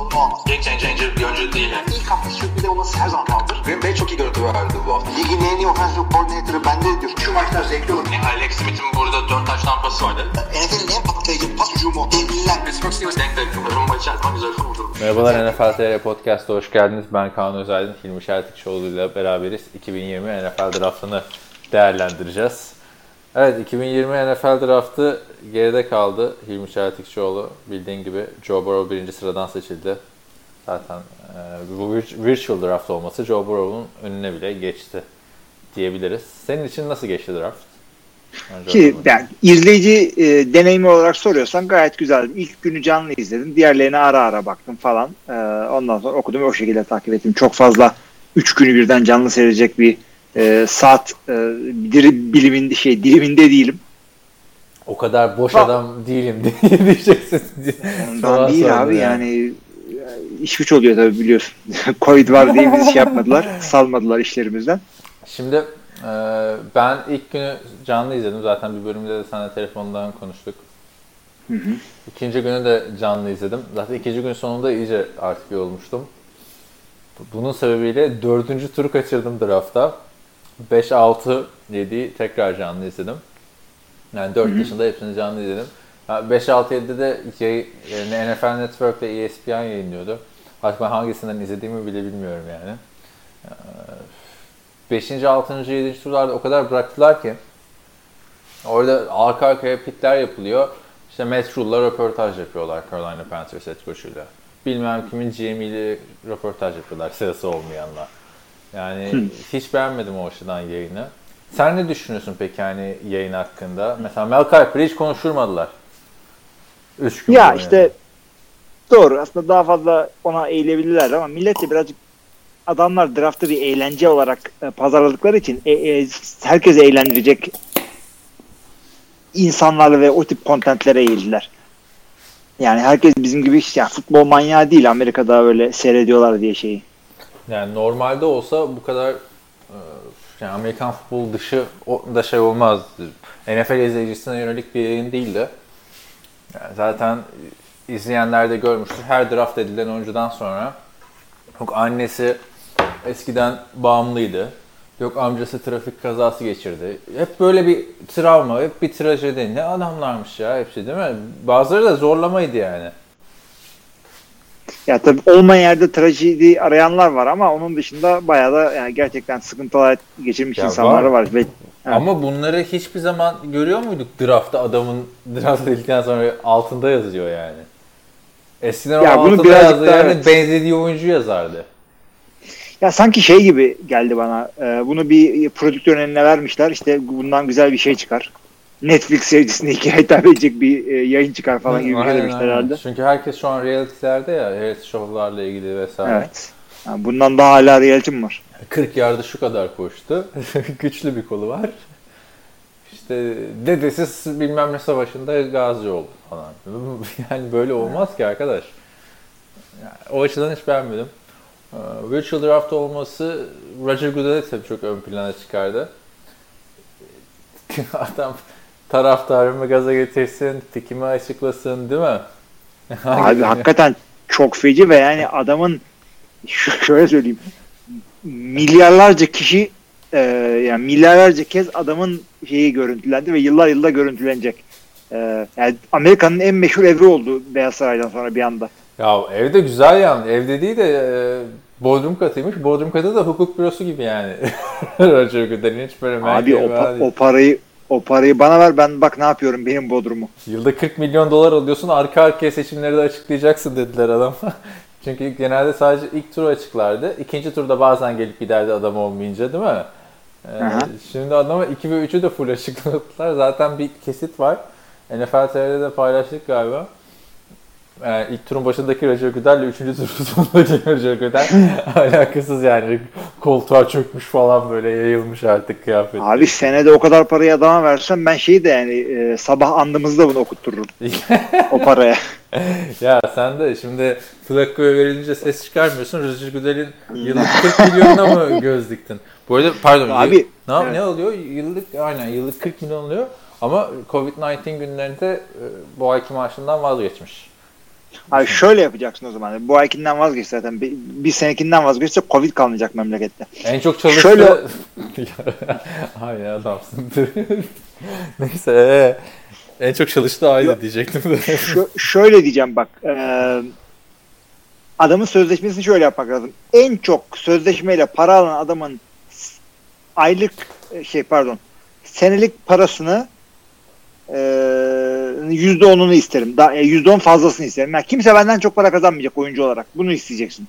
sorunu olmaz. Game changer bir oyuncu değil. Yani. İlk hafta sürpriz olması her zaman kaldır. Green Bay çok iyi görüntü verdi bu hafta. Ligin en iyi offensive coordinator'ı bende diyor. Şu maçlar zevkli olur. Yani Alex Smith'in burada 4 taş tampası vardı. NFL'in en patlayıcı pas hücumu. Devliler. Pittsburgh Steelers denk denk. Rumba içerisinde güzel kurdurmuş. Merhabalar NFL TR Podcast'a hoş geldiniz. Ben Kaan Özaydın, Hilmi Şertikçioğlu ile beraberiz. 2020 NFL Draft'ını değerlendireceğiz. Evet 2020 NFL Draft'ı geride kaldı. Hilmi Şertikçioğlu bildiğin gibi Joe Burrow birinci sıradan seçildi. Zaten e, bu vir- virtual draft olması Joe Burrow'un önüne bile geçti diyebiliriz. Senin için nasıl geçti draft? Önce Ki yani izleyici e, deneyimi olarak soruyorsan gayet güzeldi. İlk günü canlı izledim. Diğerlerine ara ara baktım falan. E, ondan sonra okudum ve o şekilde takip ettim. Çok fazla 3 günü birden canlı seyredecek bir e, saat e, diri, bilimin şey diliminde değilim. O kadar boş Bak- adam değilim diye diyeceksin. Ondan değil abi yani e, iş güç oluyor tabii biliyorsun. Covid var diye bizi şey yapmadılar. Salmadılar işlerimizden. Şimdi e, ben ilk günü canlı izledim. Zaten bir bölümde de sana telefondan konuştuk. İkinci günü de canlı izledim. Zaten ikinci gün sonunda iyice artık yorulmuştum. Bunun sebebiyle dördüncü turu kaçırdım draftta. 5, 6, 7'yi tekrar canlı izledim. Yani 4 dışında hepsini canlı izledim. Yani 5, 6, 7'de de yani NFL Network ile ESPN yayınlıyordu. Artık ben hangisinden izlediğimi bile bilmiyorum yani. 5. 6. 7. turlarda o kadar bıraktılar ki orada arka arkaya pitler yapılıyor. İşte Matt Rule'la röportaj yapıyorlar Carolina Panthers head coach'uyla. Bilmem kimin GM ile röportaj yapıyorlar sırası olmayanla. Yani hiç beğenmedim o açıdan yayını. Sen ne düşünüyorsun peki yani yayın hakkında? Mesela Mel Kiper'ı hiç konuşturmadılar. Üç gün Ya boyunca. işte doğru aslında daha fazla ona eğilebilirler ama millet de birazcık adamlar draftı bir eğlence olarak e, pazarladıkları için e, e, herkese eğlendirecek insanlarla ve o tip kontentlere eğildiler. Yani herkes bizim gibi ya futbol manyağı değil Amerika'da öyle seyrediyorlar diye şeyi. Yani normalde olsa bu kadar e, yani Amerikan futbol dışı o da şey olmaz. NFL izleyicisine yönelik bir yayın değil de yani zaten izleyenler de görmüştür. Her draft edilen oyuncudan sonra yok annesi eskiden bağımlıydı. Yok amcası trafik kazası geçirdi. Hep böyle bir travma, hep bir trajedi. Ne adamlarmış ya hepsi değil mi? Bazıları da zorlamaydı yani. Ya tabii olmayan yerde trajedi arayanlar var ama onun dışında bayağı da yani gerçekten sıkıntılar geçirmiş Ya insanlar var. var. Ve Evet. Ama bunları hiçbir zaman görüyor muyduk draftta adamın draft edildikten sonra altında yazıyor yani. Eskiden Ya o bunu altında yazdığı yerde evet. benzediği oyuncu yazardı. Ya sanki şey gibi geldi bana. e, bunu bir prodüktörün eline vermişler. İşte bundan güzel bir şey çıkar. Netflix serisine hikaye hitap edecek bir e, yayın çıkar falan gibi bir şey demişler herhalde. Çünkü herkes şu an realitylerde ya, reality show'larla ilgili vesaire. Evet. Yani bundan daha hala reality mi var? 40 yarda şu kadar koştu. Güçlü bir kolu var. İşte dedesiz bilmem ne savaşında gazi oldu falan. Yani böyle olmaz ki arkadaş. Yani o açıdan hiç beğenmedim. Ee, Virtual Draft olması Roger Goodell'i tabii çok ön plana çıkardı. Adam taraftarımı gaza getirsin, fikimi açıklasın değil mi? Abi hakikaten çok feci ve yani adamın şöyle söyleyeyim milyarlarca kişi e, yani milyarlarca kez adamın şeyi görüntülendi ve yıllar yılda görüntülenecek. E, yani Amerika'nın en meşhur evri oldu Beyaz Saray'dan sonra bir anda. Ya evde güzel yani. Evde değil de e, bodrum katıymış. Bodrum katı da hukuk bürosu gibi yani. Roger Goodell'in hiç böyle Abi o, pa- o parayı o parayı bana ver ben bak ne yapıyorum benim bodrumu. Yılda 40 milyon dolar alıyorsun arka arkaya seçimleri de açıklayacaksın dediler adam. Çünkü genelde sadece ilk turu açıklardı. İkinci turda bazen gelip giderdi adam olmayınca değil mi? Ee, Aha. şimdi adama 2 ve 3'ü de full açıkladılar. Zaten bir kesit var. NFL TR'de de paylaştık galiba. E, ilk turun başındaki Roger Goodell'le üçüncü turun sonundaki Roger Goodell alakasız yani koltuğa çökmüş falan böyle yayılmış artık kıyafet. Abi senede o kadar parayı adama versem ben şeyi de yani e, sabah andımızda bunu okuttururum o paraya. ya sen de şimdi Flacco'ya verilince ses çıkarmıyorsun. Roger Goodell'in yıllık 40 milyonuna mı göz diktin? Bu arada pardon. Abi, yıl- ne, evet. ne oluyor? Yıllık aynen yıllık 40 milyon oluyor. Ama Covid-19 günlerinde e, bu ayki maaşından vazgeçmiş. Abi şöyle yapacaksın o zaman. Bu aykinden vazgeç zaten. Bir, bir senekinden vazgeçse Covid kalmayacak memlekette. En çok çalıştı. Şöyle- Aynen adamsın. Neyse. ee, en çok çalıştığı ayda diyecektim de. Şö- şöyle diyeceğim bak. e, adamın sözleşmesini şöyle yapmak lazım. En çok sözleşmeyle para alan adamın aylık e, şey pardon senelik parasını yüzde onunu isterim. E, Yüzde on fazlasını isterim. Yani kimse benden çok para kazanmayacak oyuncu olarak. Bunu isteyeceksin.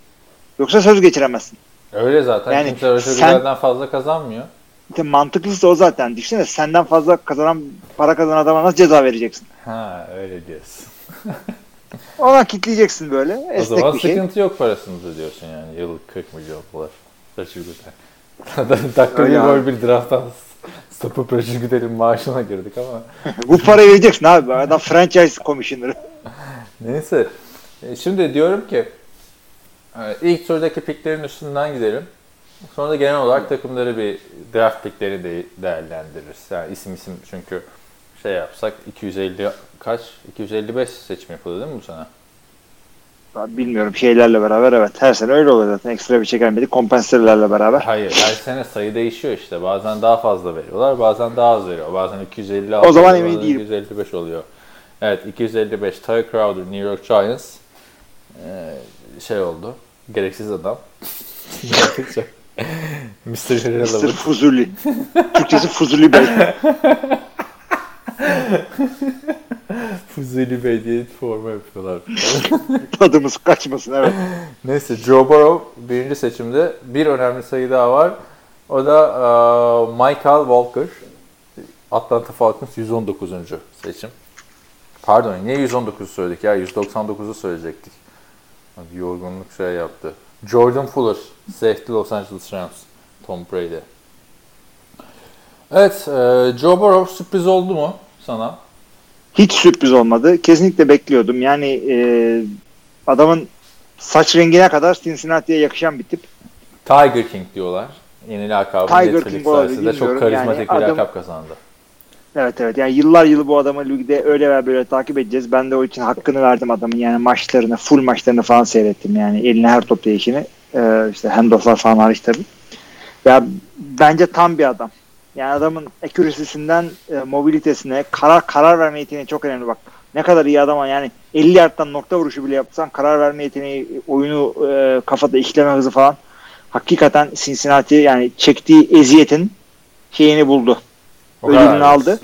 Yoksa söz geçiremezsin. Öyle zaten. Yani Kimse Goodell'den fazla kazanmıyor. İşte mantıklısı o zaten. Düşünsene senden fazla kazanan para kazanan adama nasıl ceza vereceksin? Ha öyle diyorsun. Ona kitleyeceksin böyle. O Esnek zaman bir şey. sıkıntı yok parasında diyorsun yani. Yıllık 40 milyon dolar. Roger Goodell. Dakika Öyle bir abi. gol bir drafttan sapıp Roger Goodell'in maaşına girdik ama. Bu parayı vereceksin abi. Adam franchise commissioner'ı. Neyse. E, Şimdi diyorum ki e, ilk turdaki piklerin üstünden gidelim. Sonra da genel olarak takımları bir draft pikleri de değerlendiririz. Yani isim isim çünkü şey yapsak 250 kaç? 255 seçim yapıldı değil mi bu sene? Bilmiyorum şeylerle beraber evet. Her sene öyle oluyor zaten. Ekstra bir şey gelmedi. Kompensörlerle beraber. Hayır, her sene sayı değişiyor işte. Bazen daha fazla veriyorlar, bazen daha az veriyor. Bazen 256 O zaman emin değilim. 255 oluyor. Evet, 255 Ty Crowder, New York Giants. Ee, şey oldu. Gereksiz adam. Mr. Mr. Fuzuli. Türkçesi Fuzuli Bey. Fuzuli Bey diye forma yapıyorlar. Tadımız kaçmasın evet. Neyse Joe Burrow birinci seçimde bir önemli sayı daha var. O da e, Michael Walker. Atlanta Falcons 119. seçim. Pardon niye 119 söyledik ya 199'u söyleyecektik. Yorgunluk şey yaptı. Jordan Fuller, safety Los Angeles Rams. Tom Brady. Evet, e, Joe Burrow sürpriz oldu mu sana? Hiç sürpriz olmadı. Kesinlikle bekliyordum. Yani e, adamın saç rengine kadar Cincinnati'ye yakışan bir tip. Tiger King diyorlar. Yeni lakabı Tiger King sayesinde çok karizmatik Yani bir adam- lakap kazandı. Evet evet yani yıllar yılı bu adamı ligde öyle veya böyle takip edeceğiz. Ben de o için hakkını verdim adamın yani maçlarını, full maçlarını falan seyrettim yani eline her top değişini. Ee, işte handofflar falan hariç tabii. Ya bence tam bir adam. Yani adamın accuracy'sinden e, mobilitesine, karar karar verme yeteneği çok önemli bak. Ne kadar iyi adam ama yani 50 yardtan nokta vuruşu bile yapsan karar verme yeteneği, oyunu e, kafada işleme hızı falan hakikaten Cincinnati yani çektiği eziyetin şeyini buldu ödülünü aldı.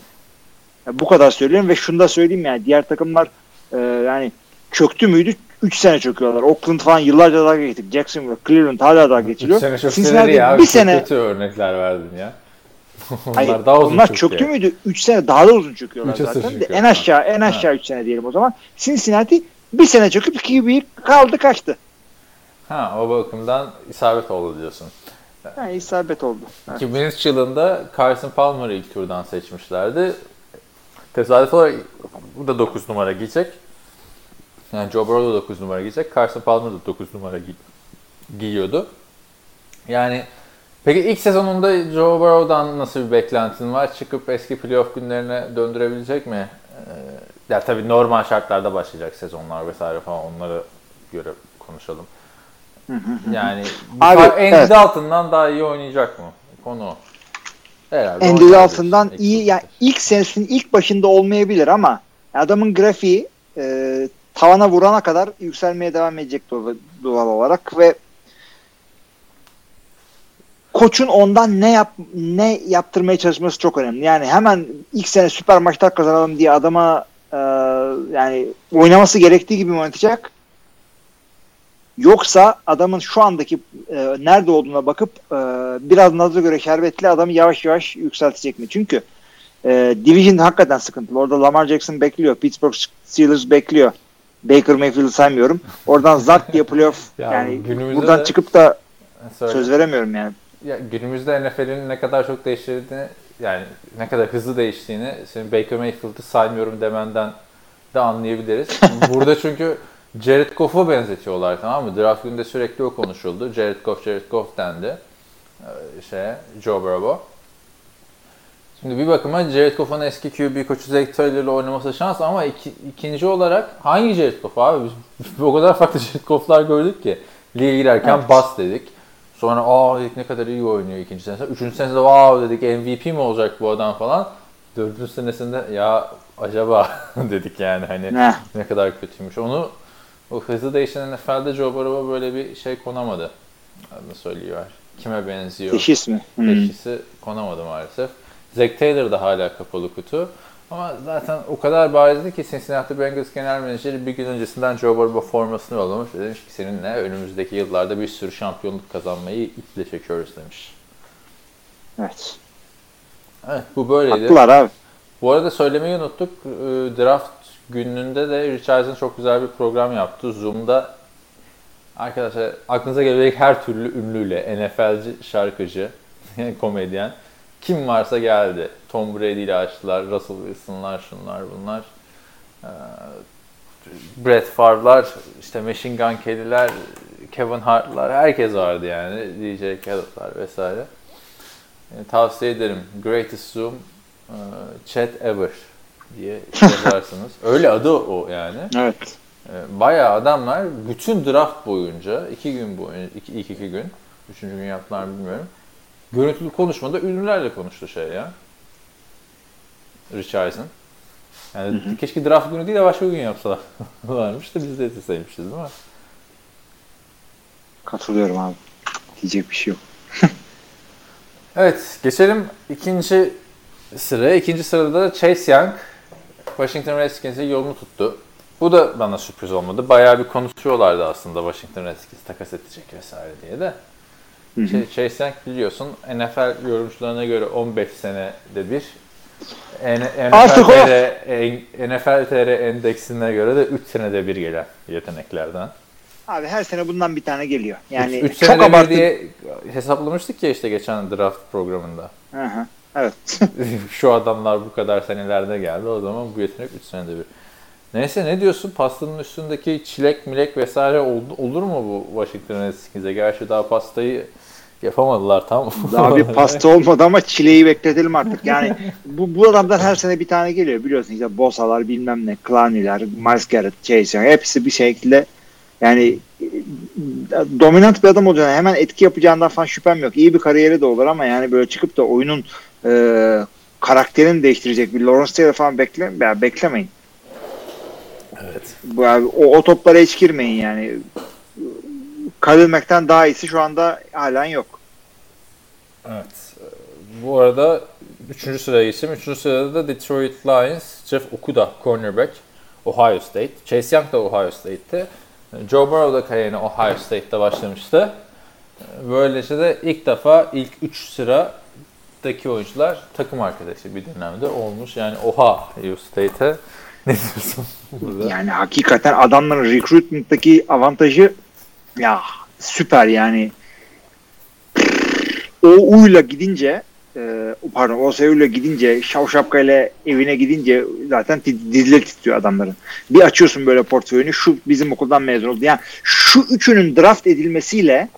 Ya bu kadar söylüyorum ve şunu da söyleyeyim yani diğer takımlar e, yani çöktü müydü? 3 sene çöküyorlar. Oakland falan yıllarca daha geçtik. Jacksonville, Cleveland hala daha geçiliyor. sene çok Cincinnati seneri ya. bir sene kötü örnekler verdin ya. Onlar Hayır, daha uzun onlar çöktü çöktü ya. müydü? 3 sene daha da uzun çöküyorlar Üç asır zaten. Çöküyor. en aşağı en Ha. aşağı 3 sene diyelim o zaman. Cincinnati bir sene çöküp iki bir kaldı kaçtı. Ha o bakımdan isabet oldu diyorsun. Yani isabet oldu. Evet. 2003 yılında Carson Palmer'ı ilk turdan seçmişlerdi. Tesadüf olarak bu da 9 numara giyecek. Yani Joe Burrow da 9 numara giyecek. Carson Palmer da 9 numara gi- giyiyordu. Yani peki ilk sezonunda Joe Burrow'dan nasıl bir beklentin var? Çıkıp eski playoff günlerine döndürebilecek mi? Ee, ya tabii normal şartlarda başlayacak sezonlar vesaire falan onlara göre konuşalım. Yani Abi, Andy evet. Dalton'dan daha iyi oynayacak mı? Konu o. Herhalde Andy Dalton'dan iyi yani ilk senesinin ilk başında olmayabilir ama adamın grafiği e, tavana vurana kadar yükselmeye devam edecek doğal olarak ve koçun ondan ne yap ne yaptırmaya çalışması çok önemli. Yani hemen ilk sene süper maçlar kazanalım diye adama e, yani oynaması gerektiği gibi oynatacak? Yoksa adamın şu andaki e, nerede olduğuna bakıp e, biraz naza göre şerbetli adamı yavaş yavaş yükseltecek mi? Çünkü e, Division hakikaten sıkıntılı. Orada Lamar Jackson bekliyor. Pittsburgh Steelers bekliyor. Baker Mayfield'ı saymıyorum. Oradan zart diye playoff Ya yani günümüzde buradan de- çıkıp da Söyle. söz veremiyorum yani. Ya günümüzde NFL'in ne kadar çok değiştiğini yani ne kadar hızlı değiştiğini senin Baker Mayfield'ı saymıyorum demenden de anlayabiliriz. Burada çünkü Jared Goff'a benzetiyorlar tamam mı? Draft günde sürekli o konuşuldu. Jared Goff, Jared Goff dendi. Ee, şeye, Joe Burrow. Şimdi bir bakıma Jared Goff'un eski QB koçu Zach Taylor'la oynaması şans ama iki- ikinci olarak hangi Jared Goff abi? Biz o kadar farklı Jared Goff'lar gördük ki. Lige girerken Evet. bas dedik. Sonra aa dedik ne kadar iyi oynuyor ikinci senesinde. Üçüncü senesinde wow dedik MVP mi olacak bu adam falan. Dördüncü senesinde ya acaba dedik yani hani Heh. ne kadar kötüymüş. Onu o hızlı değişen NFL'de Joe Burrow'a böyle bir şey konamadı. Adını söylüyor. Kime benziyor? Teşhis mi? Hmm. teşhisi konamadı maalesef. Zack Taylor da hala kapalı kutu. Ama zaten o kadar barizdi ki Cincinnati Bengals genel menajeri bir gün öncesinden Joe Burrow formasını yollamış ve demiş ki seninle önümüzdeki yıllarda bir sürü şampiyonluk kazanmayı iple çekiyoruz demiş. Evet. Evet bu böyleydi. Haklılar abi. Bu arada söylemeyi unuttuk. Ee, Draft gününde de Richardson çok güzel bir program yaptı. Zoom'da arkadaşlar aklınıza gelebilecek her türlü ünlüyle NFL'ci, şarkıcı, komedyen kim varsa geldi. Tom Brady ile açtılar. Russell Wilson'lar, şunlar bunlar. Ee, Brett Favre'lar, işte Machine Gun Kelly'ler, Kevin Hart'lar, herkes vardı yani. DJ Khaled'lar vesaire. Yani tavsiye ederim. Greatest Zoom e, Chat Ever diye yazarsınız. Öyle adı o yani. Evet. E, Bayağı adamlar bütün draft boyunca, iki gün boyunca, iki, ilk iki gün, üçüncü gün yaptılar bilmiyorum. Görüntülü konuşmada ünlülerle konuştu şey ya. Richardson. Yani keşke draft günü değil de başka gün yapsalar. Varmış da biz de eteseymişiz değil mi? Katılıyorum abi. Diyecek bir şey yok. Evet, geçelim ikinci sıraya. İkinci sırada da Chase Young Washington Redskins'e yolunu tuttu. Bu da bana sürpriz olmadı. Bayağı bir konuşuyorlardı aslında Washington Redskins takas edecek vesaire diye de. Ch- Chase Young biliyorsun NFL yorumcularına göre 15 senede bir NFL! TR, en- NFL TR endeksine göre de 3 senede bir gelen yeteneklerden. Abi her sene bundan bir tane geliyor. Yani 3 çok abartı. diye hesaplamıştık ya işte geçen draft programında. Hı hı. Evet. şu adamlar bu kadar senelerde geldi. O zaman bu yetenek 3 senede bir. Neyse ne diyorsun? Pastanın üstündeki çilek milek vesaire oldu, olur mu bu Washington Redskins'e? Gerçi daha pastayı yapamadılar tam. Bir pasta olmadı ama çileği bekletelim artık. Yani bu, bu adamlar her sene bir tane geliyor. Biliyorsun işte Bosalar bilmem ne, Clowney'ler, Miles Garrett, Chase Young hepsi bir şekilde yani e, dominant bir adam olacağına hemen etki yapacağından falan şüphem yok. İyi bir kariyeri de olur ama yani böyle çıkıp da oyunun e, karakterini değiştirecek bir Lawrence Taylor falan bekle, ya beklemeyin. evet. Bu abi, o, o toplara hiç girmeyin yani. Mack'ten daha iyisi şu anda halen yok. Evet. Bu arada 3. sıraya geçtim. 3. sırada da Detroit Lions, Jeff Okuda, cornerback, Ohio State. Chase Young da Ohio State'ti. Joe Burrow da kariyerine Ohio State'te başlamıştı. Böylece de ilk defa ilk 3 sıradaki oyuncular takım arkadaşı bir dönemde olmuş. Yani Ohio State'e ne diyorsun burada? Yani hakikaten adamların recruitment'taki avantajı ya süper yani. O uyla gidince e, pardon o seviyyle gidince şav şapkayla evine gidince zaten di- dizileri titriyor adamların. Bir açıyorsun böyle portföyünü şu bizim okuldan mezun oldu. Yani şu üçünün draft edilmesiyle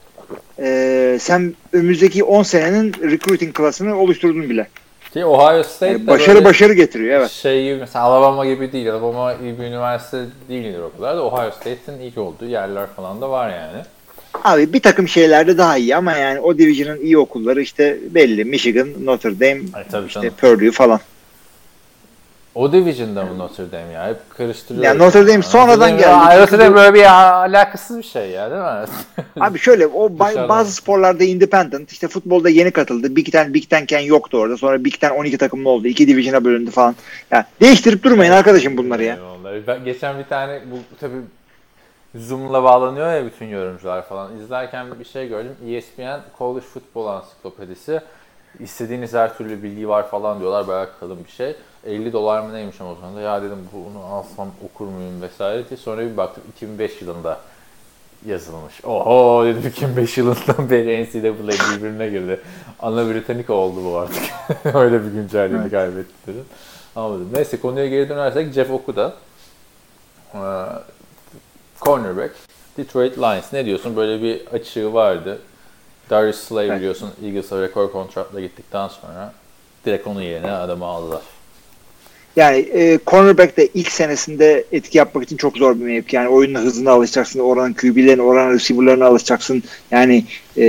e, sen önümüzdeki 10 senenin recruiting klasını oluşturdun bile. Ki Ohio State başarı başarı getiriyor evet. şey mesela Alabama gibi değil. Alabama iyi bir üniversite değildir o kadar da Ohio State'in ilk olduğu yerler falan da var yani. Abi bir takım şeylerde daha iyi ama yani o division'ın iyi okulları işte belli. Michigan, Notre Dame, Ay işte canım. Purdue falan. O division'da mı Notre Dame ya? Hep karıştırıyoruz. Yani Notre Dame sonradan Notre geldi. Dame- Çünkü Notre Dame böyle bir alakasız bir şey ya değil mi? Abi şöyle o bazı sporlarda independent işte futbolda yeni katıldı. Big Ten, Big Ten'ken yoktu orada. Sonra Big Ten 12 takımlı oldu. iki division'a bölündü falan. Ya değiştirip durmayın arkadaşım bunları ya. Ben geçen bir tane bu tabii Zoom'la bağlanıyor ya bütün yorumcular falan. İzlerken bir şey gördüm. ESPN College Football Ansiklopedisi. İstediğiniz her türlü bilgi var falan diyorlar. Bayağı kalın bir şey. 50 dolar mı neymiş ama o zaman da ya dedim bunu alsam okur muyum vesaire diye. Sonra bir baktım 2005 yılında yazılmış. Oho dedim 2005 yılından beri NCAA birbirine girdi. Ana Britannica oldu bu artık. Öyle bir güncelliğini evet. kaybettiler. Anladım. Neyse konuya geri dönersek Jeff Okuda. Ee, cornerback. Detroit Lions. Ne diyorsun? Böyle bir açığı vardı. Darius Slay evet. biliyorsun Eagles'a rekor kontratla gittikten sonra direkt onun yerine adamı aldılar. Yani e, cornerback de ilk senesinde etki yapmak için çok zor bir mevki. Yani oyunun hızına alışacaksın. Oranın QB'lerine, oranın receiver'larına alışacaksın. Yani e,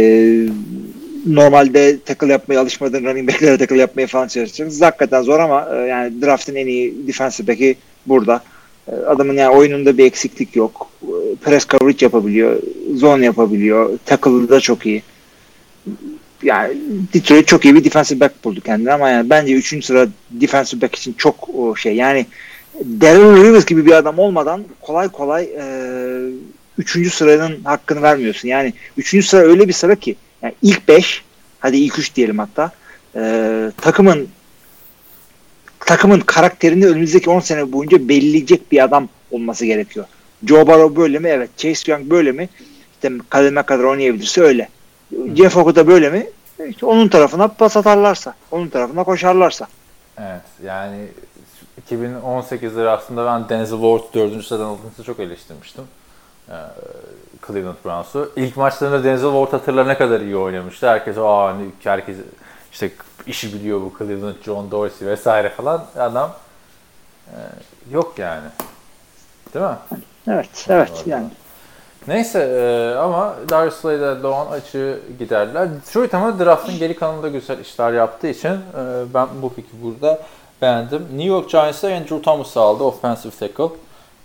normalde tackle yapmaya alışmadığın running back'lere tackle yapmaya falan çalışacaksın. Hakikaten zor ama e, yani draft'ın en iyi defensive back'i burada. E, adamın yani oyununda bir eksiklik yok. E, press coverage yapabiliyor. Zone yapabiliyor. Tackle'ı da çok iyi yani Detroit çok iyi bir defensive back buldu kendine ama yani bence 3. sıra defensive back için çok o şey yani Darren Rivers gibi bir adam olmadan kolay kolay e, üçüncü sıranın hakkını vermiyorsun. Yani üçüncü sıra öyle bir sıra ki yani ilk beş hadi ilk üç diyelim hatta e, takımın takımın karakterini önümüzdeki 10 sene boyunca belirleyecek bir adam olması gerekiyor. Joe Burrow böyle mi? Evet. Chase Young böyle mi? İşte kademe kadar oynayabilirse öyle. Jeff da böyle mi? İşte onun tarafına pas atarlarsa, onun tarafına koşarlarsa. Evet yani 2018'leri aslında ben Denzel Ward 4. sıradan olduğunu çok eleştirmiştim. Ee, Cleveland Browns'u. İlk maçlarında Denzel Ward hatırlar ne kadar iyi oynamıştı. Herkes aa hani herkes işte işi biliyor bu Cleveland, John Dorsey vesaire falan. Adam e, yok yani. Değil mi? Evet, evet yani. Neyse e, ama Darius Slay'de Doğan açığı giderler. Detroit ama draftın geri kalanında güzel işler yaptığı için e, ben bu piki burada beğendim. New York Giants'a Andrew Thomas aldı offensive tackle.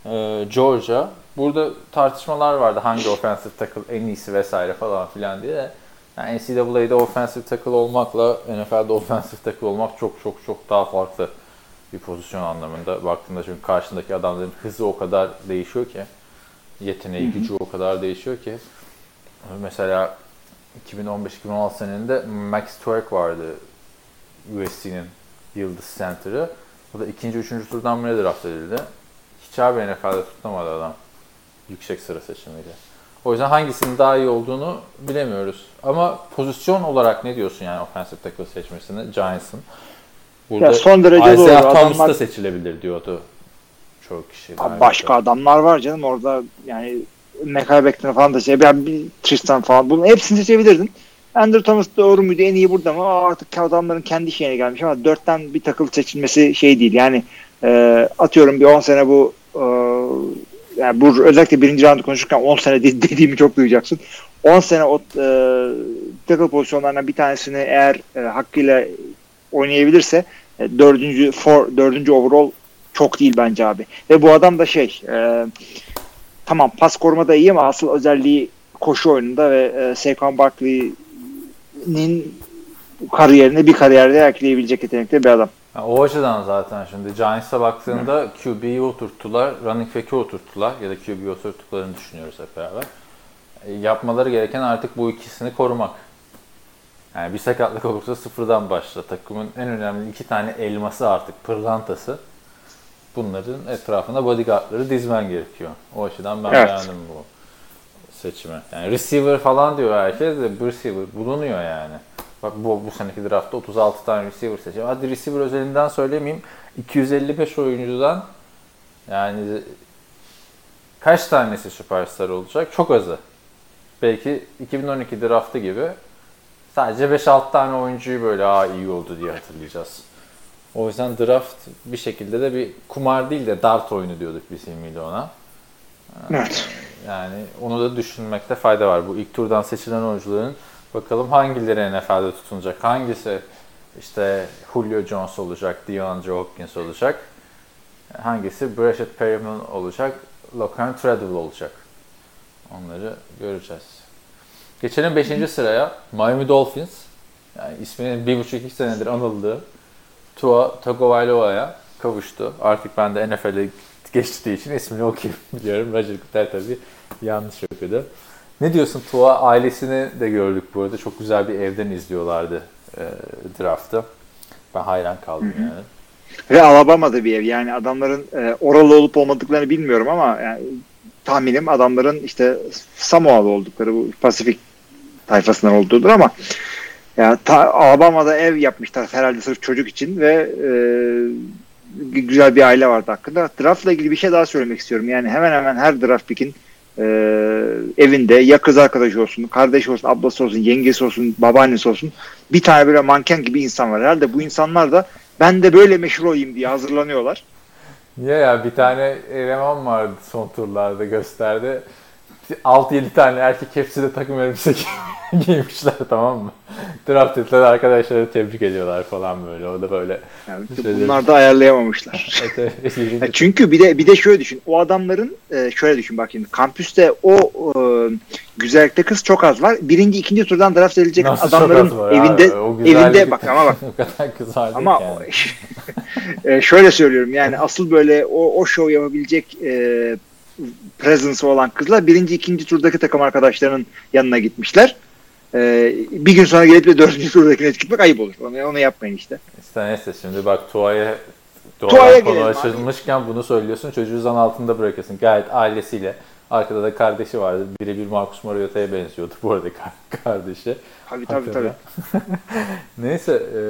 E, Georgia. Burada tartışmalar vardı hangi offensive tackle en iyisi vesaire falan filan diye. Yani NCAA'de offensive tackle olmakla NFL'de offensive tackle olmak çok çok çok daha farklı bir pozisyon anlamında baktığında çünkü karşındaki adamların hızı o kadar değişiyor ki yeteneği, gücü o kadar değişiyor ki. Mesela 2015-2016 seninde Max Twerk vardı USC'nin Yıldız Center'ı. O da ikinci, üçüncü turdan bile draft edildi. Hiç abi NFL'de tutamadı adam. Yüksek sıra seçimiyle. O yüzden hangisinin daha iyi olduğunu bilemiyoruz. Ama pozisyon olarak ne diyorsun yani offensive tackle seçmesini Giants'ın? Burada ya son derece Isaiah doğru. Thomas da seçilebilir diyordu çok kişi. Abi başka yok. adamlar var canım orada yani Mekay Becton falan da şey yani bir Tristan falan bunun hepsini seçebilirdin. Andrew Thomas doğru muydu en iyi burada mı? Artık adamların kendi şeyine gelmiş ama dörtten bir takıl seçilmesi şey değil. Yani e, atıyorum bir 10 sene bu e, yani bu özellikle birinci roundu konuşurken 10 sene dediğimi çok duyacaksın. 10 sene o e, tackle pozisyonlarına bir tanesini eğer e, hakkıyla oynayabilirse e, dördüncü, for, dördüncü overall çok değil bence abi. Ve bu adam da şey e, tamam pas koruma da iyi ama asıl özelliği koşu oyununda ve e, Saquon Barkley'nin kariyerine bir kariyerde ekleyebilecek yetenekte bir adam. Yani o açıdan zaten şimdi Giants'a baktığında QB'yi oturttular, running back'i oturttular ya da QB'yi oturttuklarını düşünüyoruz hep beraber. E, yapmaları gereken artık bu ikisini korumak. Yani bir sakatlık olursa sıfırdan başla. Takımın en önemli iki tane elması artık pırlantası bunların etrafına bodyguardları dizmen gerekiyor. O açıdan ben evet. beğendim bu seçimi. Yani receiver falan diyor herkes de receiver bulunuyor yani. Bak bu, bu seneki draftta 36 tane receiver seçiyor. Hadi receiver özelinden söylemeyeyim. 255 oyuncudan yani kaç tanesi süperstar olacak? Çok azı. Belki 2012 draftı gibi sadece 5-6 tane oyuncuyu böyle aa iyi oldu diye hatırlayacağız. O yüzden draft bir şekilde de bir kumar değil de dart oyunu diyorduk biz ilmiyle ona. Evet. Yani onu da düşünmekte fayda var. Bu ilk turdan seçilen oyuncuların bakalım hangileri NFL'de tutunacak. Hangisi işte Julio Jones olacak, DeAndre Hopkins olacak. Hangisi Brashad Perriman olacak, Logan Treadwell olacak. Onları göreceğiz. Geçelim 5. sıraya. Miami Dolphins. Yani isminin bir buçuk iki senedir anıldığı Tua Tagovailoa'ya kavuştu. Artık ben de NFL'e geçtiği için ismini okuyayım biliyorum. Roger Goodell tabii yanlış okudu. Ne diyorsun Tua? Ailesini de gördük bu arada. Çok güzel bir evden izliyorlardı. e, draftı. Ben hayran kaldım yani. Ve Alabama'da bir ev. Yani adamların e, oralı olup olmadıklarını bilmiyorum ama yani, tahminim adamların işte Samoa'lı oldukları bu Pasifik tayfasından olduğudur ama ya ta, Alabama'da ev yapmışlar herhalde sırf çocuk için ve e, güzel bir aile vardı hakkında. Draft'la ilgili bir şey daha söylemek istiyorum. Yani hemen hemen her draft pick'in e, evinde ya kız arkadaşı olsun, kardeşi olsun, ablası olsun, yengesi olsun, babaannesi olsun bir tane böyle manken gibi insan var. Herhalde bu insanlar da ben de böyle meşhur olayım diye hazırlanıyorlar. Ya ya bir tane eleman vardı son turlarda gösterdi. 6-7 tane erkek hepsi de takım elbise giy- giymişler tamam mı? Draft ettiler arkadaşları tebrik ediyorlar falan böyle. O da böyle. Yani Şöyle- bunlar da ayarlayamamışlar. Evet, evet, çünkü bir de bir de şöyle düşün. O adamların e, şöyle düşün bak şimdi kampüste o e, güzellikte kız çok az var. Birinci, ikinci turdan draft edilecek Nasıl adamların evinde abi? Evinde bak ama bak o kadar kızardı ama yani. e, şöyle söylüyorum yani asıl böyle o o show yapabilecek e, presence olan kızlar birinci, ikinci turdaki takım arkadaşlarının yanına gitmişler. E, bir gün sonra gelip de dördüncü turdakine gitmek ayıp olur. Onu, onu yapmayın işte. İşte neyse şimdi bak Tua'ya Tua'ya Tua'ya gelelim konu abi. açılmışken bunu söylüyorsun. Çocuğu zan altında bırakıyorsun. Gayet ailesiyle. Arkada da kardeşi vardı. Birebir Marcus Mariota'ya benziyordu bu arada kar- kardeşi. Tabii tabii tabii. Hakikaten. Neyse e,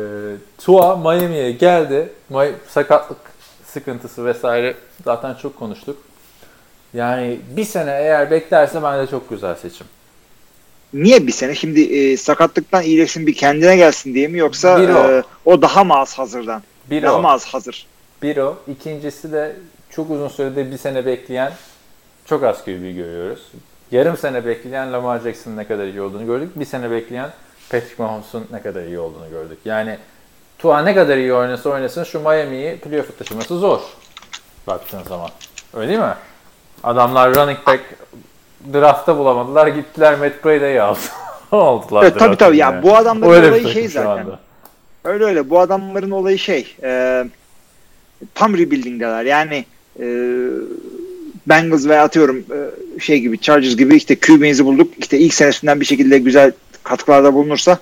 Tua Miami'ye geldi. Sakatlık sıkıntısı vesaire zaten çok konuştuk. Yani bir sene eğer beklerse bence çok güzel seçim. Niye bir sene? Şimdi e, sakatlıktan iyileşsin bir kendine gelsin diye mi yoksa Bir o. e, o daha mı az hazırdan? Bir daha o. mı az hazır? Bir o. İkincisi de çok uzun sürede bir sene bekleyen çok az QB görüyoruz. Yarım sene bekleyen Lamar Jackson'ın ne kadar iyi olduğunu gördük. Bir sene bekleyen Patrick Mahomes'un ne kadar iyi olduğunu gördük. Yani Tua ne kadar iyi oynasa oynasın şu Miami'yi playoff'a taşıması zor. Baktığın zaman. Öyle değil mi? Adamlar running back draftta bulamadılar. Gittiler Matt Brady'yi aldı. Oldular. Evet, tabii tabii ya yani. bu adamların Öyle olayı şey zaten. anda. Öyle öyle. Bu adamların olayı şey. E, tam rebuilding'deler. Yani e, Bengals ve atıyorum e, şey gibi Chargers gibi işte QB'nizi bulduk. İşte ilk senesinden bir şekilde güzel katkılarda bulunursa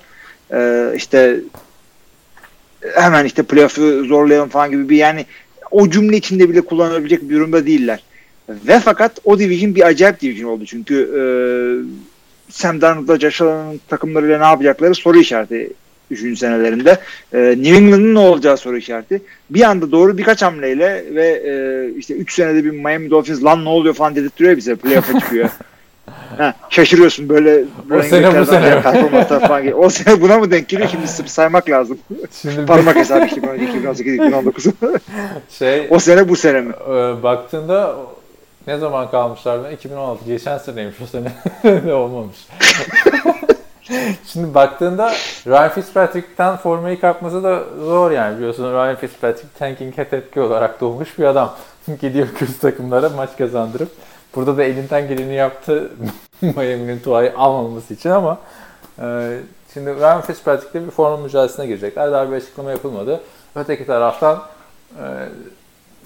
e, işte hemen işte playoff'u zorlayalım falan gibi bir yani o cümle içinde bile kullanılabilecek bir durumda değiller. Ve fakat o division bir acayip division oldu çünkü e, Sam Darnold'la Josh Allen'ın takımlarıyla ne yapacakları soru işareti 3. senelerinde. E, New England'ın ne olacağı soru işareti. Bir anda doğru birkaç hamleyle ve e, işte 3 senede bir Miami Dolphins lan ne oluyor falan dedirtiyor bize playoff'a çıkıyor. ha, şaşırıyorsun böyle, böyle sene bu sene. falan. O sene buna mı denk geliyor şimdi saymak lazım. Şimdi Parmak hesabı işte 2018 2019. şey o sene bu sene mi? Ee, baktığında ne zaman kalmışlar? 2016. Geçen seneymiş o sene. ne olmamış. Şimdi baktığında Ryan Fitzpatrick'ten formayı kapması da zor yani biliyorsun Ryan Fitzpatrick tanking'e tepki olarak doğmuş bir adam. Gidiyor kötü takımlara maç kazandırıp burada da elinden geleni yaptı Miami'nin Tua'yı almaması için ama e, şimdi Ryan Fitzpatrick'le bir forma mücadelesine girecekler. Daha bir açıklama yapılmadı. Öteki taraftan e,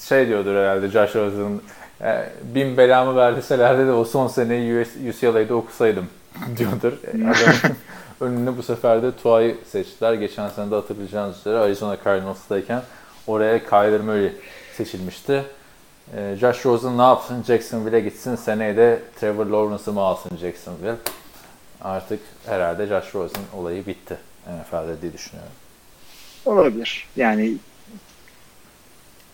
şey diyordur herhalde Josh Rosen'ın e, bin belamı verdiselerdi de o son seneyi US, UCLA'da okusaydım diyordur. E, Adamın önüne bu sefer de Tua'yı seçtiler. Geçen sene de hatırlayacağınız üzere Arizona Cardinals'tayken oraya Kyler Murray seçilmişti. E, Josh Rosen ne yapsın? Jacksonville'e gitsin. Seneye de Trevor Lawrence'ı mı alsın Jacksonville? Artık herhalde Josh Rosen olayı bitti. NFL'de diye düşünüyorum. Olabilir. Yani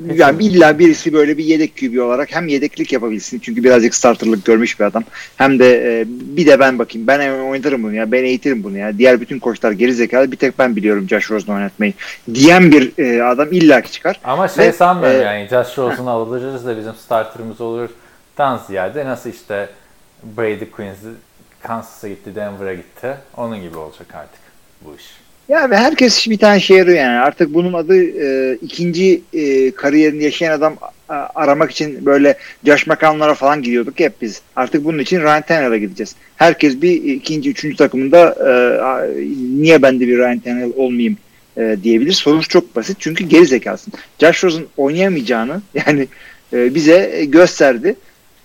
yani illa birisi böyle bir yedek QB olarak hem yedeklik yapabilsin çünkü birazcık starterlık görmüş bir adam. Hem de e, bir de ben bakayım ben oynatırım bunu ya ben eğitirim bunu ya. Diğer bütün koçlar geri zekalı bir tek ben biliyorum Josh Rosen'ı oynatmayı diyen bir e, adam illaki çıkar. Ama şey Ve, sanmıyorum e, yani Josh Rosen'ı alırız da bizim starterımız olur. Dan ziyade nasıl işte Brady Quincy Kansas'a gitti, Denver'a gitti. Onun gibi olacak artık bu iş. Ya ve herkes bir tane şey arıyor yani. Artık bunun adı e, ikinci e, kariyerini yaşayan adam a, aramak için böyle Josh McCown'lara falan gidiyorduk hep biz. Artık bunun için Ryan Tannehill'a gideceğiz. Herkes bir ikinci, üçüncü takımında e, niye ben de bir Ryan Tannehill olmayayım e, diyebilir. Sonuç çok basit. Çünkü geri zekasın. Josh Rosen oynayamayacağını yani e, bize gösterdi.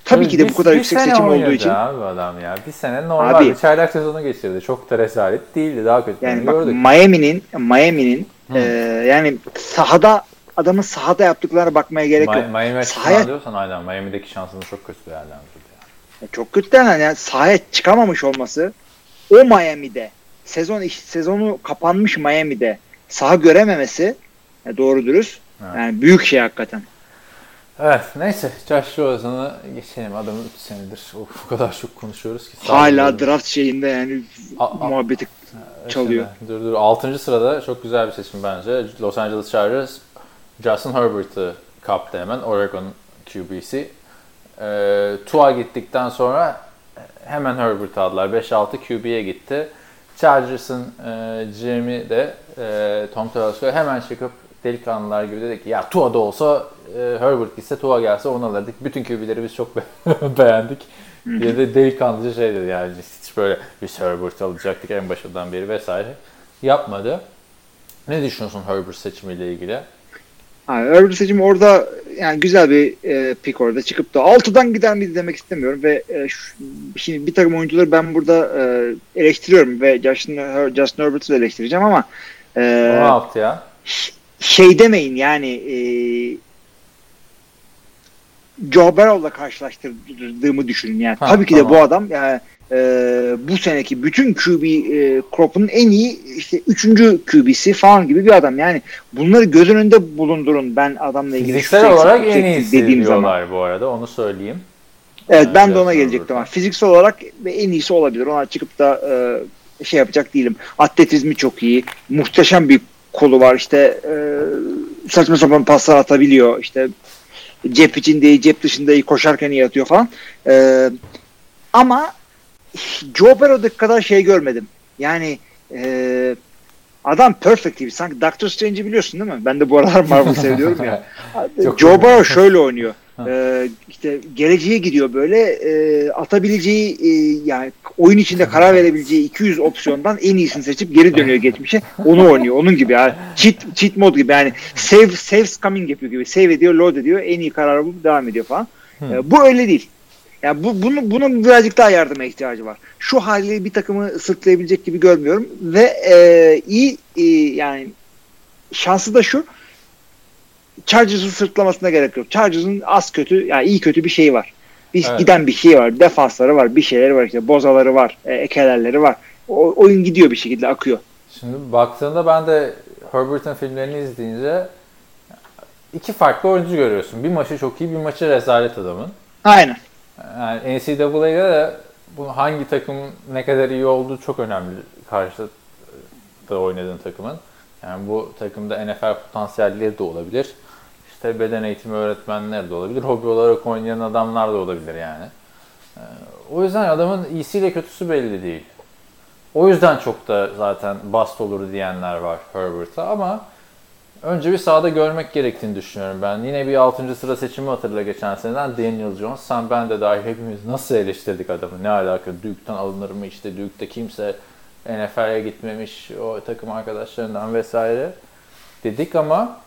Tabii ki de bu kadar bir yüksek sene seçim olduğu için abi adam ya. Bir sene normal Abi- bir çaylak sezonu geçirdi. Çok da rezalet değildi. Daha kötü yani bak gördük. Miami'nin Miami'nin e, yani sahada adamın sahada yaptıklarına bakmaya gerek yok. Mi- Miami Sahaya- diyorsan aynen Miami'deki şansını çok kötü değerlendirdi. Yani. Çok kötü yani, yani sahaya çıkamamış olması o Miami'de sezon sezonu kapanmış Miami'de saha görememesi ya doğru dürüst Evet. yani büyük şey hakikaten. Evet neyse Josh Rosen'ı geçelim. Adamı 3 senedir of, o kadar çok konuşuyoruz ki. Hala draft şeyinde yani A- a- muhabbeti çalıyor. Dur dur. 6. sırada çok güzel bir seçim bence. Los Angeles Chargers Justin Herbert'ı kaptı hemen. Oregon QB'si. Ee, Tua gittikten sonra hemen Herbert'ı aldılar. 5-6 QB'ye gitti. Chargers'ın e, GM'i de e, Tom Telesco hemen çıkıp delikanlılar gibi dedi ki ya Tua da olsa e, Herbert gitse Tua gelse onu alırdık. Bütün QB'leri biz çok be- beğendik. diye de delikanlıca şey dedi yani hiç böyle biz Herbert alacaktık en başından beri vesaire. Yapmadı. Ne düşünüyorsun Herbert seçimiyle ilgili? Abi Herbert seçimi orada yani güzel bir e, pick orada çıkıp da 6'dan gider miydi demek istemiyorum ve e, şu, şimdi bir takım oyuncuları ben burada e, eleştiriyorum ve Justin, Her- Justin Herbert'ı da eleştireceğim ama e, Ne yaptı ya? Şey demeyin yani e, Joe Burrow'la karşılaştırdığımı düşünün yani. Ha, Tabii ki de tamam. bu adam yani e, bu seneki bütün QB e, crop'un en iyi işte üçüncü QB'si falan gibi bir adam. Yani bunları göz önünde bulundurun ben adamla ilgili şu Fiziksel seksi- olarak bu en iyisi dediğim zaman. bu arada onu söyleyeyim. Evet ben Evet, de ona gelecektim. Ama Fiziksel olarak en iyisi olabilir. Ona çıkıp da e, şey yapacak değilim. Atletizmi çok iyi. Muhteşem bir kolu var. İşte e, saçma sapan paslar atabiliyor. İşte cep içinde iyi, cep dışında iyi, koşarken iyi atıyor falan. E, ama Joe Burrow'daki kadar şey görmedim. Yani e, adam perfect gibi. Sanki Doctor Strange'i biliyorsun değil mi? Ben de bu aralar Marvel seviyorum ya. Joe iyi. Burrow şöyle oynuyor. Ee, işte geleceğe gidiyor böyle e, atabileceği e, yani oyun içinde karar verebileceği 200 opsiyondan en iyisini seçip geri dönüyor geçmişe. Onu oynuyor. Onun gibi yani. Cheat, cheat mod gibi yani save, saves coming yapıyor gibi. Save ediyor, load ediyor. En iyi kararı bulup devam ediyor falan. Ee, bu öyle değil. Yani bu, bunu, bunun birazcık daha yardıma ihtiyacı var. Şu haliyle bir takımı sırtlayabilecek gibi görmüyorum. Ve e, iyi e, yani şansı da şu Chargers'ın sırtlamasına gerek yok. Chargers'ın az kötü, yani iyi kötü bir şeyi var. Bir Evet. giden bir şey var. Defansları var, bir şeyleri var işte. Bozaları var, e, ekelerleri var. O, oyun gidiyor bir şekilde akıyor. Şimdi baktığında ben de Herbert'ın filmlerini izleyince iki farklı oyuncu görüyorsun. Bir maçı çok iyi, bir maçı rezalet adamın. Aynen. Yani NCAA'de de bu hangi takım ne kadar iyi olduğu çok önemli karşıda oynadığın takımın. Yani bu takımda NFL potansiyelleri de olabilir. İşte beden eğitimi öğretmenleri de olabilir. Hobi olarak oynayan adamlar da olabilir yani. Ee, O yüzden adamın iyisiyle kötüsü belli değil. O yüzden çok da zaten bast olur diyenler var Herbert'a ama önce bir sahada görmek gerektiğini düşünüyorum ben. Yine bir 6. sıra seçimi hatırla geçen seneden Daniel Jones. Sen ben de dahil hepimiz nasıl eleştirdik adamı? Ne alaka? Duke'tan alınır mı? İşte Duke'da kimse NFL'e gitmemiş o takım arkadaşlarından vesaire dedik ama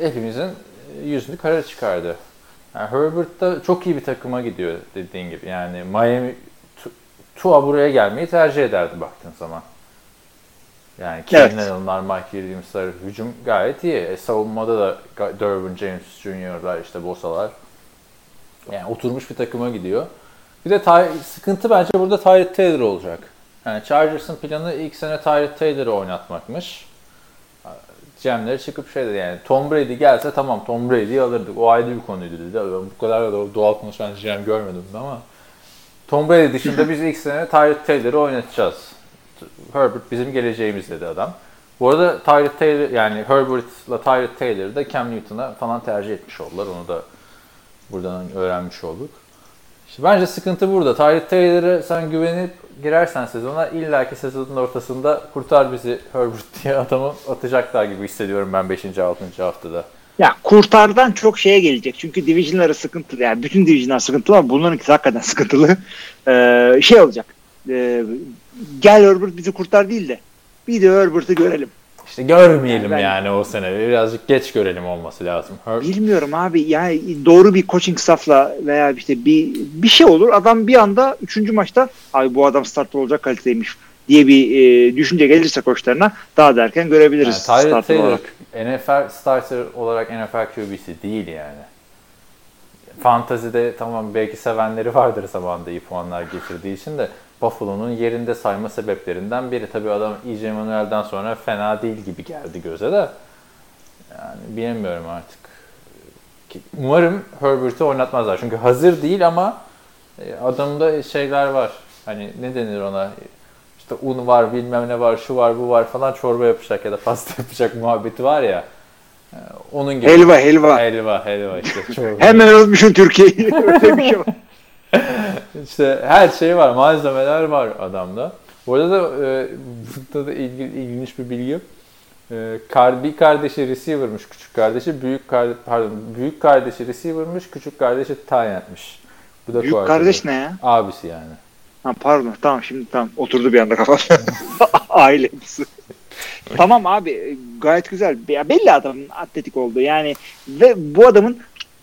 hepimizin yüzünü kara çıkardı. Yani Herbert da çok iyi bir takıma gidiyor dediğin gibi. Yani Miami Tu- Tua buraya gelmeyi tercih ederdi baktığın zaman. Yani Evet. Keenan Allen'lar, Mike Williams'lar hücum gayet iyi. E, savunmada da Derwin James Jr.'lar işte Bosalar. Yani oturmuş bir takıma gidiyor. Bir de sıkıntı bence burada Tyrod Taylor olacak. Yani Chargers'ın planı ilk sene Tyrod Taylor'ı oynatmakmış. Cem'leri çıkıp şey dedi yani Tom Brady gelse tamam Tom Brady'yi alırdık. O ayrı bir konuydu dedi. Ben bu kadar da doğal konuşan Cem görmedim ama Tom Brady dışında biz ilk sene Tyrod Taylor'ı oynatacağız. Herbert bizim geleceğimiz dedi adam. Bu arada Tyrod Taylor yani Herbert'la Tyrod Taylor'ı da Cam Newton'a falan tercih etmiş oldular. Onu da buradan öğrenmiş olduk. İşte bence sıkıntı burada. Tyrod Taylor'ı sen güvenip girersen sezona illaki sezonun ortasında kurtar bizi Herbert diye adamı atacaklar gibi hissediyorum ben 5. 6. haftada. Ya kurtardan çok şeye gelecek. Çünkü divisionları sıkıntılı. Yani bütün divisionlar sıkıntılı ama bunların hakikaten sıkıntılı. Ee, şey olacak. Ee, gel Herbert bizi kurtar değil de bir de Herbert'ı görelim. İşte görmeyelim Yani yani, ben- o sene. Birazcık geç görelim olması lazım. Her- Bilmiyorum abi yani doğru bir coaching staffla veya işte bir bir şey olur adam bir anda 3. maçta abi bu adam starter olacak kaliteymiş diye bir e, düşünce gelirse koçlarına daha da erken görebiliriz Yani Tyler starter Taylor olarak. NFL starter olarak NFL QB'si değil yani. Fantazide tamam belki sevenleri vardır zamanında iyi puanlar getirdiği için de Buffalo'nun yerinde sayma sebeplerinden biri. Tabii adam E.J. Manuel'den sonra fena değil gibi geldi göze de. Yani bilemiyorum artık. Umarım Herbert'i oynatmazlar. Çünkü hazır değil ama e, adamda şeyler var. Hani ne denir ona? İşte un var, bilmem ne var, şu var, bu var falan çorba yapacak ya da pasta yapacak muhabbeti var ya. E, Onun gibi. Helva helva. Helva, helva işte. Hemen unutmuşum Türkiye'yi. Öyle bir şey var. İşte her şey var, malzemeler var adamda. Bu arada da e, burada da ilgi, ilginç bir bilgi. E, bir kardeşi receiver'mış, küçük kardeşi. Büyük kar, pardon, büyük kardeşi receiver'mış, küçük kardeşi end'miş. Bu da Büyük kardeş ne ya? Abisi yani. Ha, pardon tamam şimdi tamam oturdu bir anda kafam. Aile tamam abi gayet güzel. Ya belli adamın atletik olduğu yani ve bu adamın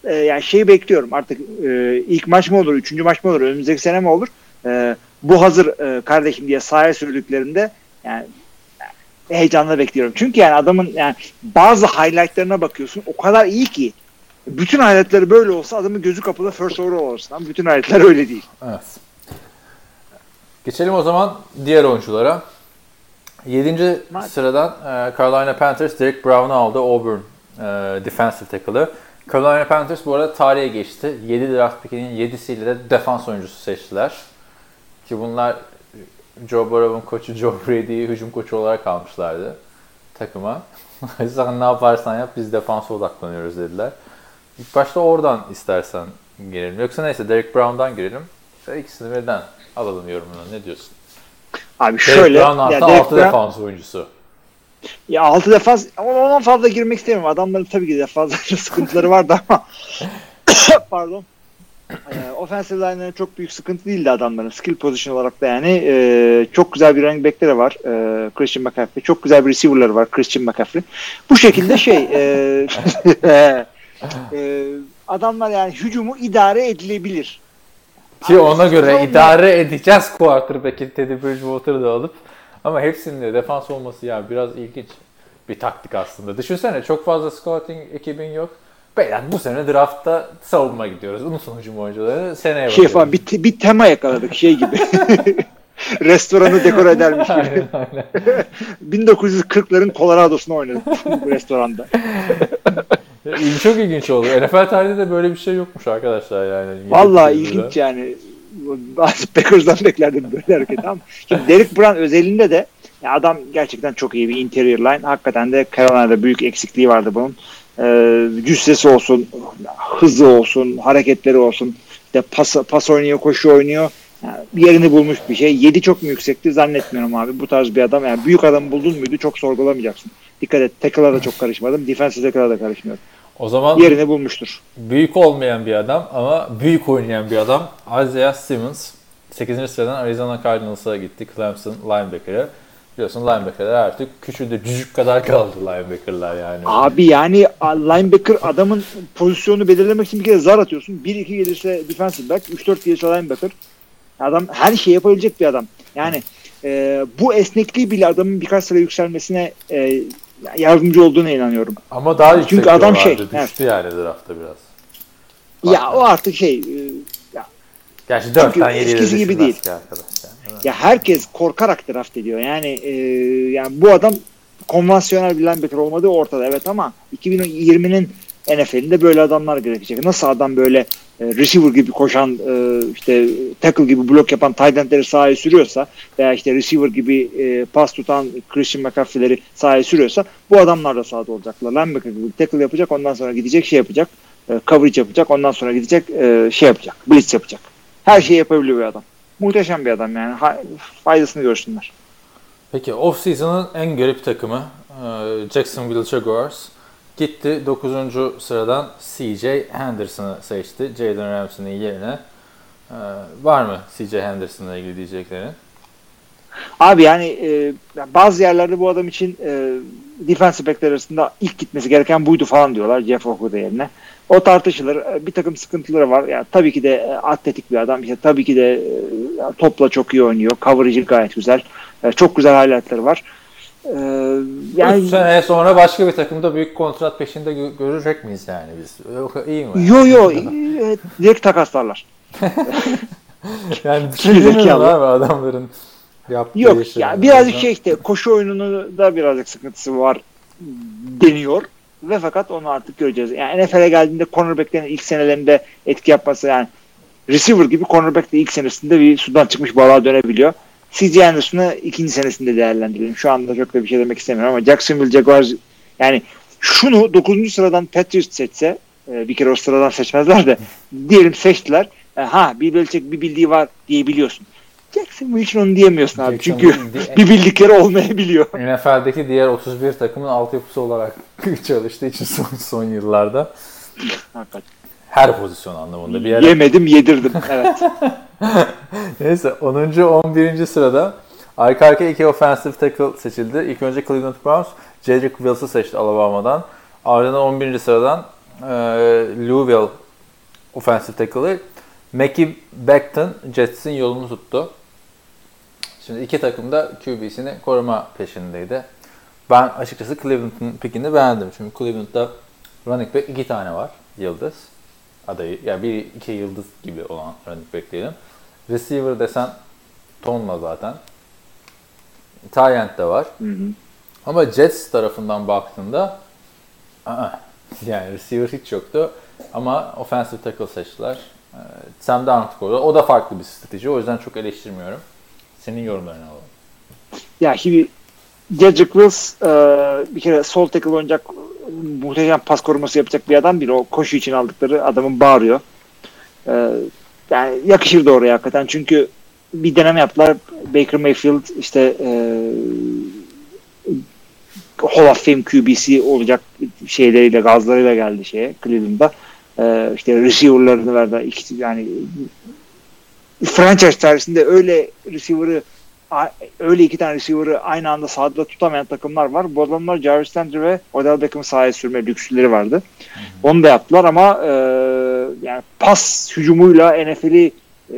e, yani şeyi bekliyorum artık e, ilk maç mı olur, üçüncü maç mı olur, önümüzdeki sene mi olur? E, bu hazır e, kardeşim diye sahaya sürdüklerinde yani heyecanla bekliyorum. Çünkü yani adamın yani bazı highlightlarına bakıyorsun o kadar iyi ki bütün highlightları böyle olsa adamın gözü kapalı first overall alırsın ama bütün highlightlar öyle değil. Evet. Geçelim o zaman diğer oyunculara. 7. Madem. sıradan e, Carolina Panthers Derek Brown'u aldı Auburn e, defensive tackle'ı. Carolina Panthers bu arada tarihe geçti. 7 draft pickinin 7'siyle de defans oyuncusu seçtiler. Ki bunlar Joe Burrow'un koçu Joe Brady'yi hücum koçu olarak almışlardı takıma. Yüzden ne yaparsan yap biz defansa odaklanıyoruz dediler. İlk başta oradan istersen girelim. Yoksa neyse Derek Brown'dan girelim. İkisini birden alalım yorumuna. Ne diyorsun? Abi Derek şöyle Brown hatta ya Derek 6 Brown- defans oyuncusu. Ya altı defans ama ondan fazla girmek istemiyorum. Adamların tabii ki de fazla sıkıntıları vardı ama pardon. Ee, offensive line'ların çok büyük sıkıntı değildi adamların. Skill position olarak da yani e, çok güzel bir running back'leri var. E, Christian McCaffrey. Çok güzel bir receiver'ları var. Christian McCaffrey. Bu şekilde şey e, e, adamlar yani hücumu idare edilebilir. Ki Abi, ona göre idare edeceğiz quarterback'i Teddy Bridgewater'ı da alıp ama hepsinde defans olması ya biraz ilginç bir taktik aslında. Düşünsene çok fazla scouting ekibin yok. Beyler bu sene draftta savunma gidiyoruz. Unutun hücum oyuncuları. Seneye Şey falan bir, te- bir tema yakaladık şey gibi. Restoranı dekor edermiş gibi. Aynen, aynen. 1940'ların Colorado'sunu oynadık bu restoranda. Çok ilginç oldu. NFL tarihinde de böyle bir şey yokmuş arkadaşlar yani. Vallahi ilginç yüzüyle. Yani. Packers'dan beklerdim böyle hareket ama. Şimdi Derek Brown özelinde de ya adam gerçekten çok iyi bir interior line. Hakikaten de Carolina'da büyük eksikliği vardı bunun. Ee, cüssesi olsun, hızı olsun, hareketleri olsun. İşte pas, pas oynuyor, koşu oynuyor. Yani yerini bulmuş bir şey. 7 çok mu yüksekti zannetmiyorum abi. Bu tarz bir adam. Yani büyük adam buldun muydu çok sorgulamayacaksın. Dikkat et. Tackle'a da çok karışmadım. Defensive tackle'a da karışmıyorum. O zaman Yerini bulmuştur. büyük olmayan bir adam ama büyük oynayan bir adam. Isaiah Simmons 8. sıradan Arizona Cardinals'a gitti. Clemson linebacker'ı. Biliyorsun linebacker'lar artık küçüldü. Cücük kadar kaldı linebacker'lar yani. Abi yani linebacker adamın pozisyonunu belirlemek için bir kere zar atıyorsun. 1-2 gelirse defensive back, 3-4 gelirse linebacker. Adam her şeyi yapabilecek bir adam. Yani e, bu esnekliği bile adamın birkaç sıra yükselmesine e, yardımcı olduğuna inanıyorum. Ama daha yüksek Çünkü adam şey, diyorlardı. evet. Düştü yani draftta biraz. Ya o artık şey e, ya, Gerçi Çünkü 4'ten 7'ye eskisi gibi değil. ki arkadaşlar. ya herkes korkarak draft ediyor. Yani e, yani bu adam konvansiyonel bir linebacker olmadığı ortada evet ama 2020'nin NFL'inde böyle adamlar gerekecek. Nasıl adam böyle e, receiver gibi koşan e, işte tackle gibi blok yapan tight endleri sahaya sürüyorsa veya işte receiver gibi e, pas tutan Christian McCaffrey'leri sahaya sürüyorsa bu adamlar da sahada olacaklar. Linebacker gibi tackle yapacak ondan sonra gidecek şey yapacak e, coverage yapacak ondan sonra gidecek e, şey yapacak blitz yapacak. Her şeyi yapabiliyor bir adam. Muhteşem bir adam yani. Ha, faydasını görsünler. Peki off-season'ın en garip takımı e, Jacksonville Jaguars gitti 9. sıradan CJ Henderson'ı seçti Jalen Ramsey'nin yerine. E, var mı CJ Henderson'la ilgili diyeceklerin? Abi yani e, bazı yerlerde bu adam için e, defensive backler arasında ilk gitmesi gereken buydu falan diyorlar Jeff Okuda yerine. O tartışılır. E, Bir takım sıkıntıları var. Ya tabii ki de e, atletik bir adam. İşte tabii ki de e, topla çok iyi oynuyor. Coverage'ı gayet güzel. Çok güzel highlightları var. E, Yani... 3 Yani sene sonra başka bir takımda büyük kontrat peşinde gö- görecek miyiz yani biz? İyi mi? yo yo e, direkt takaslarlar. Yani Zekalı. düşünemiyorlar abi adamların yaptığı Yok işi. ya birazcık şey işte koşu oyununu da birazcık sıkıntısı var deniyor ve fakat onu artık göreceğiz. Yani NFL'e geldiğinde cornerback'lerin ilk senelerinde etki yapması yani receiver gibi cornerback de ilk senesinde bir sudan çıkmış balığa dönebiliyor. C.J. Anderson'ı ikinci senesinde değerlendirelim. Şu anda çok da bir şey demek istemiyorum ama Jacksonville Jaguars yani şunu 9. sıradan Patriots seçse e, bir kere o sıradan seçmezler de diyelim seçtiler. E, ha Bill Belichick bir bildiği var diyebiliyorsun. Jacksonville için onu diyemiyorsun abi. Çünkü bir bildikleri olmayabiliyor. NFL'deki diğer 31 takımın altyapısı olarak çalıştığı için son, son yıllarda Hakikaten. Her pozisyon anlamında bir yere. Yemedim yedirdim. Evet. Neyse 10. 11. sırada arka arkaya iki offensive tackle seçildi. İlk önce Cleveland Browns Jedrick Wills'ı seçti Alabama'dan. Ardından 11. sıradan e, Louisville offensive tackle'ı Mackie Beckton Jets'in yolunu tuttu. Şimdi iki takım da QB'sini koruma peşindeydi. Ben açıkçası Cleveland'ın pickini beğendim. Çünkü Cleveland'da running back iki tane var. Yıldız adayı. Yani bir iki yıldız gibi olan running back diyelim. Receiver desen tonla zaten. Tyent de var. Hı hı. Ama Jets tarafından baktığında aa, yani receiver hiç yoktu. Ama offensive tackle seçtiler. Ee, Sam Darnold koydu. O da farklı bir strateji. O yüzden çok eleştirmiyorum. Senin yorumlarını alalım. Ya şimdi Jedrick Wills e, bir kere sol tackle oynayacak muhteşem pas koruması yapacak bir adam değil. O koşu için aldıkları adamın bağırıyor. E, yani yakışır oraya hakikaten. Çünkü bir deneme yaptılar. Baker Mayfield işte e, Hall of Fame QB'si olacak şeyleriyle, gazlarıyla geldi şeye Cleveland'da. E, işte receiver'larını verdi. İki, yani franchise tarihinde öyle receiver'ı öyle iki tane receiver'ı aynı anda sahada tutamayan takımlar var. Bu adamlar Jarvis Landry ve Odell Beckham'ı sahaya sürme lüksleri vardı. Onu da yaptılar ama e, yani pas hücumuyla NFL'i e,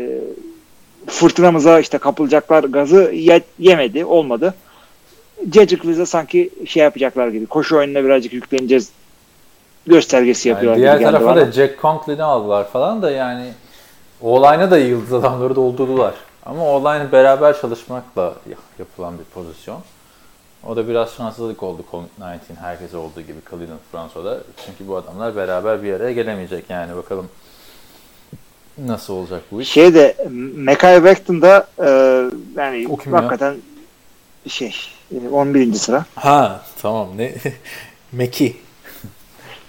fırtınamıza işte kapılacaklar gazı ye- yemedi, olmadı. Cedric Wills'e sanki şey yapacaklar gibi. Koşu oyununa birazcık yükleneceğiz göstergesi Yani yapıyorlar diğer tarafa da Jack Conklin'i aldılar falan da yani olayına da yıldız adamları doldurdular. Ama olayın beraber çalışmakla yapılan bir pozisyon. O da biraz şanssızlık oldu COVID-19 herkese olduğu gibi Cleveland Fransa'da. Çünkü bu adamlar beraber bir araya gelemeyecek yani bakalım nasıl olacak bu iş. Şeyde Mekai Beckton da e, yani kim ya? hakikaten şey e, 11. sıra. Ha tamam ne Meki.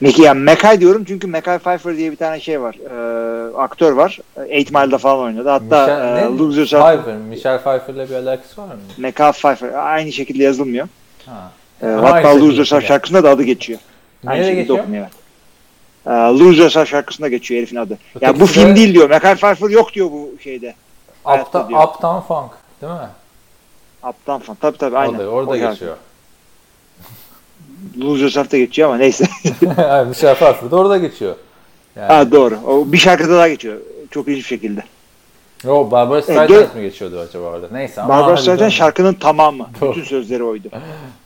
Meki yani Mekai diyorum çünkü Mekai Pfeiffer diye bir tane şey var. E, aktör var. 8 Mile'da falan oynadı. Hatta Michel, e? Losers Up- Pfeiffer. Michelle Pfeiffer'la bir alakası var mı? Mekai Pfeiffer aynı şekilde yazılmıyor. Ha. E, Ama hatta aynı Up yazılıyor. şarkısında da adı geçiyor. Aynı Nereye şekilde geçiyor? okunuyor. evet. E, Losers Up şarkısında geçiyor herifin adı. Ya bu Ötekisi de- film değil diyor. Mekai Pfeiffer yok diyor bu şeyde. Hayatta Uptown, Funk değil mi? Uptown falan. Tabii tabii aynen. Orada, orada O şarkı. Losers Up'ta geçiyor ama neyse. yani Michelle Pfeiffer de orada geçiyor. Yani, ha doğru. O bir şarkıda daha geçiyor. Çok ilginç bir şekilde. o Barbara E, Streisand gö- mi geçiyordu acaba orada? Neyse ama Barbara Streisand şarkının tamamı. Doğru. Bütün sözleri oydu.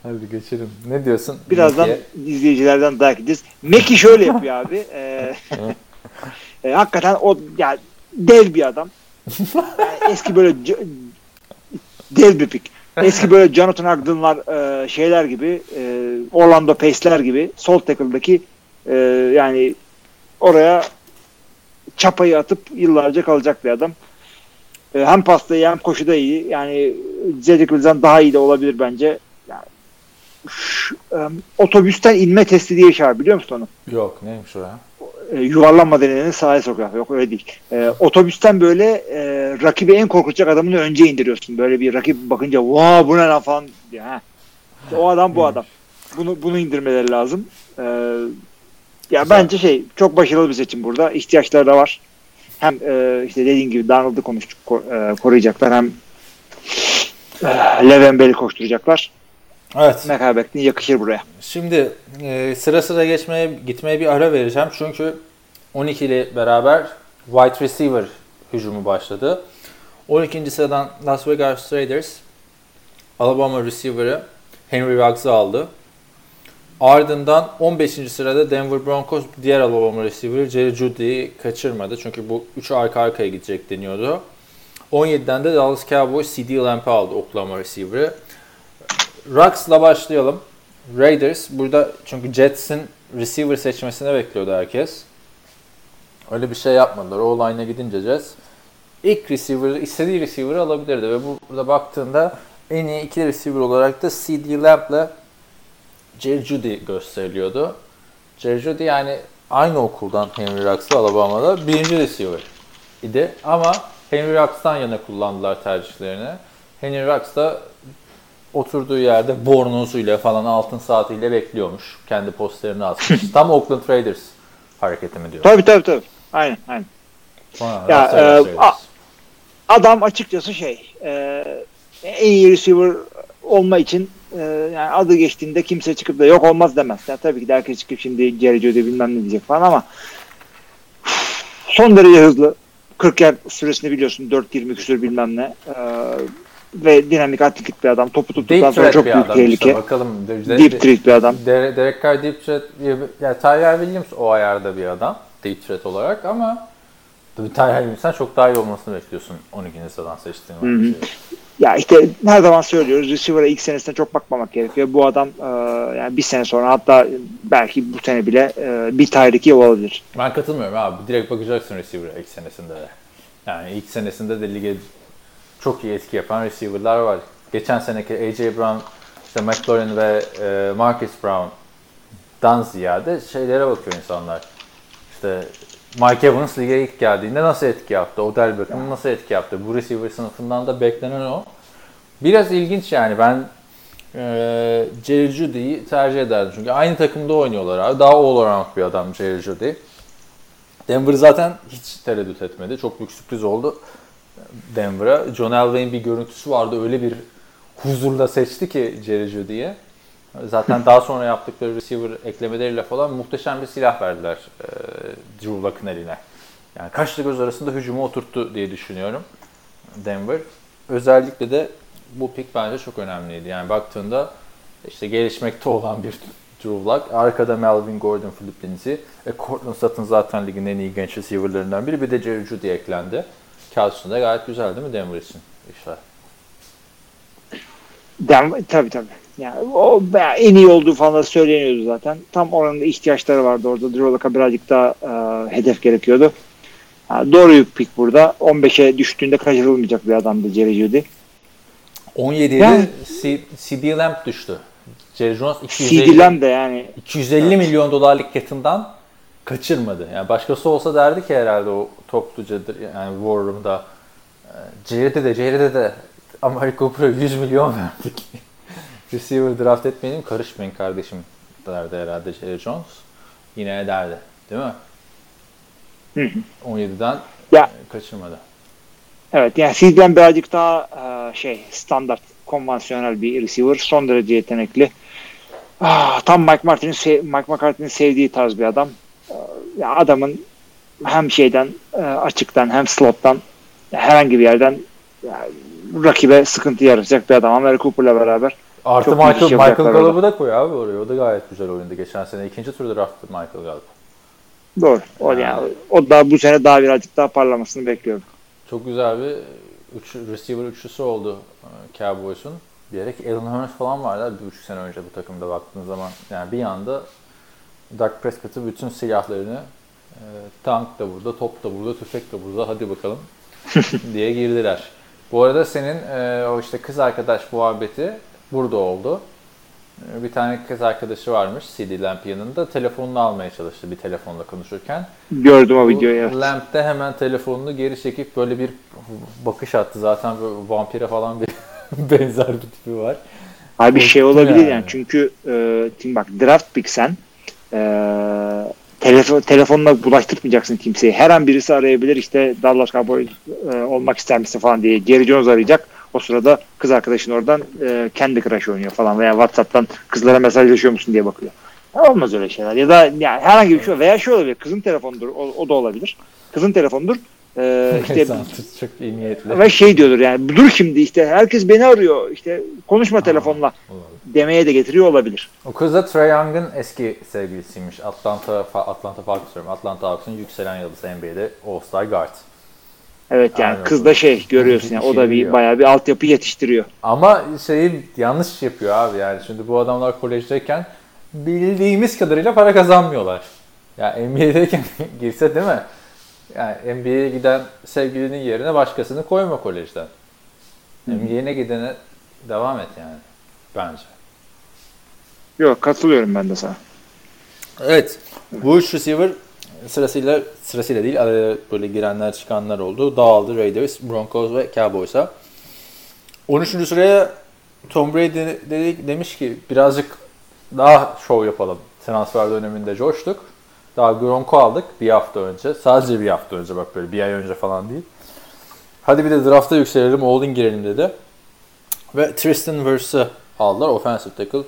Hadi geçelim. Ne diyorsun? Birazdan Meki'ye? izleyicilerden dayak yiyeceğiz. Meki şöyle yapıyor abi. Ee, e, hakikaten o yani dev bir adam. Yani eski böyle dev bir pik. Eski böyle Jonathan Ogden'lar e, şeyler gibi e, Orlando Pace'ler gibi sol tackle'daki e, yani oraya çapayı atıp yıllarca kalacak bir adam. E, hem pasta iyi hem koşuda iyi. Yani Cedric Wills'den daha iyi de olabilir bence. Yani, şu, e, otobüsten inme testi diye bir şey var biliyor musun onu? Yok neymiş o ya? E, yuvarlanma deneyini sahaya sokuyor. Yok öyle değil. E, otobüsten böyle e, rakibi en korkutacak adamını önce indiriyorsun. Böyle bir rakip bakınca vaa bu ne lan falan diye. Ha. İşte o adam bu adam. Bunu bunu indirmeleri lazım. E, ya bence şey çok başarılı bir seçim burada. İhtiyaçları da var. Hem e, işte dediğin gibi Darnold'u konuştuk ko- e, koruyacaklar hem e, Le'Veon Bell'i koşturacaklar. Evet. Mekal Becton yakışır buraya. Şimdi e, sıra sıra geçmeye gitmeye bir ara vereceğim. Çünkü 12 ile beraber wide receiver hücumu başladı. 12. sıradan Las Vegas Raiders Alabama receiver'ı Henry Ruggs'ı aldı. Ardından 15. sırada Denver Broncos diğer Alabama receiver'ı Jerry Jeudy'yi kaçırmadı. Çünkü bu üçü arka arkaya gidecek deniyordu. 17'den de Dallas Cowboys CD Lamp'ı aldı Oklahoma receiver'ı. Rugs'la başlayalım. Raiders burada çünkü Jets'in receiver seçmesini bekliyordu herkes. Öyle bir şey yapmadılar. O line'a gidince Jets ilk receiver, istediği receiver'ı alabilirdi ve burada baktığında en iyi ikili receiver olarak da CD Lamp'la Jerry Jeudy gösteriliyordu. Jeudy yani aynı okuldan Henry Ruggs'la Alabama'da birinci receiver idi ama Henry Ruggs'tan yana kullandılar tercihlerini. Henry Ruggs da oturduğu yerde bornozuyla falan altın saatiyle bekliyormuş. Kendi posterini asmış. Tam Oakland Raiders hareketi mi diyor? Tabii tabii tabii. Aynen aynen. Ya, e, a- Adam açıkçası şey e, en iyi receiver olma için e, yani adı geçtiğinde kimse çıkıp da yok olmaz demez. Yani tabii ki de herkes çıkıp şimdi Jerry Jeudy bilmem ne diyecek falan ama son derece hızlı. 40 yer süresini biliyorsun. 4-20 küsür bilmem ne. E, ve dinamik atletik bir adam. Topu tuttuktan Deep sonra çok büyük adam tehlike. işte bakalım. De, de, Deep threat bir adam. Derek, Derek Carr deep threat, yani Tyler Williams o ayarda bir adam. Deep threat olarak ama tabii Tyler Williams'ten çok daha iyi olmasını bekliyorsun 12. sıradan seçtiğin oyuncuyu. Ya işte her zaman söylüyoruz. Receiver'a ilk senesinde çok bakmamak gerekiyor. Bu adam e, yani bir sene sonra hatta belki bu sene bile e, bir Tyreek Hill olabilir. Ben katılmıyorum abi. Direkt bakacaksın receiver'a ilk senesinde de. Yani ilk senesinde de lige çok iyi etki yapan receiver'lar var. Geçen seneki AJ Brown, işte McLaurin ve e, Marcus Brown'dan ziyade şeylere bakıyor insanlar. İşte Mike Evans lige ilk geldiğinde nasıl etki yaptı? Odell Beckham nasıl etki yaptı? Bu receiver sınıfından da beklenen o. Biraz ilginç yani. Ben e, Jerry Jeudy'yi tercih ederdim. Çünkü aynı takımda oynuyorlar abi. Daha all around bir adam Jerry Jeudy. Denver zaten hiç tereddüt etmedi. Çok büyük sürpriz oldu Denver'a. John Elway'in bir görüntüsü vardı. Öyle bir huzurla seçti ki Jerry Jeudy'ye. Zaten daha sonra yaptıkları receiver eklemeleriyle falan muhteşem bir silah verdiler e, Drew Luck'ın eline. Yani kaşla göz arasında hücumu oturttu diye düşünüyorum Denver. Özellikle de bu pick bence çok önemliydi. Yani baktığında işte gelişmekte olan bir Drew Luck. Arkada Melvin Gordon, Philip Lindsay. E, Cortland Sutton zaten ligin en iyi genç receiver'larından biri. Bir de Jerry Jeudy eklendi. Kağıt üstünde gayet güzel değil mi Denver için işler? Denver, tabii tabii. Yani o en iyi olduğu falan da söyleniyordu zaten. Tam oranın ihtiyaçları vardı orada. Drew Luck'a birazcık daha e, hedef gerekiyordu. Ha, doğru yük pick burada. 15'e düştüğünde kaçırılmayacak bir adamdı Jerry Jeudy. 17'de Yani- CD Lamb düştü. Jerry Jones 250, CD Lamb de yani 250 milyon dolarlık yatından kaçırmadı. Yani başkası olsa derdi ki herhalde o toplucadır yani War Room'da e, Jerry'de de Jerry'de de Amerika Cooper'a 100 milyon verdik. Receiver draft etmeyelim karışmayın kardeşim derdi herhalde Jerry Jones. Yine ederdi. Değil mi? Hı hı. 17'den Ya. e, kaçırmadı. Evet yani sizden birazcık daha e, şey standart konvansiyonel bir receiver. Son derece yetenekli. Ah, tam Mike Martin'in Mike McCarthy'nin sevdiği tarz bir adam. Ya adamın hem şeyden e, açıktan hem slottan herhangi bir yerden yani, rakibe sıkıntı yaratacak bir adam. Amerika Cooper'la beraber. Artı Çok Michael, Michael Gallup'u da koy abi oraya. O da gayet güzel oyundu. Geçen sene ikinci turda draftı Michael Gallup. Doğru. O, Ha. yani, o da bu sene daha birazcık daha parlamasını bekliyorum. Çok güzel bir üç, receiver üçlüsü oldu e, Cowboys'un. Bir yere ki Alan Hurns falan vardı bir buçuk sene önce bu takımda baktığın zaman. Yani bir anda Dak Prescott'ı bütün silahlarını e, tank da burada, top da burada, tüfek de burada hadi bakalım diye girdiler. Bu arada senin e, o işte kız arkadaş muhabbeti burada oldu. E, Bir tane kız arkadaşı varmış CD Lamp yanında. Telefonunu almaya çalıştı bir telefonla konuşurken. Gördüm o videoyu. evet. Lamp de hemen telefonunu geri çekip böyle bir bakış attı. Zaten böyle vampire falan bir benzer bir tipi var. Abi bir şey olabilir yani. yani. Çünkü e, bak draft pick sen telefon, telefonla bulaştırmayacaksın kimseyi. Her an birisi arayabilir işte Dallas Cowboys e, olmak ister misin falan diye. Jerry Jones arayacak. O sırada kız arkadaşın oradan e, kendi crush oynuyor falan veya WhatsApp'tan kızlara mesajlaşıyor musun diye bakıyor. Olmaz öyle şeyler. Ya da yani herhangi bir şey veya şey olabilir. Kızın telefonudur. O, o da olabilir. Kızın telefonudur. Ee, işte çok iyi niyetli. ve şey diyordur yani dur şimdi işte herkes beni arıyor işte konuşma telefonla demeye de getiriyor olabilir. O kız da Trae Young'ın eski sevgilisiymiş. Atlanta Atlanta Falcons diyorum. Atlanta Hawks'ın yükselen yıldızı NBA'de All-Star Guard. Evet yani Aynen. kız da şey görüyorsun yani o da bir biliyor. bayağı bir altyapı yetiştiriyor. Ama şeyi yanlış yapıyor abi yani. Şimdi bu adamlar kolejdeyken bildiğimiz kadarıyla para kazanmıyorlar. Ya NBA'deyken girse değil mi? Yani NBA'ye giden sevgilinin yerine başkasını koyma kolejden. NBA'ye gidene devam et yani. Bence. Yok katılıyorum ben de sana. Evet. Bu üç receiver sırasıyla sırasıyla değil araya böyle girenler çıkanlar oldu. Dağıldı Raiders, Broncos ve Cowboys'a. 13. sıraya Tom Brady dedi, demiş ki birazcık daha şov yapalım. Transfer döneminde coştuk. Daha Gronk'u aldık bir hafta önce. Sadece bir hafta önce bak böyle bir ay önce falan değil. Hadi bir de drafta yükselelim, in girelim dedi. Ve Tristan Wirfs'ı aldılar. Offensive tackle.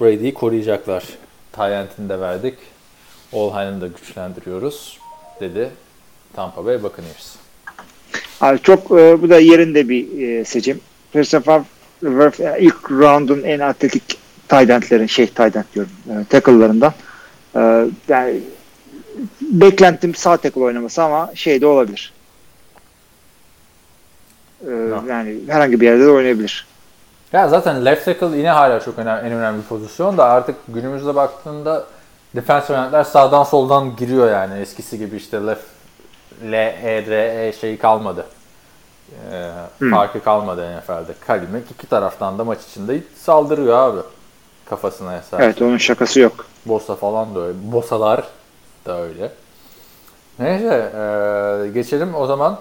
Brady'yi koruyacaklar. Tyent'ini de verdik. Olhay'ını da güçlendiriyoruz dedi Tampa Bay Buccaneers. Abi çok e, bu da yerinde bir e, seçim. Wirf e, ilk round'un en atletik tight şey tight diyorum e, tackle'larından. E, yani beklentim sağ tackle oynaması ama şey de olabilir. E, Yani herhangi bir yerde de oynayabilir. Ya zaten left tackle yine hala çok önemli, en önemli pozisyon da artık günümüzde baktığında defensive endler sağdan soldan giriyor yani eskisi gibi işte left L, E, R, E şeyi kalmadı. Ee, Hmm. Farkı kalmadı NFL'de. Kalimek iki taraftan da maç içinde saldırıyor abi. Kafasına esas. Evet onun şakası yok. Bosa falan da öyle. Bosalar da öyle. Neyse eee, geçelim o zaman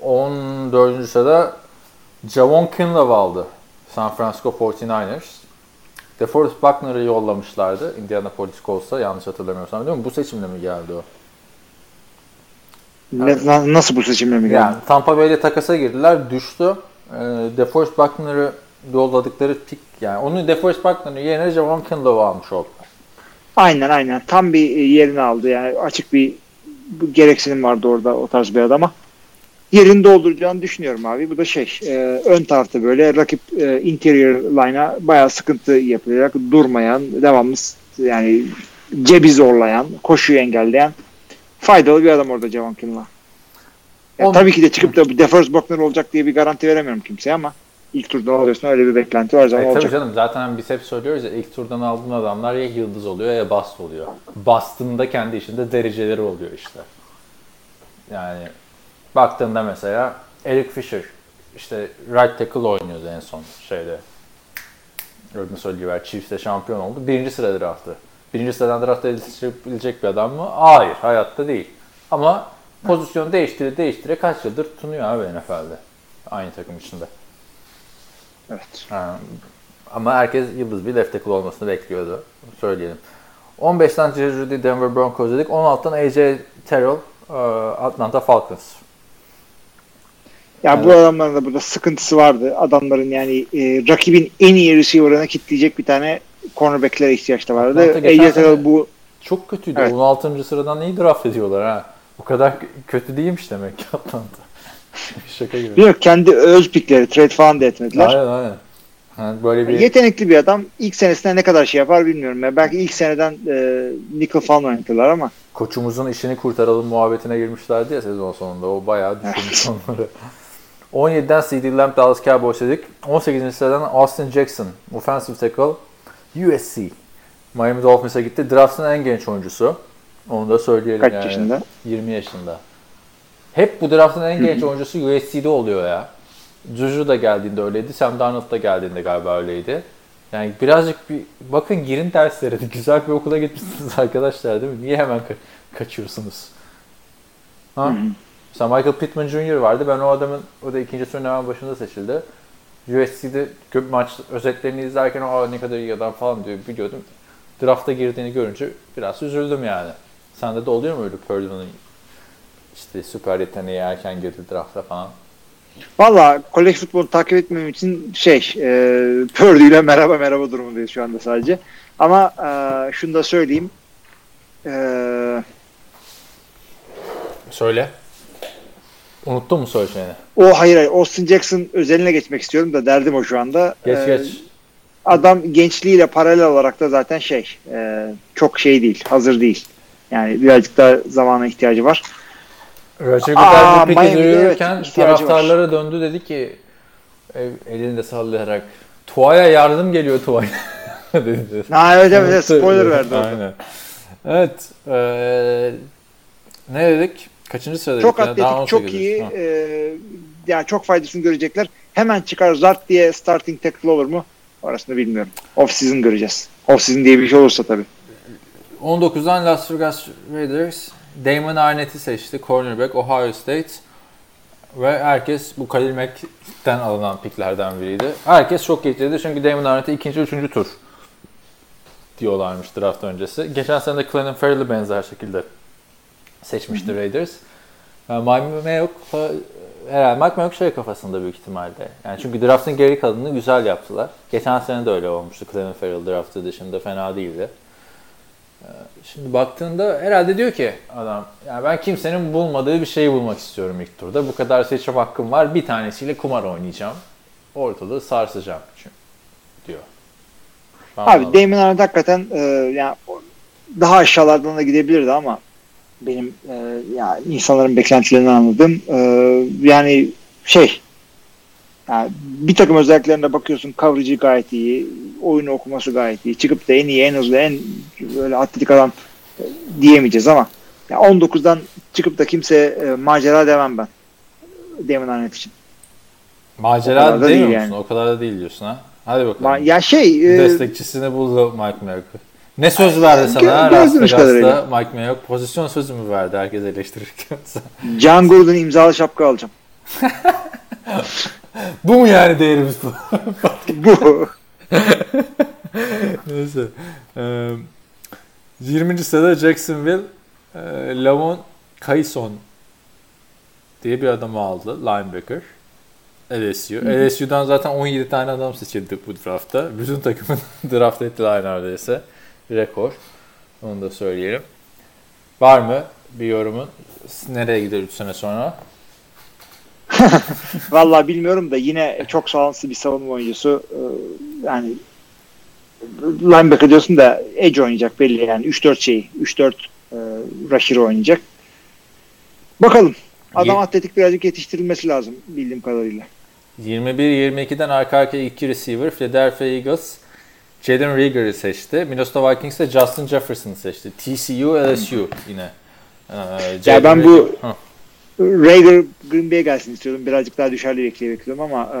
14. sırada Javon Kinlaw aldı. San Francisco 49ers. DeForest Buckner'ı yollamışlardı. Indianapolis Colts'a yanlış hatırlamıyorsam değil mi? Bu seçimle mi geldi o? Ne- na- nasıl bu seçimle mi geldi? Yani Tampa Bay'le takasa girdiler. Düştü. Eee DeForest Buckner'ı yolladıkları pick yani onu DeForest Buckner'ın yerine Javon Kinlaw almış oldular. Aynen aynen. Tam bir e, yerini aldı. Yani açık bir gereksinim vardı orada o tarz bir adama. Yerini dolduracağını düşünüyorum abi. Bu da şey e, ön tarafta böyle rakip e, interior line'a bayağı sıkıntı yapacak. Durmayan, devamlı yani cebi zorlayan, koşuyu engelleyen faydalı bir adam orada Javon Kinlaw. Ya On- tabii ki de çıkıp da DeForest Buckner olacak diye bir garanti veremiyorum kimseye ama ilk turdan alıyorsun öyle bir beklenti var zaman E, tabii canım zaten biz hep söylüyoruz ya ilk turdan aldığın adamlar ya yıldız oluyor ya bast oluyor. Bastın da kendi içinde dereceleri oluyor işte. Yani baktığında mesela Eric Fisher işte right tackle oynuyordu en son şeyde. Öyle söyleyiver Chiefs'te şampiyon oldu. Birinci sıra draftı. Birinci sıradan draft edilebilecek bir adam mı? Hayır. Hayatta değil. Ama pozisyon değiştire değiştire kaç yıldır tutunuyor abi NFL'de. Aynı takım içinde. Evet. Ha, ama herkes yıldız bir left tackle olmasını bekliyordu. Söyleyelim. 15'ten Jerry Judy Denver Broncos dedik. 16'dan AJ Terrell e, Atlanta Falcons. Ya Evet. bu adamların da burada sıkıntısı vardı. Adamların yani e, rakibin en iyi receiver'ına kitleyecek bir tane cornerback'lere ihtiyaç da vardı. AJ Terrell bu Çok kötüydü. Evet. 16. sıradan iyi draft ediyorlar ha. O kadar kötü değilmiş demek ki Atlanta. Şaka gibi. bilmiyorum kendi öz pikleri trade falan da etmediler. Aynen aynen. Yani böyle bir Yetenekli bir adam. İlk senesinde ne kadar şey yapar bilmiyorum. Ya belki ilk seneden e, nickel falan oynatırlar ama koçumuzun işini kurtaralım muhabbetine girmişlerdi ya sezon sonunda. O bayağı düşürmüş onları. 17'den CD Lamb Dallas Cowboys dedik. 18. sıradan Austin Jackson, offensive tackle, USC. Miami Dolphins'a gitti. Draft'ın en genç oyuncusu. Onu da söyleyelim kaç yani. yaşında? 20 yaşında. Hep bu draft'ın en genç oyuncusu USC'de oluyor ya. Juju da geldiğinde öyleydi. Sam Darnold da geldiğinde galiba öyleydi. Yani birazcık bir bakın girin derslere. Güzel bir okula gitmişsiniz arkadaşlar değil mi? Niye hemen ka- kaçıyorsunuz? Ha? Mesela Michael Pittman Jr. vardı. Ben o adamın o da ikinci turnuvanın başında seçildi. USC'de köp maç özetlerini izlerken o ne kadar iyi adam falan diyor biliyordum. Draft'a girdiğini görünce biraz üzüldüm yani. Sende de oluyor mu öyle Purdue'nun işte süper yeteneği erken girdi draft'a falan? Valla kolej futbolu takip etmem için şey e, Purdue ile merhaba merhaba durumundayız şu anda sadece. Ama e, şunu da söyleyeyim. E, Söyle. Unuttun mu söyleyeceğini? o hayır hayır Austin Jackson özeline geçmek istiyorum da derdim o şu anda. Geç E, geç. Adam gençliğiyle paralel olarak da zaten şey e, çok şey değil hazır değil. Yani birazcık daha zamana ihtiyacı var. Roger Goodell bir peki yürürken evet, ihtiyacı var. taraftarlara döndü dedi ki e, elini de sallayarak Tua'ya yardım geliyor Tua'ya dedi. Ha evet evet, spoiler verdi. Aynen. Evet. eee, ne dedik? Kaçıncı sıradaydık? Çok ya? atletik, Daha çok 18'deyiz. iyi. Ha. E, yani çok faydasını görecekler. Hemen çıkar zart diye starting tackle olur mu? Orasını bilmiyorum. Off season göreceğiz. Off season diye bir şey olursa tabii. 19'dan Las Vegas Raiders Damon Arnett'i seçti. Cornerback Ohio State. Ve herkes bu Khalil Mack'ten alınan piklerden biriydi. Herkes çok getirdi çünkü Damon Arnett'i ikinci, üçüncü tur diyorlarmış draft öncesi. Geçen sene de Clelin Ferrell'i benzer şekilde seçmişti Raiders. Yani Mike Mayock fa- herhalde Mike Mayock şey kafasında büyük ihtimalle. Yani çünkü draftın geri kalanını güzel yaptılar. Geçen sene de öyle olmuştu. Clelin Ferrell draftı dışında fena değildi. Şimdi baktığında herhalde diyor ki adam yani ben kimsenin bulmadığı bir şeyi bulmak istiyorum ilk turda. Bu kadar seçim hakkım var. Bir tanesiyle kumar oynayacağım. Ortalığı sarsacağım çünkü diyor. Ben Abi bunu- Damon Arnett hakikaten e, yani daha aşağılardan da gidebilirdi ama benim e, ya insanların beklentilerini anladım. E, yani şey yani bir takım özelliklerine bakıyorsun coverage'ı gayet iyi, oyunu okuması gayet iyi. Çıkıp da en iyi, en hızlı, en böyle atletik adam e, diyemeyeceğiz ama ya 19'dan çıkıp da kimse e, macera demem ben. Damon Arnett için. Macera da değil misin? yani. O kadar da değil diyorsun ha. Hadi bakalım. Ma- Ya şey e, Destekçisini buldu Mike Mayock. Ne söz verdi sana gö- Las Vegas'ta. Mike Mayock? Pozisyon sözü mü verdi herkes eleştirirken? John Gordon imzalı şapka alacağım. bu mu yani değerimiz bu? Bu. Neyse. Ee, 20. sırada Jacksonville e, Lavon Kayson diye bir adamı aldı. Linebacker. LSU. LSU'dan zaten 17 tane adam seçildi bu draftta. Bütün takımın draft ettiler neredeyse. Rekor. Onu da söyleyelim. Var mı bir yorumun? Nereye gider 3 sene sonra? Vallahi bilmiyorum da yine çok sağlıklı bir savunma oyuncusu. Ee, Yani linebacker diyorsun da edge oynayacak belli yani 3-4 şey 3-4 e, rusher oynayacak. Bakalım. Adam atletik birazcık yetiştirilmesi lazım bildiğim kadarıyla. 21-22'den arka arkaya iki receiver Philadelphia Eagles Jalen Rieger'ı seçti. Minnesota Vikings de Justin Jefferson'ı seçti. TCU, LSU yine. Ee, Jalen ben bu- Reagor- Hı. Rager Green Bay'e gelsin istiyordum. Birazcık daha düşerli bekleye bekliyordum ama e,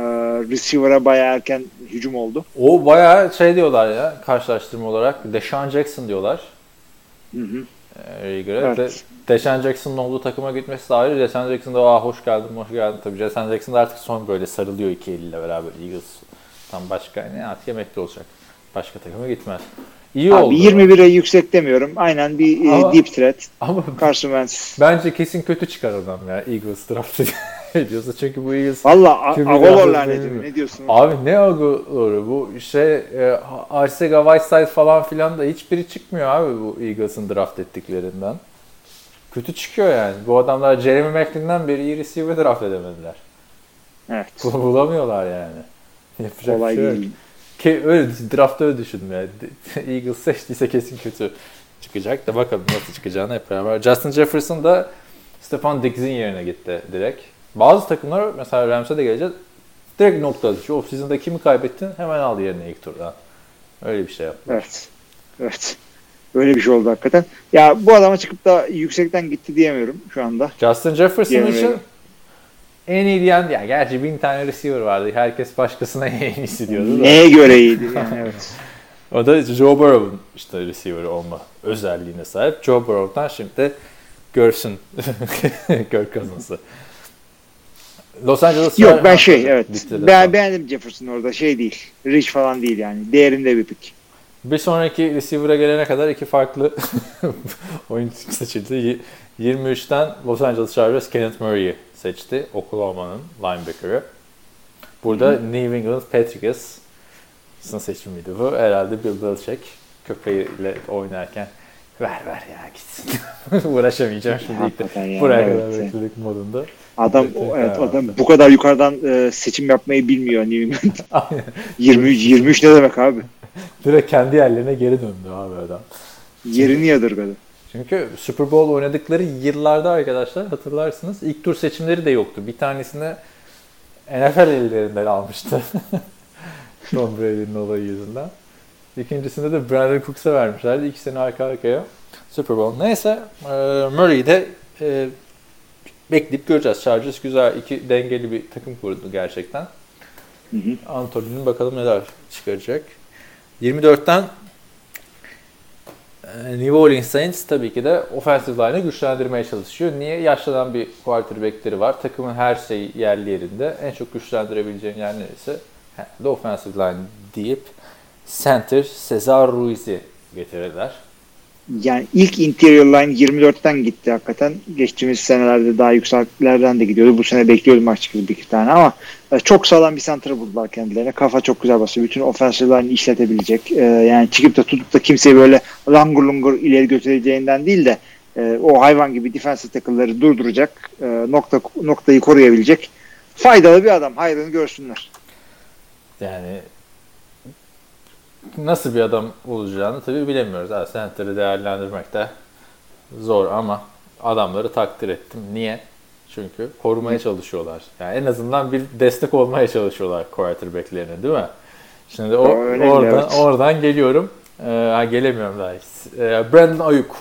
receiver'a bayağı erken hücum oldu. O bayağı şey diyorlar ya karşılaştırma olarak. Deshaun Jackson diyorlar. Hı hı. e, Rieger'e. Evet. De, Deshaun Jackson'ın olduğu takıma gitmesi de ayrı. Deshaun Jackson da Aa, hoş geldin, hoş geldin. Tabii Deshaun Jackson da artık son böyle sarılıyor iki eliyle beraber Eagles. Tam başka ne artık emekli olacak. Başka takıma gitmez. İyi oldu. Abi 21'e yüksek demiyorum. Aynen bir e, Ama- deep threat. Ama Carson Wentz. bence kesin kötü çıkar adam ya Eagles draft ediyorsa. Çünkü bu Eagles Valla Agolor laneti. Ne diyorsun? Abi ne agıları bu şey e, Arcega Whiteside falan filan da hiçbiri çıkmıyor abi bu Eagles'ın draft ettiklerinden. Kötü çıkıyor yani. Bu adamlar Jeremy McLean'den beri iyi receiver draft edemediler. Evet. Bul- Bulamıyorlar yani. Yapacak Kolay bir şey değil. Ki öyle draftta öyle düşündüm yani. Eagles seçtiyse kesin kötü çıkacak da bakalım nasıl çıkacağını hep beraber. Justin Jefferson da Stefan Diggs'in yerine gitti direkt. Bazı takımlar mesela Rams'e de geleceğiz. Direkt nokta atışı. Off-season'da kimi kaybettin hemen al yerine ilk turdan. Öyle bir şey yaptı. Evet. Evet. Böyle bir şey oldu hakikaten. Ya bu adama çıkıp da yüksekten gitti diyemiyorum şu anda. Justin Jefferson için. En iyi diyen, ya gerçi bin tane receiver vardı. Herkes başkasına en iyisi diyordu. Neye göre iyiydi yani evet. O da Joe Burrow'un işte receiver olma özelliğine sahip. Joe Burrow'dan şimdi görsün Kirk Cousins'ı. Los Angeles Yok ben şey evet. de Ben beğendim Jefferson orada şey değil. Rich falan değil yani. Değerinde bir pick. Bir sonraki receiver'a gelene kadar iki farklı oyuncu seçildi. Y- 23'ten Los Angeles Chargers Kenneth Murray'i seçti. Oklahoma'nın linebacker'ı. Burada New England Patriots'ın seçimiydi bu. Herhalde Bill Belichick köpeğiyle oynarken ver ver ya gitsin. Uğraşamayacağım şimdi ilk de. Yani, Buraya evet. kadar bekledik modunda. Adam Evet, evet, adam bu kadar yukarıdan e, seçim yapmayı bilmiyor New England. Aynen. 23 23 ne demek abi? Direkt kendi yerlerine geri döndü abi adam. Yerini yadırgadı. Çünkü Super Bowl oynadıkları yıllarda arkadaşlar hatırlarsınız ilk tur seçimleri de yoktu. Bir tanesini NFL ellerinden almıştı. Tom Brady'nin olayı yüzünden. İkincisinde de Brandon Cooks'a vermişlerdi. İki sene arka arkaya Super Bowl. Neyse e, Murray'i de e, bekleyip göreceğiz. Chargers güzel iki dengeli bir takım kurdu gerçekten. Anthony'nin bakalım neler çıkaracak. 24'ten e, New Orleans Saints tabii ki de offensive line'ı güçlendirmeye çalışıyor. Niye? Yaşlanan bir quarterback'leri var. Takımın her şeyi yerli yerinde. En çok güçlendirebileceğin yer neresi? Herhalde offensive line deyip center Cesar Ruiz'i getirirler. Yani ilk interior line 24'ten gitti hakikaten. Geçtiğimiz senelerde daha yükseklerden de gidiyordu. Bu sene bekliyordum açıkçası bir iki tane ama e, çok sağlam bir center buldular kendilerine. Kafa çok güzel basıyor. Bütün offensive line'i işletebilecek. E, yani çıkıp da tutup da kimseyi böyle langur lungur ileri götüreceğinden değil de e, o hayvan gibi defensive tackle'ları durduracak. e, nokta noktayı koruyabilecek. Faydalı bir adam. Hayrını görsünler. Yani nasıl bir adam olacağını tabii bilemiyoruz. Center'ı değerlendirmek de zor ama adamları takdir ettim. Niye? Çünkü korumaya çalışıyorlar. Yani en azından bir destek olmaya çalışıyorlar quarterback'lerine değil mi? Şimdi o, Öyle, oradan, evet. oradan geliyorum. Ee, gelemiyorum daha. Ee, Brandon Ayuk.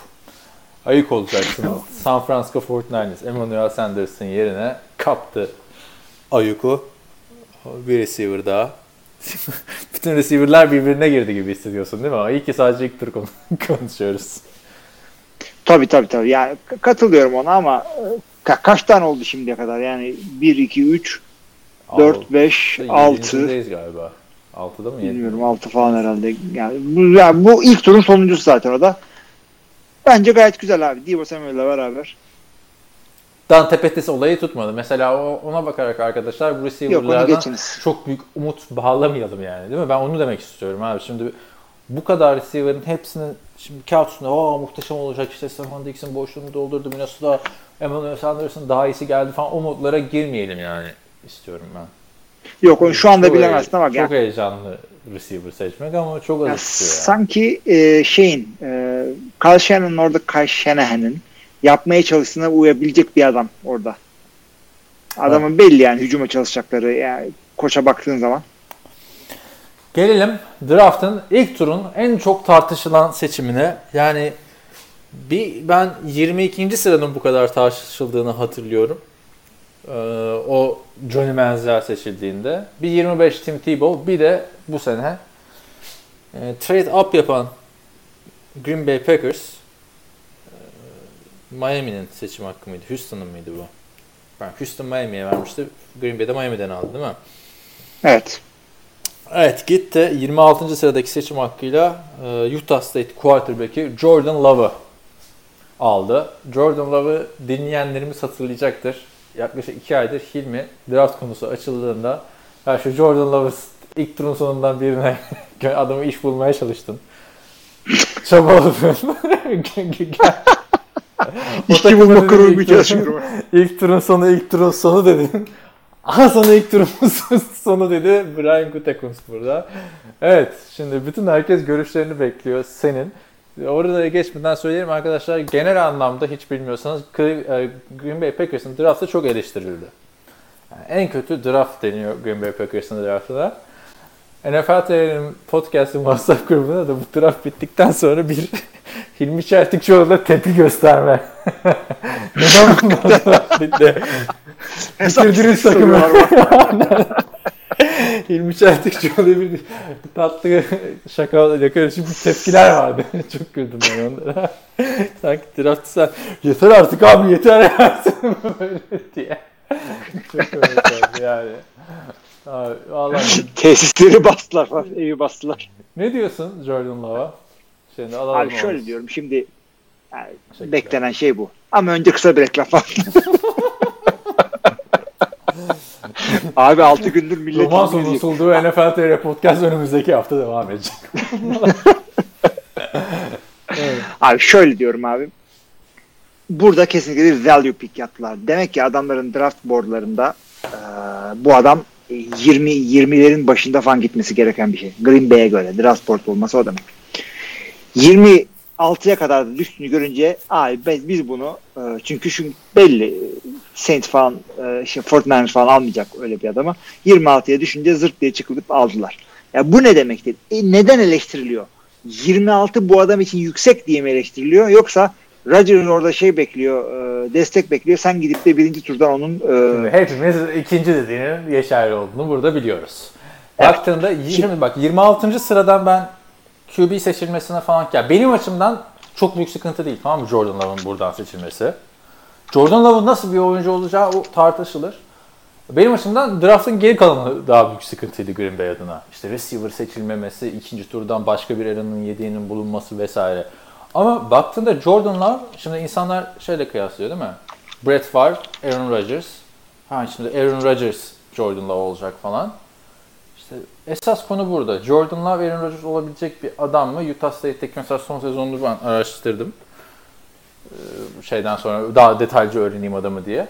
Ayuk olacaksın. San Francisco 49ers Emmanuel Sanders'ın yerine kaptı Ayuk'u. Bir receiver daha. Bütün receiver'lar birbirine girdi gibi hissediyorsun değil mi? Ama iyi ki sadece ilk tur konu- konuşuyoruz. Tabii tabii tabii. K- katılıyorum ona ama e, ka- kaç tane oldu şimdiye kadar? Yani 1, 2, 3, 4, 5, 6 Yedinci galiba. 6'da mı? bilmiyorum 6 falan herhalde. Yani bu, yani bu ilk turun sonuncusu zaten o da. Bence gayet güzel abi. Divo Samuel'la beraber. Dante Pettis olayı tutmadı. Mesela o- ona bakarak arkadaşlar bu receiver'lardan çok büyük umut bağlamayalım yani değil mi? Ben onu demek istiyorum abi. Şimdi bu kadar receiver'ın hepsinin şimdi kağıt üstünde "Aa, muhteşem olacak işte Stefan Dix'in boşluğunu doldurdu Minnesota Emmanuel Sanders'ın daha iyisi geldi falan o modlara girmeyelim yani istiyorum ben. Yok onu şu anda Çok bilemezsin ama Çok yani, heyecanlı receiver seçmek ama çok yani az istiyor yani. sanki e, şeyin e, Kyle Shanahan'ın orada Kyle Shanahan'ın yapmaya çalıştığına uyabilecek bir adam orada. Adamın belli yani hücuma çalışacakları yani koça baktığın zaman. Gelelim draft'ın ilk turun en çok tartışılan seçimine. Yani bir ben 22. sıranın bu kadar tartışıldığını hatırlıyorum. Ee, o Johnny Manziel seçildiğinde. Bir 25 Tim Tebow bir de bu sene e, trade up yapan Green Bay Packers Miami'nin seçim hakkı mıydı? Houston'ın mıydı bu? Ben Houston Miami'ye vermişti. Green Bay'de Miami'den aldı değil mi? Evet. Evet gitti. 26. sıradaki seçim hakkıyla e, Utah State quarterback'i Jordan Love'ı aldı. Jordan Love'ı dinleyenlerimiz hatırlayacaktır. Yaklaşık 2 aydır Hilmi draft konusu açıldığında ya şu Jordan Love'ı ilk turun sonundan birine adamı iş bulmaya çalıştın. Çabaladın. İşçi bulma dedi, kurumu bir çalışıyorum. İlk turun sonu, ilk turun sonu dedin. Aha sana ilk turun sonu dedi Brian Gutekunst burada. Evet, şimdi bütün herkes görüşlerini bekliyor senin. Orada geçmeden söyleyeyim arkadaşlar genel anlamda hiç bilmiyorsanız e, Green Bay Packers'ın draftı çok eleştirildi. Yani en kötü draft deniyor Green Bay Packers'ın draftına. NFL TV'nin podcast'ın WhatsApp grubuna da bu draft bittikten sonra bir Hilmi Çeltikçioğlu'na tepki gösterme. Neden bu draft bitti? Bitirdiniz takımı. Hilmi Çeltikçioğlu'ya bir tatlı şaka karışık bir tepkiler vardı. Çok güldüm ben onlara. Sanki draft sen yeter artık abi yeter artık böyle diye. Çok oldu yani. Abi, vallahi Tesisleri bastılar falan. Evi bastılar. ne diyorsun Jordan Love'a? Şimdi alalım Abi şöyle onu. diyorum şimdi yani Teşekkürler. beklenen şey bu. Ama önce kısa bir reklam var. Abi 6 gündür millet Roman sunulduğu NFL TR Podcast önümüzdeki hafta devam edecek. Abi şöyle diyorum abi. Burada kesinlikle bir value pick yaptılar. Demek ki adamların draft boardlarında e, bu adam 20 20'lerin başında falan gitmesi gereken bir şey. Green Bay'e göre draft board olması o demek. 26'ya kadar da düştüğünü görünce abi biz, biz bunu e, çünkü şu belli Saints falan e, işte Fortnite falan almayacak öyle bir adamı. 26'ya düşünce zırt diye çıkılıp aldılar. Ya bu ne demektir? E, neden eleştiriliyor? 26 bu adam için yüksek diye mi eleştiriliyor yoksa Rodgers orada şey bekliyor, e, destek bekliyor. Sen gidip de birinci turdan onun e, Hepimiz ikinci dediğinin yeşerli olduğunu burada biliyoruz. Baktığında şimdi bak 26. sıradan ben QB seçilmesine falan ya benim açımdan çok büyük sıkıntı değil tamam mı Jordan Love'ın buradan seçilmesi. Jordan Love'ın nasıl bir oyuncu olacağı o tartışılır. Benim açımdan draftın geri kalanı daha büyük sıkıntıydı Green Bay adına. İşte receiver seçilmemesi, ikinci turdan başka bir Aaron'ın yediğinin bulunması vesaire. Ama baktığında Jordan Love, şimdi insanlar şöyle kıyaslıyor değil mi? Brett Favre, Aaron Rodgers. Ha şimdi Aaron Rodgers, Jordan Love olacak falan. İşte esas konu burada. Jordan Love, Aaron Rodgers olabilecek bir adam mı? Utah State'deki mesela son sezonunu ben araştırdım. Ee, şeyden sonra daha detaylıca öğreneyim adamı diye.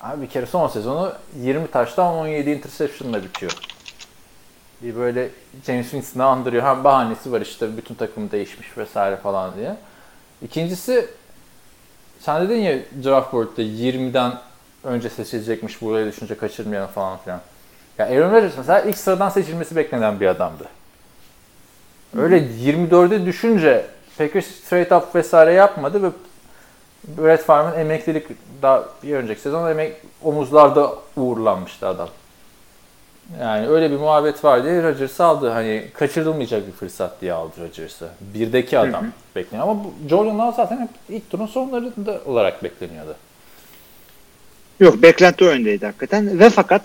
Abi bir kere son sezonu 20 taştan 17 interception'la bitiyor. Bir böyle James Winston'ı andırıyor. Hem bahanesi var işte bütün takım değişmiş vesaire falan diye. İkincisi sen dedin ya draft board'da 20'den önce seçilecekmiş buraya düşünce kaçırmayalım falan filan. Ya Aaron Rodgers mesela ilk sıradan seçilmesi beklenen bir adamdı. Öyle 24'e düşünce Packers trade up vesaire yapmadı ve Brett Favre'ın emeklilik daha bir önceki sezon emek omuzlarda uğurlanmıştı adam. Yani öyle bir muhabbet var diye Rodgers'ı aldı. Hani kaçırılmayacak bir fırsat diye aldı Rodgers'ı. Birdeki adam bekleniyor. Ama bu Jordan Love zaten hep ilk turun sonlarında olarak bekleniyordu. yok beklenti o yöndeydi hakikaten ve fakat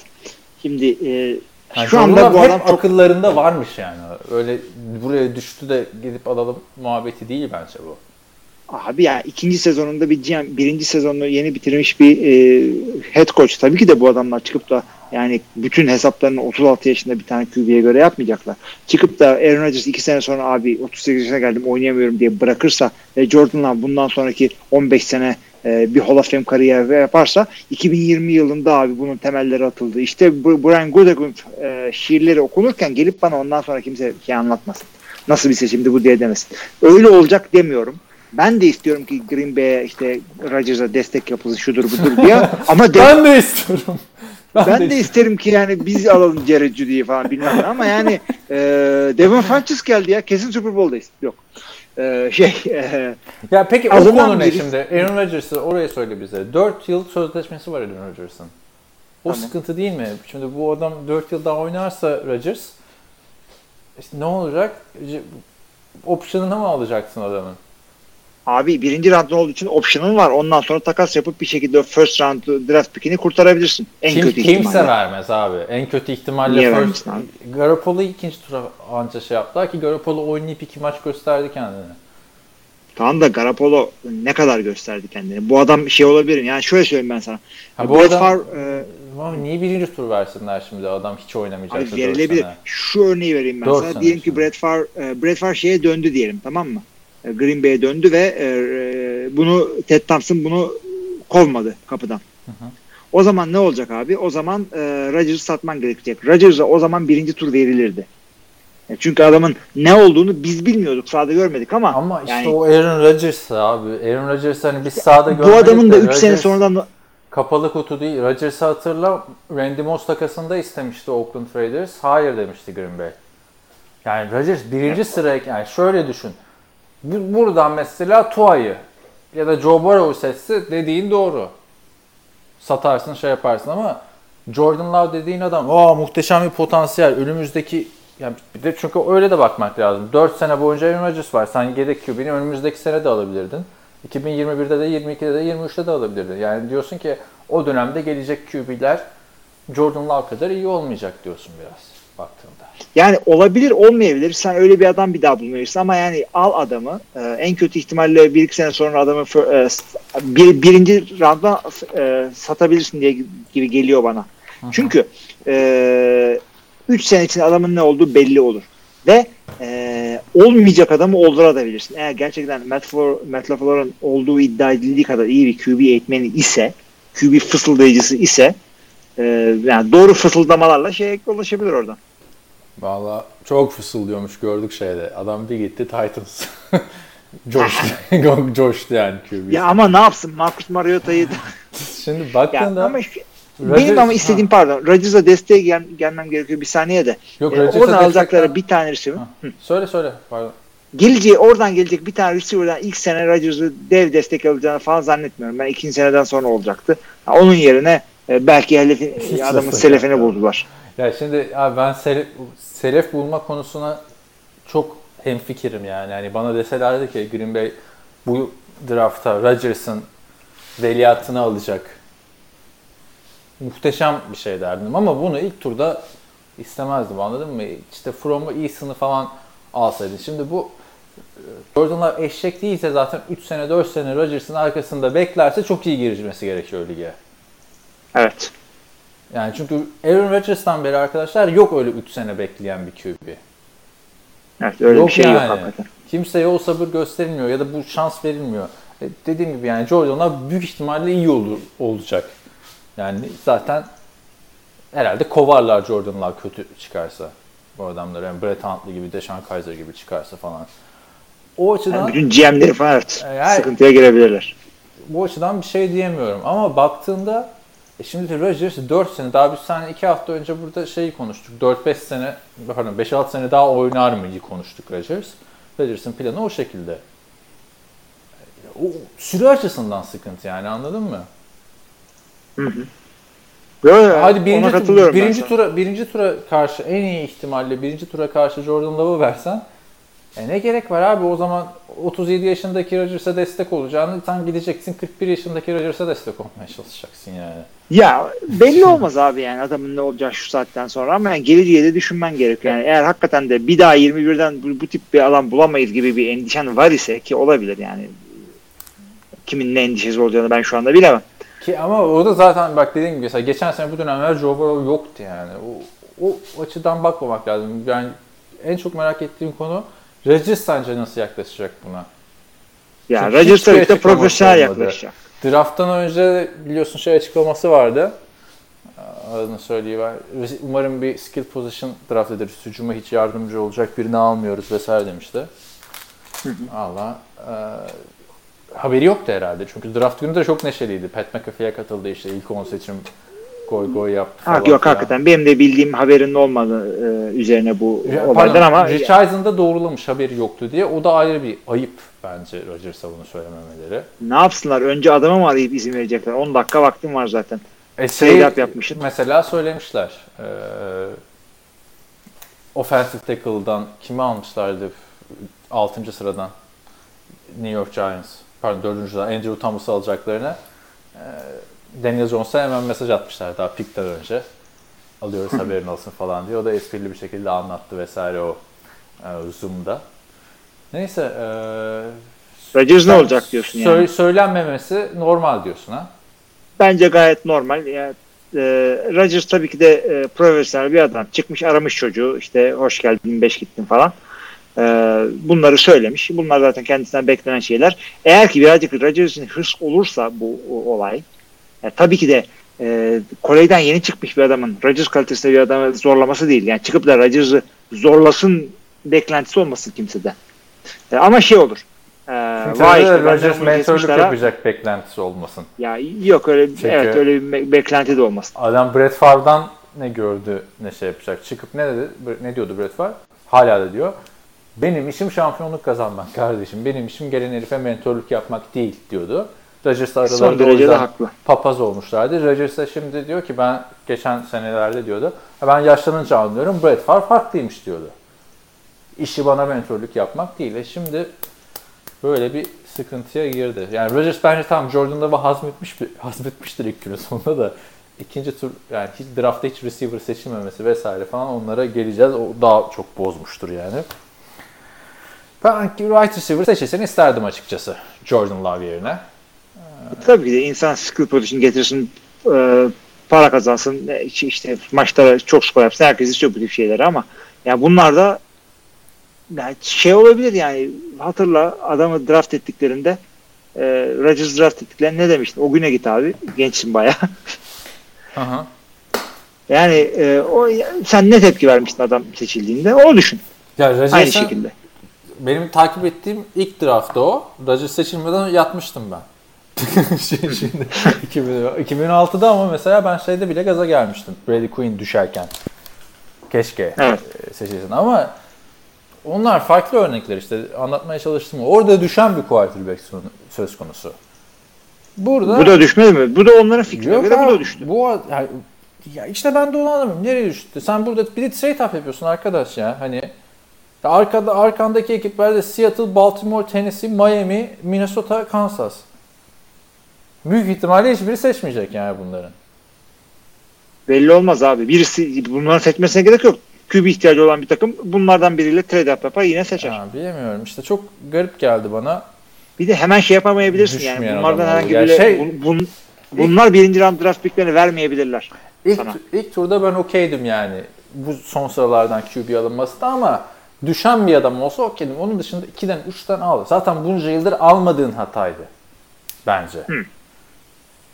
şimdi e, Yani şu anda bu adam çok akıllarında varmış yani. Öyle buraya düştü de gidip alalım muhabbeti değil bence bu. Abi ya ikinci sezonunda bir GM, birinci sezonunu yeni bitirmiş bir e, head coach. Tabii ki de bu adamlar çıkıp da yani bütün hesaplarını 36 yaşında bir tane QB'ye göre yapmayacaklar. Çıkıp da Aaron Rodgers iki sene sonra abi 38 yaşına geldim oynayamıyorum diye bırakırsa ve Jordan Love bundan sonraki 15 sene e, bir Hall of Fame kariyeri yaparsa 2020 yılında abi bunun temelleri atıldı. İşte Brian Gutekunst e, şiirleri okunurken gelip bana ondan sonra kimse şey anlatmasın. Nasıl bir seçimdi bu diye demesin. Öyle olacak demiyorum. Ben de istiyorum ki Green Bay'e işte Rodgers'a destek yapılsın şudur budur diye. Ama de- Ben de istiyorum. Ben de isterim ki yani biz alalım Jared Judy'yi falan bilmem ne ama yani e, Devon Funches geldi ya kesin Super Bowl'dayız. Yok. E, şey e, Ya peki O konu ne birisi- şimdi? Aaron Rodgers'ı oraya söyle bize. 4 yıl sözleşmesi var Aaron Rodgers'ın. O Tamam. sıkıntı değil mi? Şimdi bu adam 4 yıl daha oynarsa Rodgers işte ne olacak? Option'ını mı alacaksın adamın? Abi birinci round olduğu için option'ın var. Ondan sonra takas yapıp bir şekilde first round draft pickini kurtarabilirsin. En Kim, kötü kimse ihtimalle. vermez abi. En kötü ihtimalle Niye first? Garoppolo'yu ikinci tura anca şey yaptılar ki Garoppolo oynayıp iki maç gösterdi kendini. Tamam da Garapolo ne kadar gösterdi kendini. Bu adam şey olabilir. Yani şöyle söyleyeyim ben sana. Ha, bu Brett adam- Favre, e, niye birinci tur versinler şimdi adam hiç Abi dört verilebilir. Şu örneği vereyim ben sana. Diyelim ki. Brett Favre, e, Brett Favre şeye döndü diyelim tamam mı? E, Green Bay'e döndü ve e, e, bunu Ted Thompson bunu kovmadı kapıdan. O zaman ne olacak abi? O zaman e, Rodgers'ı satman gerekecek. Rodgers'a o zaman birinci tur verilirdi. E, çünkü adamın ne olduğunu biz bilmiyorduk. Sahada görmedik ama, Ama işte yani o Aaron Rodgers abi. Aaron Rodgers hani biz sahada bu görmedik adamın da de 3 sene sonradan Kapalı kutu değil. Rodgers'ı hatırla. Randy Moss takasında istemişti Oakland Raiders. Hayır demişti Green Bay. Yani Rodgers birinci sıraya yani şöyle düşün. Bu- Buradan mesela Tua'yı ya da Joe Burrow'u seçse dediğin doğru. Satarsın şey yaparsın ama Jordan Love dediğin adam aa muhteşem bir potansiyel. Önümüzdeki yani bir de çünkü öyle de bakmak lazım. 4 sene boyunca Aaron Rodgers var. Sen yedek QB'ni önümüzdeki sene de alabilirdin. 2021'de de 22'de de 23'te de alabilirdin. Yani diyorsun ki o dönemde gelecek QB'ler Jordan Love kadar iyi olmayacak diyorsun biraz. Yani olabilir olmayabilir. Sen öyle bir adam bir daha bulmayabilirsin ama yani al adamı. e, en kötü ihtimalle bir iki sene sonra adamı e, bir, birinci roundda e, satabilirsin diye gibi geliyor bana. Çünkü 3 sene için adamın ne olduğu belli olur. Ve e, olmayacak adamı oldurabilirsin. Eğer gerçekten Matt, Matt LaFleur'un olduğu iddia edildiği kadar iyi bir QB eğitmeni ise, QB fısıldayıcısı ise e, yani doğru fısıldamalarla şeye ulaşabilir oradan. Valla çok fısıldıyormuş gördük şeyde. Adam bir gitti Titans. coştu. coştu yani QB. Ya ama ne yapsın Marcus Mariota'yı da Şimdi ya baktığında ama şu- Rodgers- benim ama istediğim pardon Rodgers'a desteğe gel, gelmem gerekiyor bir saniye de. Yok, Ee, oradan alacakları bir tane receiver. Ha. Söyle söyle pardon. Geleceği oradan gelecek bir tane receiver'dan ilk sene Rodgers'ı dev destek alacağını falan zannetmiyorum. Ben ikinci seneden sonra olacaktı. Ha, onun yerine e, belki helefi, Hiç adamın selefini ya. buldular. Ya şimdi abi ben selef, selef bulma konusuna çok hemfikirim yani. yani. Bana deselerdi ki Green Bay bu draftta Rodgers'ın veliahtını alacak. Muhteşem bir şey derdim ama bunu ilk turda istemezdim anladın mı? İşte From'u iyisini falan alsaydın. Şimdi bu e, Jordan'lar eşek değilse zaten 3 sene 4 sene Rodgers'ın arkasında beklerse çok iyi girmesi gerekiyor lige. Evet. Yani çünkü Aaron Rodgers'tan beri arkadaşlar yok öyle 3 sene bekleyen bir QB. Evet öyle yok bir şey yani. yok hakikaten. Kimseye o sabır gösterilmiyor ya da bu şans verilmiyor. E, dediğim gibi yani Jordan'lar büyük ihtimalle iyi olur olacak. Yani zaten herhalde kovarlar Jordan'lar kötü çıkarsa bu adamlar. Yani Brett Huntley gibi, Deshaun Kaiser gibi çıkarsa falan. O açıdan Yani bütün GM'leri falan evet, E, yani- sıkıntıya girebilirler. bu açıdan bir şey diyemiyorum. Ama baktığında e şimdi Rodgers 4 sene daha bir sene 2 hafta önce burada şeyi konuştuk. 4-5 sene pardon 5-6 sene daha oynar mı diye konuştuk Rodgers. Rodgers'ın planı o şekilde. O süre açısından sıkıntı yani anladın mı? Yo, Hadi ona birinci, katılıyorum ben birinci tura birinci tura karşı en iyi ihtimalle birinci tura karşı Jordan Love'ı versen e ne gerek var abi o zaman 37 yaşındaki Rodgers'a destek olacağını sen gideceksin 41 yaşındaki Rodgers'a destek olmaya çalışacaksın yani. Ya belli olmaz abi yani adamın ne olacağı şu saatten sonra ama yani geleceği de düşünmen gerekiyor. Yani eğer hakikaten de bir daha 21'den bu, bu tip bir alan bulamayız gibi bir endişen var ise ki olabilir yani kimin ne endişesi olacağını ben şu anda bilemem. Ki ama o da zaten bak dediğim gibi mesela geçen sene bu dönemler Joe Burrow yoktu yani. O, o açıdan bakmamak lazım. Yani en çok merak ettiğim konu Rodgers sence nasıl yaklaşacak buna? Ya Rodgers tabii de profesyonel yaklaşacak. Draft'tan önce biliyorsun şey açıklaması vardı. Adını söyleyiver. Umarım bir skill position draft ederiz. Hücuma hiç yardımcı olacak birini almıyoruz vesaire demişti. Allah. E, haberi yoktu herhalde. Çünkü draft günü de çok neşeliydi. Pat McAfee'ye katıldı işte. ilk 10 seçim goy goy yaptı falan. Ha, yok filan. hakikaten benim de bildiğim haberin olmadı e, üzerine bu Ya, olaydan pardon, ama Rich Eisen da doğrulamış haberi yoktu diye. O da ayrı bir ayıp bence Rodgers'a bunu söylememeleri. ne yapsınlar önce adama mı arayıp izin verecekler 10 dakika vaktim var zaten. E Şey yapmışsın. Mesela söylemişler. Ee, offensive tackle'dan kimi almışlardı 6. sıradan? New York Giants. Pardon 4. sıradan Andrew Thomas'ı alacaklarını. Ee, Daniel Jones'a hemen mesaj atmışlar daha pickten önce. Alıyoruz haberin olsun falan diye. O da esprili bir şekilde anlattı vesaire o e, Zoom'da. Neyse. E, Rodgers ne olacak diyorsun sö- yani. Söylenmemesi normal diyorsun ha? Bence gayet normal. Yani, e, Rodgers tabii ki de e, profesyonel bir adam. Çıkmış aramış çocuğu işte hoş geldin beş gittin falan. E, bunları söylemiş. Bunlar zaten kendisinden beklenen şeyler. Eğer ki birazcık Rodgers'ın hırs olursa bu o- olay e, tabii ki de e, kolejden yeni çıkmış bir adamın Rodgers kalitesinde bir adamı zorlaması değil. Yani çıkıp da Rodgers'ı zorlasın beklentisi olmasın kimsede. E, ama şey olur. E, vay işte, Rodgers ha. yapacak beklentisi olmasın. Ya yok öyle Çünkü- evet öyle bir be- beklenti de olmasın. Adam Brett Favre'dan ne gördü ne şey yapacak. Çıkıp ne dedi? Ne diyordu Brett Favre? Hala da diyor. Benim işim şampiyonluk kazanmak kardeşim. Benim işim gelen herife mentörlük yapmak değil diyordu. Rodgers Son aralarında o yüzden haklı. papaz olmuşlardı. Rodgers da şimdi diyor ki ben geçen senelerde diyordu. "Ha, Ben yaşlanınca anlıyorum. Brett Favre farklıymış diyordu. İşi bana mentörlük yapmak değil. E şimdi böyle bir sıkıntıya girdi. Yani Rodgers bence tam Jordan Love'ı hazmetmiş, bir- hazmetmiştir ilk günün sonunda da ikinci tur yani hiç draftta hiç receiver seçilmemesi vesaire falan onlara geleceğiz. O daha çok bozmuştur yani. Ben right receiver seçilseni isterdim açıkçası Jordan Love yerine. Tabii ki de insan skill position getirsin e, para kazansın, e, işte maçlara çok skor yapsın. Herkes istiyor bu tip şeyleri ama yani bunlar da yani şey olabilir yani hatırla adamı draft ettiklerinde e, Rodgers draft ettiklerinde ne demiştin? O güne git abi. Gençsin baya. Aha. yani e, o sen ne tepki vermiştin adam seçildiğinde? Onu düşün. Ya Aynı şekilde. benim takip ettiğim ilk draftı o. Rodgers seçilmeden yatmıştım ben. Şey, şimdi 2000 2006'da ama mesela ben şeyde bile gaza gelmiştim. Brady Quinn düşerken. Keşke Evet. e, seçilsin ama onlar farklı örnekler işte anlatmaya çalıştım. Orada düşen bir quarterback söz konusu. Burada Bu da düşmedi mi? Bu da onların fikrine göre bu da düştü. Bu yani, ya işte ben de onu anlamıyorum. Nereye düştü? Sen burada bir de trade up yapıyorsun arkadaş ya. Hani arkada arkandaki ekiplerde Seattle, Baltimore, Tennessee, Miami, Minnesota, Kansas. Büyük ihtimalle hiçbiri seçmeyecek yani bunların. Belli olmaz abi. Birisi bunların seçmesine gerek yok. QB ihtiyacı olan bir takım bunlardan biriyle trade up yapar yine seçer. Ha, bilemiyorum. İşte çok garip geldi bana. Bir de hemen şey yapamayabilirsin yani. Düşmeyen Bunlardan adam herhangi biri şey- bun- bun- bunlar birinci round draft picklerini vermeyebilirler. İlk, Sana. ilk turda ben okeydim yani. Bu son sıralardan QB alınması da ama düşen bir adam olsa okeydim. Onun dışında 2'den 3'ten al. Zaten bunca yıldır almadığın hataydı. Bence.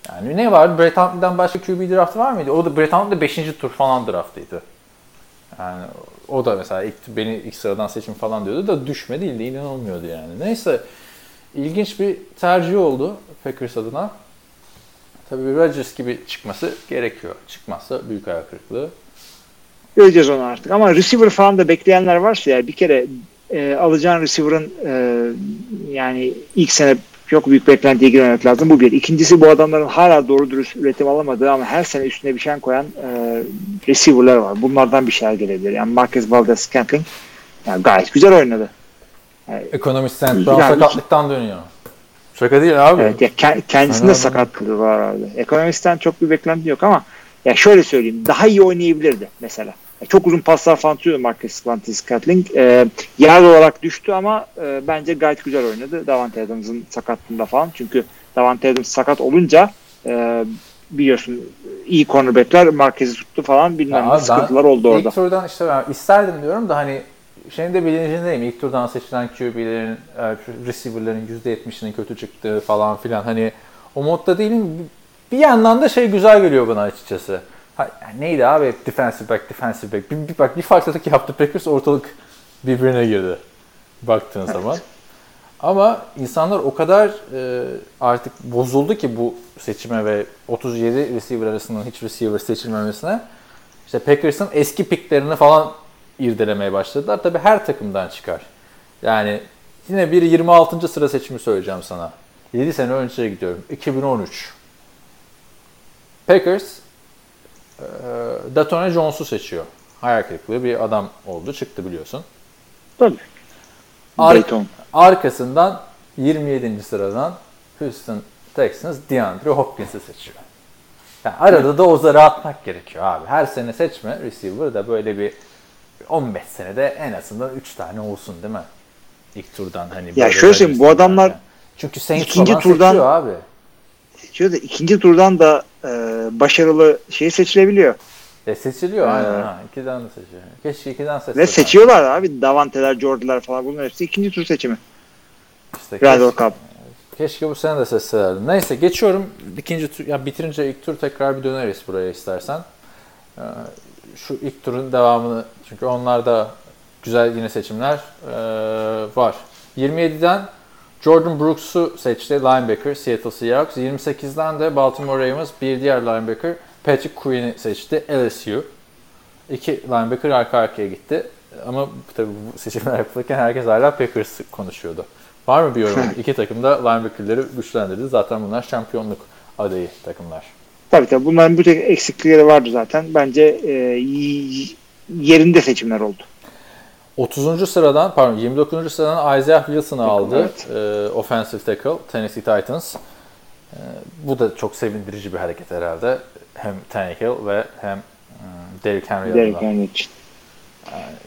Yani ne var? Brett Huntley'den başka QB draftı var mıydı? O da Brett Huntley 5. tur falan draftıydı. Yani o da mesela ilk, beni ilk sıradan seçim falan diyordu da düşme değildi. inanılmıyordu yani. Neyse ilginç bir tercih oldu Packers adına. Tabii Rodgers gibi çıkması gerekiyor. Çıkmazsa büyük ayak kırıklığı. Göreceğiz onu artık. Ama receiver falan da bekleyenler varsa ya bir kere e, alacağın receiver'ın e, yani ilk sene çok büyük beklentiye girmemek lazım. Bu bir. İkincisi bu adamların hala doğru dürüst üretim alamadığı ama her sene üstüne bir şey koyan e, receiver'lar var. Bunlardan bir şeyler gelebilir. Yani Marquez Valdez Scantling yani gayet güzel oynadı. Ekonomist St. Brown Yani- sakatlıktan dönüyor. Şaka değil abi. Evet, ya ke- kendisinde Aynen. sakatlığı var abi. Ekonomistten çok bir beklenti yok ama ya şöyle söyleyeyim daha iyi oynayabilirdi mesela. Çok uzun paslar falan atıyordu Marcus Valdez Scantling. Ee, yer olarak düştü ama e, bence gayet güzel oynadı Davante Adams'ın sakatlığında falan. Çünkü Davante Adams sakat olunca e, biliyorsun iyi cornerbackler Marquez'i tuttu falan bilmem ne sıkıntılar oldu orada. İlk turdan işte ben isterdim diyorum da hani şeyin de bilincindeyim. İlk turdan seçilen QB'lerin, e, receiver'ların %70'inin kötü çıktığı falan filan. Hani o modda değilim. Bir yandan da şey güzel geliyor bana açıkçası. Neydi abi defensive back, defensive back. Bir, bir bak bir farklılık yaptı Packers ortalık birbirine girdi. Baktığın zaman. Ama insanlar o kadar e, artık bozuldu ki bu seçime ve 37 receiver arasından hiç receiver seçilmemesine. İşte Packers'ın eski picklerini falan irdelemeye başladılar. Tabii her takımdan çıkar. Yani yine bir 26. sıra seçimi söyleyeceğim sana. 7 sene önceye gidiyorum. 2013. Packers Datone Jones'u seçiyor. Hayal kırıklığı bir adam oldu. Çıktı biliyorsun. Tabii. Ar- Dayton. arkasından 27. sıradan Houston Texans DeAndre Hopkins'i seçiyor. Yani arada da o zarı atmak gerekiyor abi. Her sene seçme receiver da böyle bir 15 senede en azından 3 tane olsun değil mi? İlk turdan hani. böyle şöyle söyleyeyim, bu adamlar zaten. çünkü Saints ikinci turdan- seçiyor abi. Şöyle ikinci turdan da e, başarılı şey seçilebiliyor. E seçiliyor Ee. aynen ha. İkiden de seçiyor. Keşke ikiden seçseler. Ve seçiyorlar abi. Davanteler, Jordan'lar falan bunların hepsi ikinci tur seçimi. İşte keşke- Cobb. Keşke bu sene de seçselerdi. Neyse geçiyorum. İkinci tur, ya bitirince ilk tur tekrar bir döneriz buraya istersen. Ee, şu ilk turun devamını çünkü onlarda güzel yine seçimler ee, var. 27'den Jordan Brooks'u seçti linebacker Seattle Seahawks. 28'den de Baltimore Ravens bir diğer linebacker Patrick Queen'i seçti LSU. İki linebacker arka arkaya gitti. Ama tabii bu seçimler yapılırken herkes hala Packers konuşuyordu. Var mı bir yorum? İki takım da linebacker'ları güçlendirdi. Zaten bunlar şampiyonluk adayı takımlar. Tabii tabii bunların bu tek eksiklikleri vardı zaten. Bence e, yerinde seçimler oldu. 30. sıradan, pardon 29. sıradan Isaiah Wilson'ı aldı. evet. Ee, offensive tackle Tennessee Titans. Ee, bu da çok sevindirici bir hareket herhalde. Hem Tannehill ve hem hmm, Derrick Henry adına. Henry için.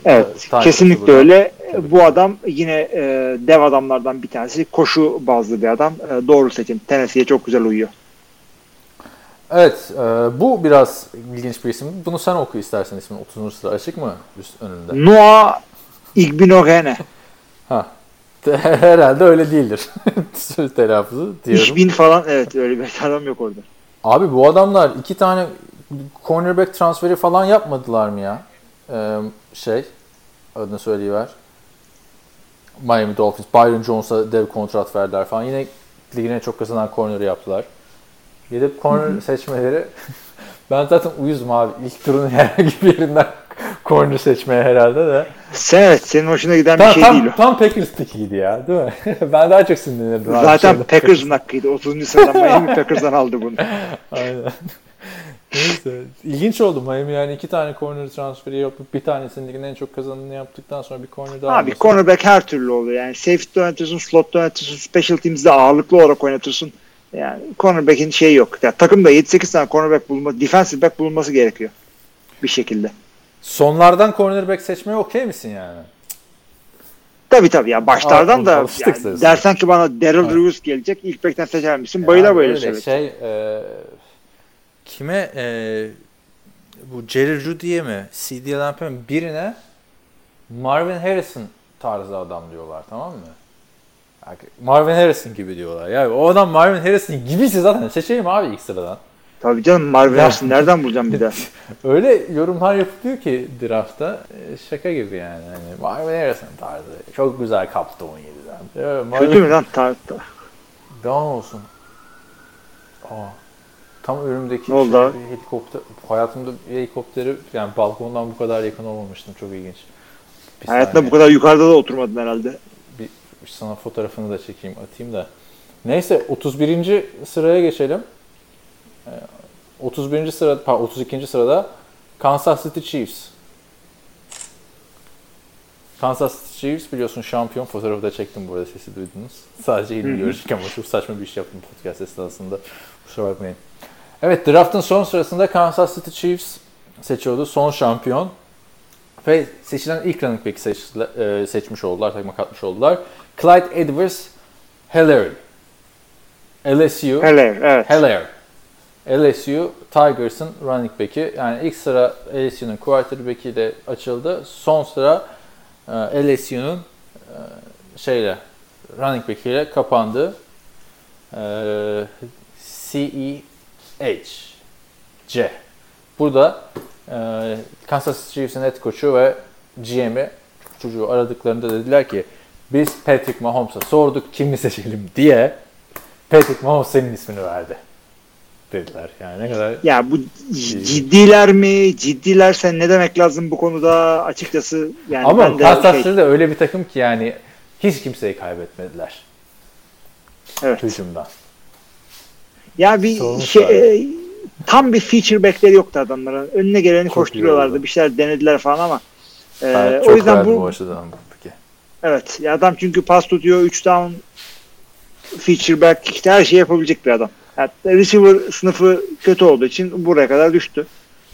Evet, Titans kesinlikle burada. öyle. Tabii. Bu adam yine e, dev adamlardan bir tanesi. Koşu bazlı bir adam. E, doğru seçim. Tennessee'ye çok güzel uyuyor. Evet, e, bu biraz ilginç bir isim. Bunu sen oku istersen ismin 30. sıra açık mı üst önünde? Noah Igbinogene. Ha. Herhalde öyle değildir. Söz telaffuzu diyorum. 3000 falan evet öyle bir adam yok orada. Abi bu adamlar iki tane cornerback transferi falan yapmadılar mı ya? Ee, şey, adını söyleyiver. Miami Dolphins, Byron Jones'a dev kontrat verdiler falan. Yine ligin en çok kazanan corner'ı yaptılar. Gidip corner seçmeleri ben zaten uyuzum abi. İlk turun herhangi bir yerinden corner seçmeye herhalde de. Evet senin hoşuna giden Tam, bir şey tam, değil o. tam Packers pikiydi ya değil mi? ben daha çok sinirlenirdim. Zaten. Packers'ın hakkıydı. 30. sıradan Miami Packers'dan aldı bunu. Aynen. Neyse. İlginç oldu Miami yani iki tane corner transferi yapıp bir tanesinin ligin en çok kazanını yaptıktan sonra bir corner daha Abi cornerback her türlü oluyor. Yani safety oynatırsın, slot oynatırsın, special teams'de ağırlıklı olarak oynatırsın. Yani cornerback'in şeyi yok. Ya, takımda 7-8 tane cornerback bulunması, defensive back bulunması gerekiyor. Bir şekilde. Sonlardan cornerback seçmeye okey misin yani? Tabii tabii ya başlardan Aa, da yani dersen ki bana Daryl Evet. Lewis gelecek ilk back'ten seçer misin? Bayıla bayıla söyle. Şey, e, kime e, bu Jerry Judy'ye mi CD Lamp'e mi birine Marvin Harrison tarzı adam diyorlar tamam mı? Yani Marvin Harrison gibi diyorlar. Ya o adam Marvin Harrison gibiyse zaten seçeyim abi ilk sıradan. Tabii canım Marvin. Harrison nereden bulacağım bir daha? Öyle yorumlar yapılıyor ki draftta e, şaka gibi yani. Hani Marvin Harrison tarzı. Çok güzel kaptı 17'den. Evet, Marvin- Kötü mü lan? Ta, ta- Daha olsun. Aa, tam önümdeki Ne oldu şey, abi? helikopter. Hayatımda helikopteri yani balkondan bu kadar yakın olmamıştım. Çok ilginç. Bir Hayatında saniye. bu kadar yukarıda da oturmadın herhalde. Bir, sana fotoğrafını da çekeyim atayım da. Neyse 31. sıraya geçelim. Ee, 31. sırada, pardon 32. sırada Kansas City Chiefs. Kansas City Chiefs biliyorsun şampiyon fotoğrafı da çektim bu arada sesi duydunuz. Sadece ilmi görüştük ama çok saçma bir iş yaptım podcast esnasında. Kusura bakmayın. Evet draftın son sırasında Kansas City Chiefs seçiyordu. Son şampiyon. Ve seçilen ilk running back seçtiler- e, seçmiş oldular, takıma katmış oldular. Clyde Edwards Hillary. LSU. Hele evet. Heller. LSU Tigers'ın running back'i. Yani ilk sıra LSU'nun quarterback'i ile açıldı. Son sıra e, LSU'nun e, şeyle running back'iyle kapandı. E, CEH C. Burada e, Kansas City Chiefs'in head coach'u ve GM'i çocuğu aradıklarında dediler ki biz Patrick Mahomes'a sorduk kimi seçelim diye Patrick Mahomes senin ismini verdi dediler. Yani ne kadar Ya bu ciddiler mi? Ciddilerse ne demek lazım bu konuda? Açıkçası yani ama Kansas şey, de öyle bir takım ki yani hiç kimseyi kaybetmediler evet. hücumdan. Ya bir Sormuş şey e, tam bir feature back'leri yoktu adamların. Önüne geleni Çok koşturuyorlardı. Bir şeyler denediler falan ama e, Ben o yüzden bu bu açıdan peki. evet ya adam çünkü pas tutuyor 3 down feature back işte her şeyi yapabilecek bir adam. Yani receiver sınıfı kötü olduğu için buraya kadar düştü.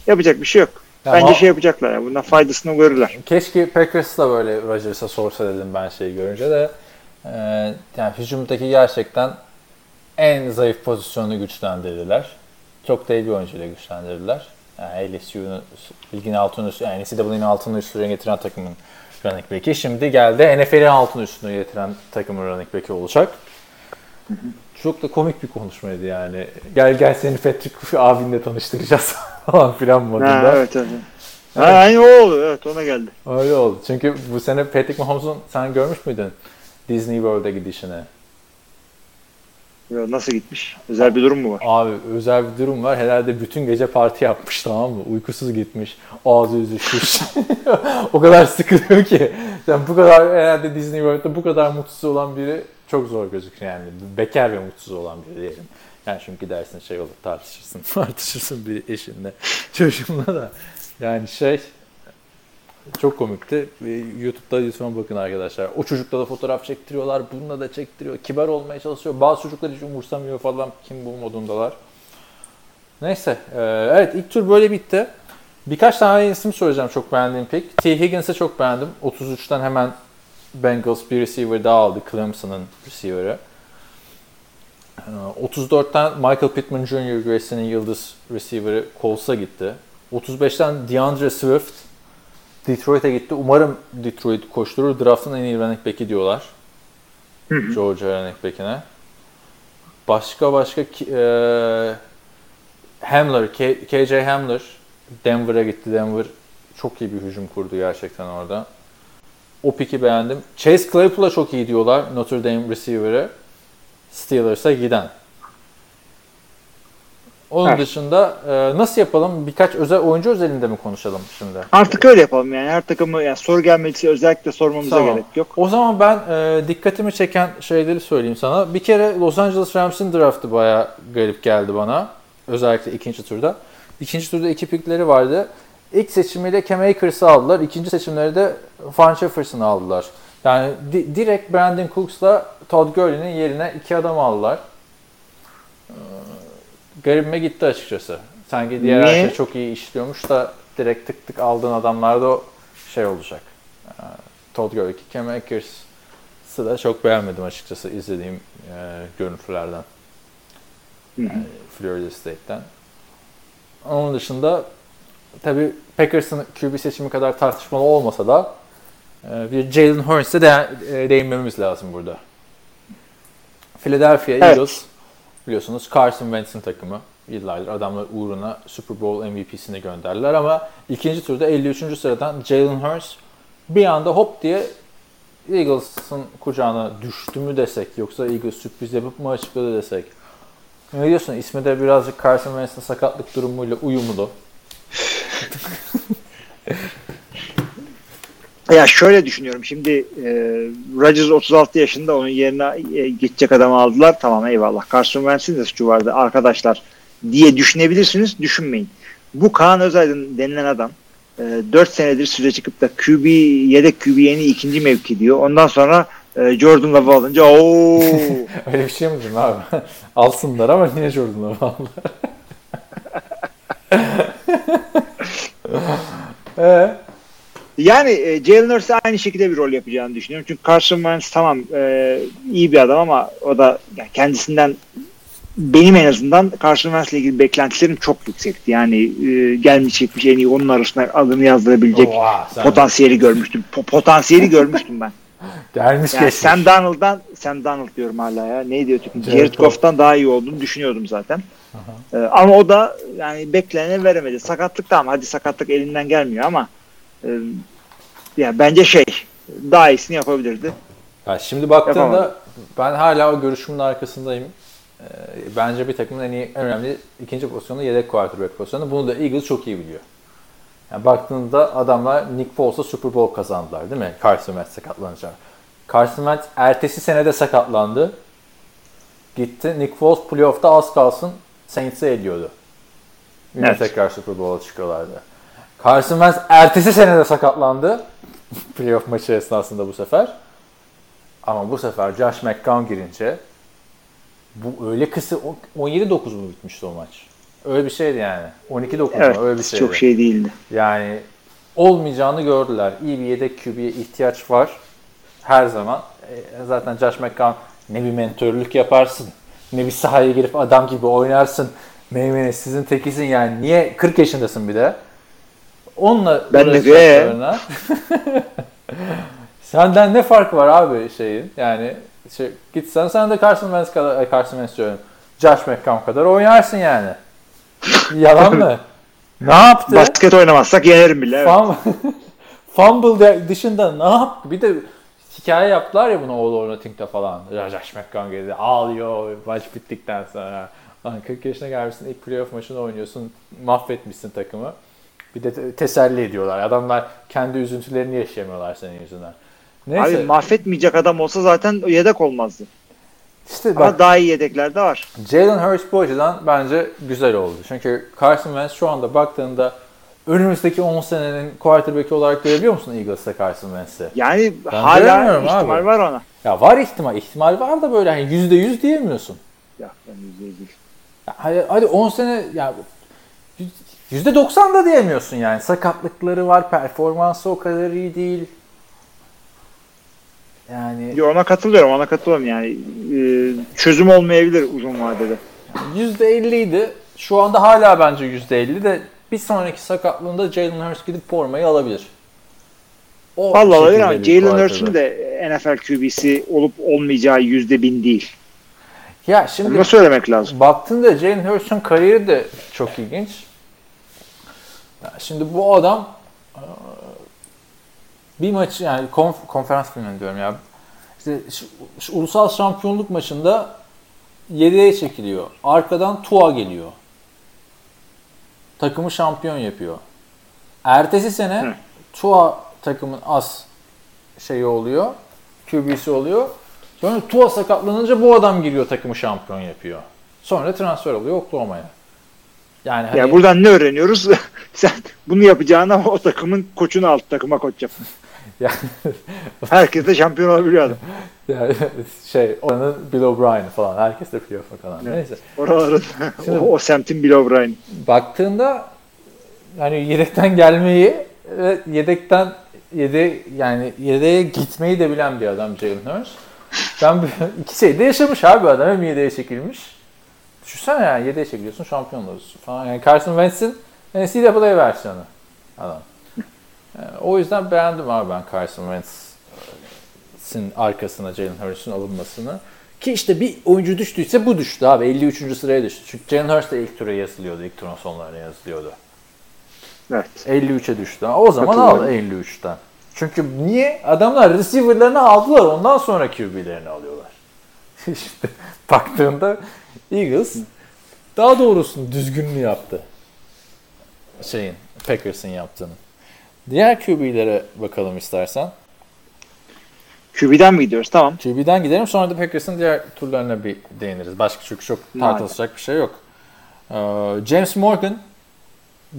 Yapacak bir şey yok. Ya Bence ama- şey yapacaklar ya. Bundan faydasını görürler. Keşke Packers da böyle Rodgers'a sorsa dedim ben şeyi görünce de. Ee, yani hücumdaki gerçekten en zayıf pozisyonu güçlendirdiler. Çok da iyi bir oyuncuyla güçlendirdiler. Yani LSU'nun ligin altını üstü, yani NCAA'nin altını üstüne getiren takımın running back'i. Şimdi geldi NFL'in altını üstüne getiren takımın running back'i olacak. Çok da komik bir konuşmaydı yani. Gel gel seni Patrick abinle tanıştıracağız falan filan modunda. Ha, evet evet. Ha, aynı o oldu. Evet ona geldi. Öyle oldu. Çünkü bu sene Patrick Mahomes'un sen görmüş müydün Disney World'a gidişini? Ya, nasıl gitmiş? Özel bir durum mu var? Abi özel bir durum var. Herhalde bütün gece parti yapmış tamam mı? Uykusuz gitmiş. Ağzı yüzü şiş. o kadar sıkılıyor ki. Yani bu kadar herhalde Disney World'da bu kadar mutsuz olan biri çok zor gözüküyor yani. Bekar ve mutsuz olan biri diyelim. Yani çünkü dersin şey olur tartışırsın. Tartışırsın bir eşinle. Çocuğunla da. Yani şey çok komikti. YouTube'da lütfen bakın arkadaşlar. O çocukla da fotoğraf çektiriyorlar. Bununla da çektiriyor. Kibar olmaya çalışıyor. Bazı çocuklar hiç umursamıyor falan. Kim bu modundalar. Neyse. e, evet ilk tur böyle bitti. Birkaç tane isim söyleyeceğim çok beğendiğim pick. T. Higgins'i çok beğendim. 33'ten hemen Bengals bir receiver daha aldı. Clemson'ın receiver'ı. Ee, 34'ten Michael Pittman Jr. USC'nin yıldız receiver'ı Colts'a gitti. 35'ten DeAndre Swift Detroit'e gitti. Umarım Detroit koşturur. Draft'ın en iyi running back'i diyorlar. Georgia running back'ine. Başka başka e, Hamler, K- KJ Hamler Denver'a gitti. Denver çok iyi bir hücum kurdu gerçekten orada. O piki beğendim. Chase Claypool'a çok iyi diyorlar. Notre Dame receiver'ı. Steelers'a giden. Onun Evet. dışında e, nasıl yapalım? Birkaç özel oyuncu özelinde mi konuşalım şimdi? Artık öyle yapalım yani. Her takımı yani soru gelmediyse özellikle sormamıza Tamam. gerek yok. O zaman ben e, dikkatimi çeken şeyleri söyleyeyim sana. Bir kere Los Angeles Rams'in draftı bayağı garip geldi bana. Özellikle ikinci turda. İkinci turda iki pikleri vardı. İlk seçimiyle Cam Akers'ı aldılar. İkinci seçimleri de Van Jefferson'ı aldılar. Yani di- direkt Brandon Cooks'la Todd Gurley'nin yerine iki adam aldılar. Ee, garibime gitti açıkçası. Sanki diğer her şey çok iyi işliyormuş da direkt tık tık aldığın adamlarda o şey olacak. Ee, Todd Gurley, Cam Akers'ı da çok beğenmedim açıkçası izlediğim e, görüntülerden. Yani Florida State'ten. Onun dışında tabii Packers'ın QB seçimi kadar tartışmalı olmasa da e, bir Jalen Hurts'e de, e, değinmemiz lazım burada. Philadelphia Evet. Eagles biliyorsunuz Carson Wentz'in takımı. Yıllardır adamlar uğruna Super Bowl MVP'sini gönderdiler ama ikinci turda 53. sıradan Jalen Hurts bir anda hop diye Eagles'ın kucağına düştü mü desek yoksa Eagles sürpriz yapıp mı açıkladı desek. Ne diyorsun? İsmi de birazcık Carson Wentz'in sakatlık durumuyla uyumlu. Ya şöyle düşünüyorum. Şimdi e, Rodgers 36 yaşında onun yerine e, geçecek adamı aldılar. Tamam eyvallah. Carson Wentz'in de suçu vardı arkadaşlar diye düşünebilirsiniz. Düşünmeyin. Bu Kaan Özaydın denilen adam e, 4 senedir süre çıkıp da QB yedek QB yeni ikinci mevki diyor. Ondan sonra e, Jordan Love'ı alınca ooo Öyle bir şey mi abi? Alsınlar ama niye Jordan'ı aldılar? Ee, Yani e, Jalen Hurts'e aynı şekilde bir rol yapacağını düşünüyorum. Çünkü Carson Wentz tamam e, iyi bir adam ama o da yani kendisinden benim en azından Carson Wentz'le ilgili beklentilerim çok yüksekti. Yani e, gelmiş geçmiş en iyi onun arasında adını yazdırabilecek oha, sen potansiyeli görmüştüm. Po- potansiyeli görmüştüm ben. gelmiş Yani geçmiş. Sam Darnold'dan Sam Darnold diyorum hala ya. Neydi öteki? Jared Jared Goff'tan daha iyi olduğunu düşünüyordum zaten. E, ama o da yani bekleneni veremedi. Sakatlık tamam hadi sakatlık elinden gelmiyor ama e, ya bence şey daha iyisini yapabilirdi. Ya şimdi baktığında Yapamadım. ben hala o görüşümün arkasındayım. Ee, bence bir takımın en iyi, en önemli ikinci pozisyonu yedek quarterback pozisyonu. Bunu da Eagles çok iyi biliyor. Yani baktığında adamlar Nick Foles'a Super Bowl kazandılar değil mi? Carson Wentz sakatlanınca. Carson Wentz ertesi senede sakatlandı. Gitti. Nick Foles playoff'ta az kalsın Saints'e ediyordu. Yine Evet. tekrar Super Bowl'a çıkıyorlardı. Carson Wentz ertesi senede sakatlandı. Playoff maçı esnasında bu sefer. Ama bu sefer Josh McCown girince bu öyle kısa 17-9 mu bitmişti o maç? Öyle bir şeydi yani. 12-9 Evet mu? Öyle bir şeydi. çok şey değildi. Yani olmayacağını gördüler. İyi bir yedek QB'ye ihtiyaç var. Her zaman. E, zaten Josh McCown ne bir mentörlük yaparsın, ne bir sahaya girip adam gibi oynarsın. Meymenes sizin tekisin yani. Niye 40 yaşındasın bir de? Onunla Ben de- Senden ne farkı var abi şeyin? Yani şey, gitsen sen de Carson Wentz kadar, Carson Wentz diyorum. Josh McCown kadar oynarsın yani. Yalan mı? Ne yaptı? Basket oynamazsak yenerim bile. Evet. Fum- Fumble dışında ne yaptı? Bir de hikaye yaptılar ya bunu All or Nothing'de falan. Josh McCown geldi ağlıyor maç bittikten sonra. Lan 40 yaşına gelmişsin ilk playoff maçını oynuyorsun mahvetmişsin takımı. Bir de te- teselli ediyorlar. Adamlar kendi üzüntülerini yaşayamıyorlar senin yüzünden. Neyse Abi mahvetmeyecek adam olsa zaten yedek olmazdı. İşte Ama bak daha iyi yedekler de var. Jalen Hurts bu açıdan bence güzel oldu. Çünkü Carson Wentz şu anda baktığında önümüzdeki 10 senenin quarterback'i olarak görebiliyor musun Eagles'ta Carson Wentz'i? Yani Ben hala ihtimal abi. var ona. Ya var ihtimal. ihtimal var da böyle hani %100 diyemiyorsun. Ya ben yüzde değil. Ya hadi, hadi 10 sene ya %90 da diyemiyorsun yani. Sakatlıkları var, performansı o kadar iyi değil. Yani Yo, Ona katılıyorum ona katılıyorum yani. Ee, çözüm olmayabilir uzun vadede. %50 idi. Şu anda hala bence %50 de bir sonraki sakatlığında Jalen Hurts gidip formayı alabilir. O Vallahi olabilir ama Jalen. Hurts'un de NFL QB'si olup olmayacağı yüzde bin değil. Ya Bunu şimdi da söylemek lazım. baktığında Jalen Hurts'un kariyeri de çok ilginç. Ya şimdi bu adam bir maç yani konf- konferans filmi diyorum ya. İşte şu, şu ulusal şampiyonluk maçında 7'ye çekiliyor. Arkadan Tua geliyor. Takımı şampiyon yapıyor. Ertesi sene Hı. Tua takımın as şeyi oluyor. QB'si oluyor. Sonra Tua sakatlanınca bu adam giriyor takımı şampiyon yapıyor. Sonra transfer oluyor Oklahoma'ya. Yani hani, Yani buradan ne öğreniyoruz? Sen bunu yapacağına o takımın koçunu alt takıma koç yap. yani, Herkes de şampiyon olabiliyor adam. yani şey oranın Bill O'Brien falan. Herkes de playoff'a kalan. Neyse. Oraların o, o semtin Bill O'Brien. baktığında hani yedekten gelmeyi ve yedekten yede yani yedeğe gitmeyi de bilen bir adam Jalen Hurts. Ben iki şeyde yaşamış abi adam. Hem yedeğe çekilmiş. Düşünsene yani yedeğe çekiliyorsun şampiyon oluyorsun falan. Yani Carson Wentz'in NCAA versiyonu adam. O yüzden beğendim abi ben Carson Wentz'in arkasına Jalen Hurts'un alınmasını. Ki işte bir oyuncu düştüyse bu düştü abi. 53. sıraya düştü. Çünkü Jalen Hurts da ilk tura yazılıyordu. ilk turun sonlarına yazılıyordu. Evet. 53'e düştü. O zaman al 53'ten. Çünkü niye? Adamlar receiver'larını aldılar. Ondan sonra QB'lerini alıyorlar. işte baktığında Eagles daha doğrusunu düzgününü yaptı. Şeyin, Packers'ın yaptığını. Diğer QB'lere bakalım istersen. QB'den mi gidiyoruz? Tamam. QB'den gidelim sonra da Packers'ın diğer turlarına bir değiniriz. Başka çünkü çok tartışacak bir şey yok. Ee, James Morgan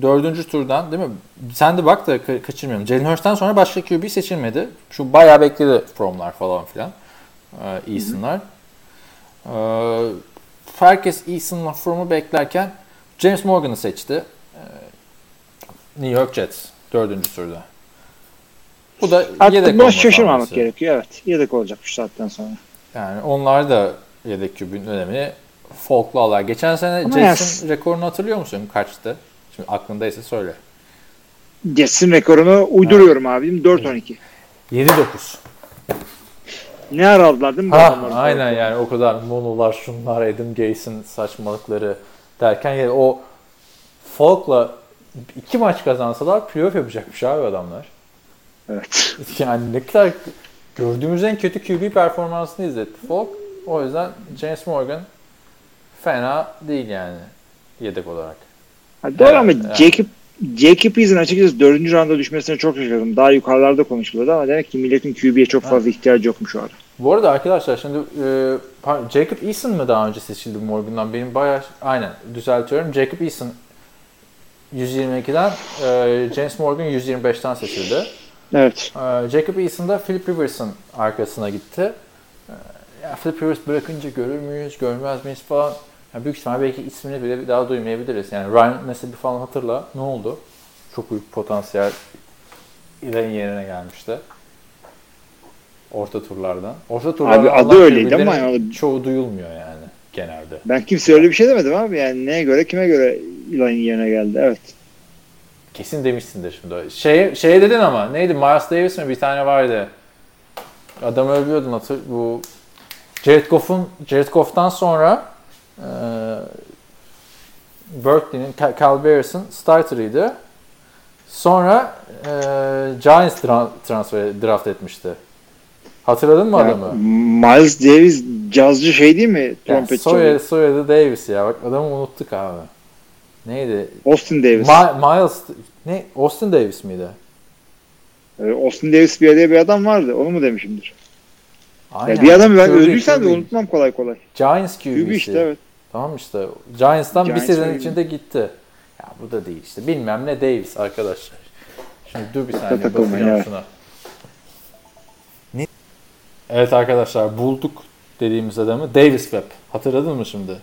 dördüncü turdan değil mi? Sen de bak da ka- kaçırmayalım. Jalen Hurts'tan sonra başka QB seçilmedi. Şu bayağı bekledi From'lar falan filan. Ee, Eason'lar. Ee, herkes Eason'la From'u beklerken James Morgan'ı seçti. Ee, New York Jets dördüncü turda. Bu da Artık yedek olma şaşırmamak gerekiyor. Evet. Yedek olacak şu saatten sonra. Yani onlar da yedek kübün önemini alır. Geçen sene Ama Jets'in rekorunu hatırlıyor musun? Kaçtı? Şimdi aklındaysa söyle. Jets'in rekorunu uyduruyorum abim. 4-12. 7-9. Ne ara aldılar değil mi? Ha, aynen yani o kadar monolar, şunlar, Adam Gase'in saçmalıkları derken yani o Falk'la iki maç kazansalar playoff yapacakmış abi adamlar. Evet. Yani ne kadar gördüğümüz en kötü QB performansını izletti Falk. O yüzden James Morgan fena değil yani yedek olarak. Ha, doğru ama. Jacob Jacob Eason açıkçası 4. rounda düşmesine çok şaşırdım. Daha yukarılarda konuşuluyordu ama demek ki milletin QB'ye çok fazla ihtiyacı yokmuş o ara. Bu arada arkadaşlar şimdi e, Jacob Eason mı daha önce seçildi Morgan'dan? Benim bayağı aynen düzeltiyorum. Jacob Eason 122'den e, James Morgan 125'ten seçildi. Evet. E, Jacob Eason da Philip Rivers'ın arkasına gitti. E, ya Philip Rivers bırakınca görür müyüz, görmez miyiz falan. Ya büyük ihtimal belki ismini bile bir daha duymayabiliriz. Yani Ryan Nassib'i falan hatırla. Ne oldu? Çok büyük potansiyel ilerin yerine gelmişti. Orta turlardan. Orta turlardan Abi adı öyleydi ama yani- çoğu duyulmuyor yani genelde. Ben kimse öyle bir şey demedim abi. Yani neye göre kime göre Eli'nin yerine geldi. Evet. Kesin demişsindir şimdi. Şey, şey dedin ama neydi? Miles Davis mi? Bir tane vardı. Adam övüyordun hatır. Bu Jared Goff'un Jared Goff'tan sonra e, Berkeley'nin Cal- Bears'ın starter'ıydı. Sonra e, Giants tra- transfer draft etmişti. Hatırladın mı Yani adamı? Miles Davis cazcı şey değil mi? Yani Trompet soyadı, soyadı Davis ya. Bak adamı unuttuk abi. Neydi? Austin Davis. Ma- Miles ne? Austin Davis miydi? Ee, Austin Davis bir diye bir adam vardı. Onu mu demişimdir? Aynen. Ya bir adamı ben öldüysem de unutmam kolay kolay. Giants QB'si. QB işte evet. Tamam işte. Giants'tan bir Giants sezon öyle. içinde gitti. Ya bu da değil işte. Bilmem ne Davis arkadaşlar. Şimdi dur bir saniye bakacağım evet. şuna. Ne? Evet arkadaşlar bulduk dediğimiz adamı. Davis Webb. Hatırladın mı şimdi?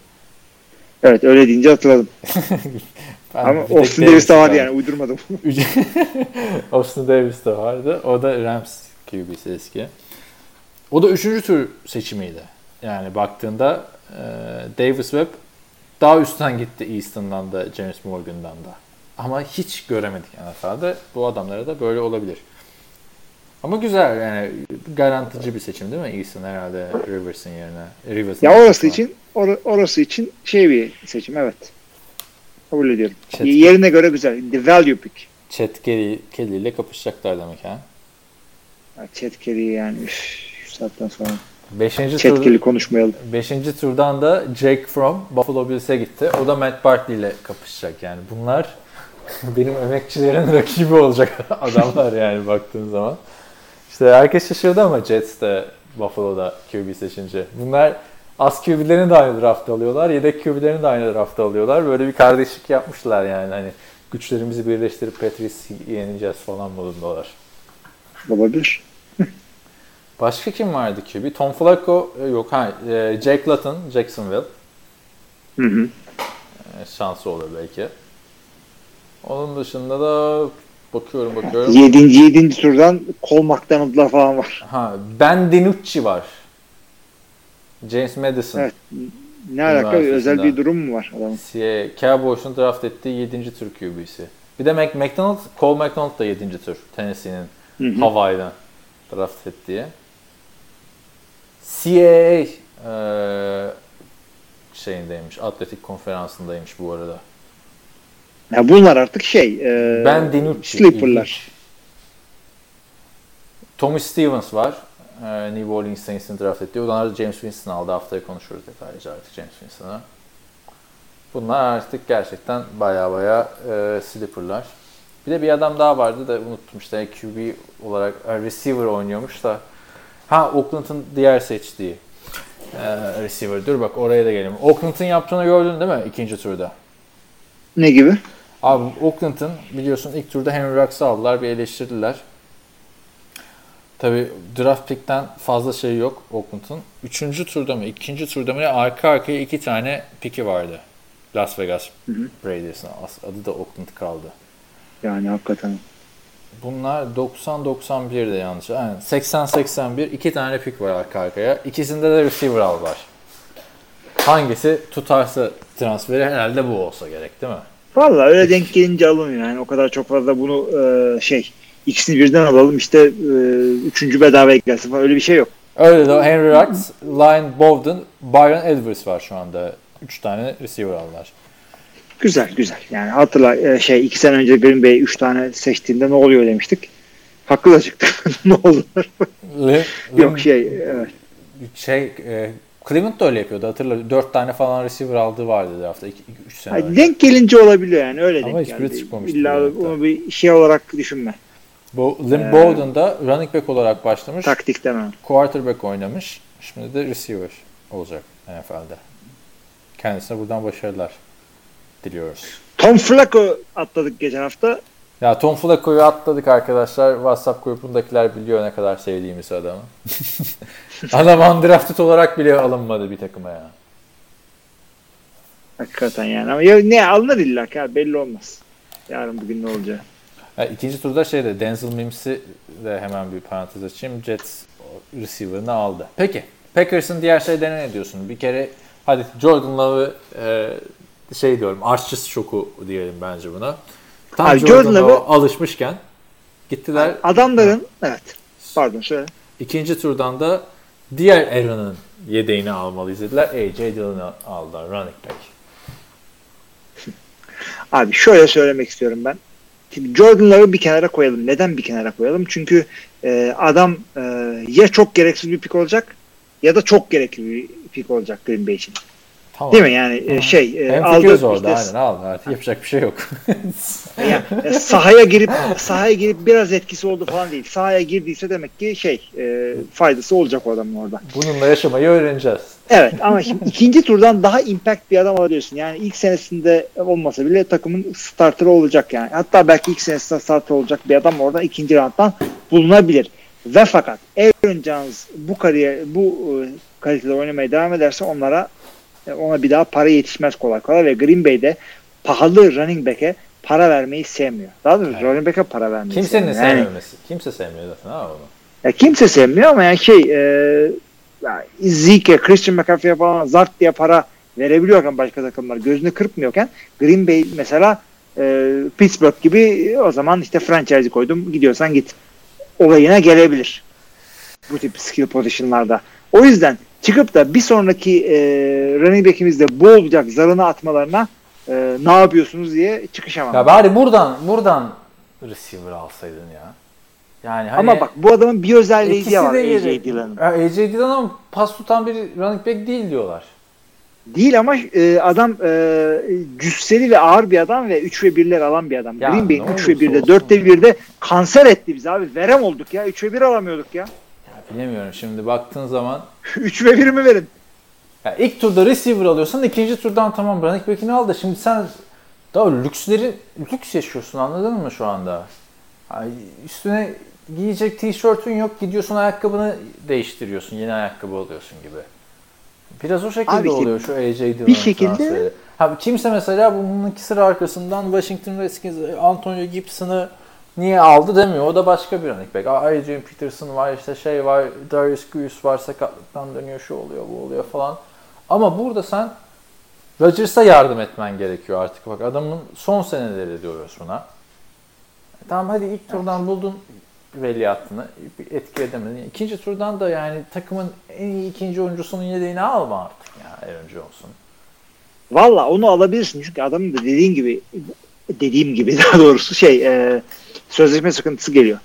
Evet öyle deyince hatırladım. Ama Austin Davis de vardı yani uydurmadım. Austin Davis de vardı. O da Rams QB'si eski. O da üçüncü tur seçimiydi. Yani baktığında e, Davis Webb daha üstten gitti Easton'dan da James Morgan'dan da. Ama hiç göremedik NFL'de. Bu adamlara da böyle olabilir. Ama güzel yani garantici bir seçim değil mi Easton herhalde Rivers'ın yerine. Rivers'ın Ya orası yerine. için or- orası için şey bir seçim evet. Kabul ediyorum. Chat- Yerine göre güzel. The value pick. Chet Kelly, Kelly ile kapışacaklar demek ha. Ya Chet Kelly yani üf, şu saatten sonra. Beşinci, Chet tur, konuşmayalım. beşinci turdan da Jake Fromm Buffalo Bills'e gitti. O da Matt Barkley ile kapışacak yani. Bunlar benim emekçilerin rakibi olacak adamlar yani baktığın zaman. İşte herkes şaşırdı ama Jets de Buffalo'da QB seçince. Bunlar az QB'lerini de aynı draftta alıyorlar. Yedek QB'lerini de aynı draftta alıyorlar. Böyle bir kardeşlik yapmışlar yani. Hani güçlerimizi birleştirip Patrice'i yeneceğiz falan modundalar. Olabilir. Başka kim vardı QB? Tom Flacco e, yok. Ha, e, Jake Luton, Jacksonville. Hı hı. E, şansı olur belki. Onun dışında da bakıyorum bakıyorum. Yedinci, yedinci turdan Cole McDonald'lar falan var. Ha, Ben DiNucci var. James Madison. Evet. Ne alaka? Özel bir durum mu var adamın? Cowboys'un draft ettiği 7. tur QB'si. Bir de Mac McDonald, Cole McDonald da 7. tur. Tennessee'nin. Hawaii'den draft ettiği. CAA e, şeyindeymiş, atletik konferansındaymış bu arada. Ya bunlar artık şey. E, Ben DiNucci. Sleeper'lar. Tommy Stevens var. Ee, New Orleans Saints'in draft ettiği. Onlar James Winston aldı. Haftaya konuşuruz detaylıca artık James Winston'ı. Bunlar artık gerçekten baya baya e, sleeper'lar. Bir de bir adam daha vardı da unuttum işte QB olarak e, receiver oynuyormuş da. Ha Oakland'ın diğer seçtiği e, receiver. Dur bak oraya da gelelim. Oakland'ın yaptığını gördün değil mi ikinci turda? Ne gibi? Abi Oakland'ın biliyorsun ilk turda Henry Ruggs'ı aldılar bir eleştirdiler. Tabi draft pick'ten fazla şey yok Oakland'ın. Üçüncü turda mı ikinci turda mı arka arkaya iki tane pick'i vardı. Las Vegas Raiders'ın adı da Oakland kaldı. Yani hakikaten. Bunlar 90-91'de yanlış. Aynen 80-81 iki tane pick var arka arkaya. İkisinde de receiver aldılar. Hangisi tutarsa transferi herhalde bu olsa gerek değil mi? Valla öyle denk gelince alınıyor yani. O kadar çok fazla bunu e, şey ikisini birden alalım işte e, üçüncü bedavaya gelsin falan öyle bir şey yok. Öyle de Henry Ruggs, Lion Bowden, Byron Edwards var şu anda. Üç tane receiver aldılar. Güzel güzel. Yani hatırla e, şey iki sene önce Green Bay üç tane seçtiğinde ne oluyor demiştik. Haklı da çıktı. ne? Lim, yok şey evet. şey e, Cleveland da öyle yapıyordu hatırla. Dört tane falan receiver aldığı vardı draftta. 3 sene Hayır, önce. denk gelince olabiliyor yani öyle Ama denk hiçbiri geldi. çıkmamıştı İlla bunu bir şey olarak düşünme. Bu Lim Ee, Bowden da running back olarak başlamış. Taktik demem. Quarterback oynamış. Şimdi de receiver olacak NFL'de. Kendisine buradan başarılar diliyoruz. Tom Flacco atladık geçen hafta. Ya Tom Flacco'yu atladık arkadaşlar. WhatsApp grubundakiler biliyor ne kadar sevdiğimiz adamı. Adam undrafted olarak bile alınmadı bir takıma ya. Hakikaten yani. Ama ya, ne alınır illa ki abi, belli olmaz. Yarın bugün ne olacağı. Ha, ikinci turda şeyde Denzel Mims'i de hemen bir parantez açayım. Jets receiver'ını aldı. Peki. Packers'ın diğer şeylerine ne diyorsun? Bir kere hadi Jordan Love'ı e, şey diyorum arşçı şoku diyelim bence buna. Tam Abi Jordan, Jordan Love'a Love'ı- alışmışken gittiler. Adamların evet. Pardon söyle. İkinci turdan da diğer Aaron'ın yedeğini almalıyız dediler. AJ Dillon'ı aldılar. Running back. Abi şöyle söylemek istiyorum ben. Şimdi Jordan Love'ı bir kenara koyalım. Neden bir kenara koyalım? Çünkü e, adam e, ya çok gereksiz bir pik olacak ya da çok gerekli bir pik olacak Green Bay için. Tamam. Değil mi? Yani e, şey e, Hem aldı orada işte, aynen aldı. Artık yapacak bir şey yok. yani, e, sahaya girip sahaya girip biraz etkisi oldu falan değil. Sahaya girdiyse demek ki şey e, faydası olacak o adamın orada. Bununla yaşamayı öğreneceğiz. Evet ama şimdi ikinci turdan daha impact bir adam alıyorsun. Yani ilk senesinde olmasa bile takımın starterı olacak yani. Hatta belki ilk senesinde starter olacak bir adam orada ikinci rounddan bulunabilir. Ve fakat Aaron Jones bu kariyer bu e, kalitede oynamaya devam ederse onlara ona bir daha para yetişmez kolay kolay ve Green Bay'de pahalı running back'e para vermeyi sevmiyor. Daha doğrusu Evet. running back'e para vermeyi Kimsenin sevmiyor. Yani sevmemesi. Kimse sevmiyor zaten ha onu. Ya kimse sevmiyor ama yani şey e, ya Zeke, Christian McCaffrey'e falan zart diye para verebiliyorken başka takımlar gözünü kırpmıyorken Green Bay mesela e, Pittsburgh gibi o zaman işte franchise koydum gidiyorsan git olayına gelebilir. Bu tip skill position'larda. O yüzden çıkıp da bir sonraki e, running back'imizde bu olacak zarını atmalarına e, ne yapıyorsunuz diye çıkışamam. Ya bari buradan buradan receiver alsaydın ya. Yani hani Ama bak bu adamın bir özelliği ikisi var AJ. Dillon'ın. AJ Dillon ama pas tutan bir running back değil diyorlar. Değil ama e, adam e, cüsseli ve ağır bir adam ve 3 ve 1'ler alan bir adam. Ya Green Bay'in ne 3 ve olursa 1'de olsun 4 ve 1'de kanser etti bizi abi. Verem olduk ya. 3 ve 1 alamıyorduk ya. Bilemiyorum şimdi baktığın zaman 3 ve 1 mi verin? ya ilk turda receiver alıyorsan ikinci turdan tamam running back'ini al da şimdi sen daha lüksleri lüks yaşıyorsun anladın mı şu anda? Ay, üstüne giyecek tişörtün yok gidiyorsun ayakkabını değiştiriyorsun yeni ayakkabı alıyorsun gibi. Biraz o şekilde Abi işte oluyor şu AJ Dillon'un bir şekilde- transferi. Ha, kimse mesela bunun iki sıra arkasından Washington Redskins Antonio Gibson'ı niye aldı demiyor. O da başka bir running back. Adrian Peterson var işte şey var Darius Guice var sakatlıktan dönüyor şu oluyor bu oluyor falan. Ama burada sen Rodgers'a yardım etmen gerekiyor artık. Bak adamın son seneleri diyoruz buna. E Tamam hadi ilk turdan buldun veliahtını. Etki edemedin. İkinci turdan da yani takımın en iyi ikinci oyuncusunun yedeğini alma artık ya Aaron Jones'un. Valla onu alabilirsin çünkü adamın da dediğin gibi dediğim gibi daha doğrusu şey e, sözleşme sıkıntısı geliyor.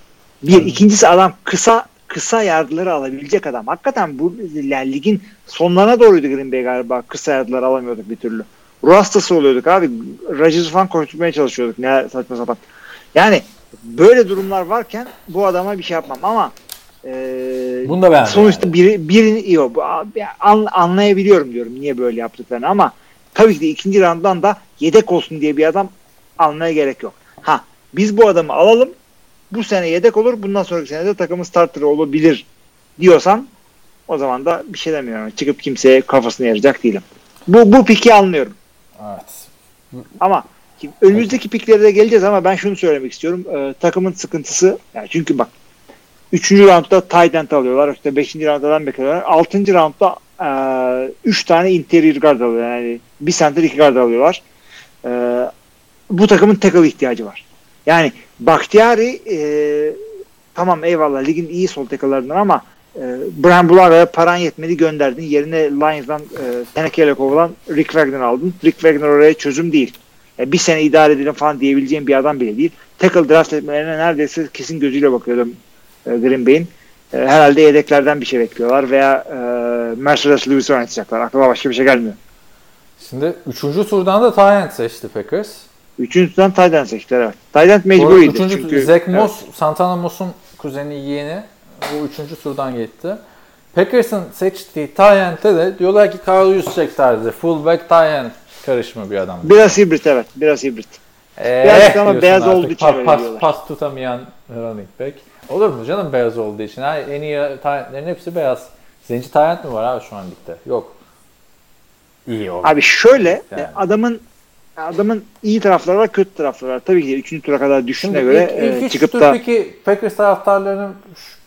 Bir. ikincisi adam kısa kısa yardıları alabilecek adam. Hakikaten bu yani ligin sonlarına doğruydu Green Bay galiba. Kısa yardıları alamıyorduk bir türlü. Ruh hastası oluyorduk abi. Rodgers'ı falan koşturmaya çalışıyorduk. Ne saçma sapan. Yani böyle durumlar varken bu adama bir şey yapmam ama e, Bunu da ben sonuçta biri, birini yok. An- anlayabiliyorum diyorum niye böyle yaptıklarını ama tabii ki de ikinci rounddan da yedek olsun diye bir adam almaya gerek yok. Ha biz bu adamı alalım bu sene yedek olur bundan sonraki sene de takımın starterı olabilir diyorsan o zaman da bir şey demiyorum. Çıkıp kimseye kafasını yarayacak değilim. Bu, bu piki anlıyorum. Evet. Ama önümüzdeki piklere de geleceğiz ama ben şunu söylemek istiyorum. Ee, takımın sıkıntısı yani çünkü bak 3. roundda tight end alıyorlar. İşte 5. roundda linebacker alıyorlar. 6. roundda 3 tane interior guard alıyorlar. Yani bir center iki guard alıyorlar. Ee, bu takımın tackle ihtiyacı var. Yani Bakhtiari e, tamam eyvallah ligin iyi sol tackle'larından ama e, Brian Bulaga paran yetmedi gönderdin. Yerine Lions'dan e, tenekeyle kovulan Rick Wagner aldın. Rick Wagner oraya çözüm değil. E, bir sene idare edelim falan diyebileceğim bir adam bile değil. Tackle draft etmelerine neredeyse kesin gözüyle bakıyordum e, Green Bay'in. E, herhalde yedeklerden bir şey bekliyorlar veya e, Mercedes Lewis'i oynatacaklar. Aklıma başka bir şey gelmiyor. Şimdi üçüncü turdan da Tyent seçti Packers. Üçüncüden Tayden seçtiler evet. Tayden mecburiydi üçüncü, çünkü. Zach Evet. Moss, Santana Moss'un kuzeni yeğeni. Bu üçüncü turdan gitti. Packers'ın seçtiği Tyent'e de diyorlar ki Carl Juszczyk tarzı fullback Tyent karışımı bir adam. Biraz hibrit evet. Biraz hibrit. Ee, Birazcık ama beyaz artık. olduğu için Pa- pas, diyorlar. pas tutamayan running back. Olur mu canım beyaz olduğu için? Ha, en iyi Tyent'lerin hepsi beyaz. Zenci Tyent mi var abi şu an ligde? Yok. İyi o. Abi şöyle Yani. e, adamın adamın iyi tarafları var, kötü tarafları var. Tabii ki de 3. tura kadar düşüne göre ilk, ilk e, çıkıp da peki Packers taraftarlarının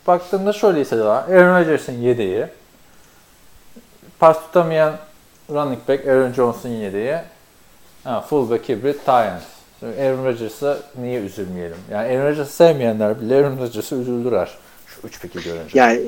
baktığımda şöyle hissediyorlar. Aaron Rodgers'ın yedeği. Pas tutamayan running back Aaron Jones'un yedeği. Ha, fullback hibrit. Şimdi Aaron Rodgers'a niye üzülmeyelim? Yani Aaron Rodgers'ı sevmeyenler bile Aaron Rodgers'a üzüldüler. Şu üç piki görünce. yani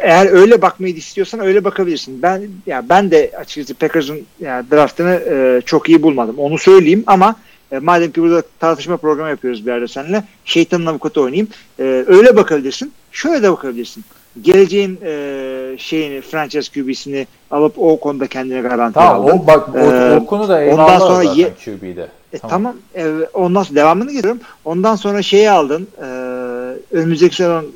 eğer öyle bakmayı istiyorsan öyle bakabilirsin. Ben ya ben de açıkçası Packers'ın yani draftını e, çok iyi bulmadım. Onu söyleyeyim ama e, madem ki burada tartışma programı yapıyoruz bir arada seninle şeytanın avukatı oynayayım. E, öyle bakabilirsin. Şöyle de bakabilirsin. Geleceğin e, şeyini franchise QB'sini alıp o konuda kendine garanti Tamam aldın. o, bak o, Ee, o konu da ondan sonra ye- QB'de. E, tamam. E, ondan sonra devamını getiriyorum. Ondan sonra şeyi aldın. E, önümüzdeki sezon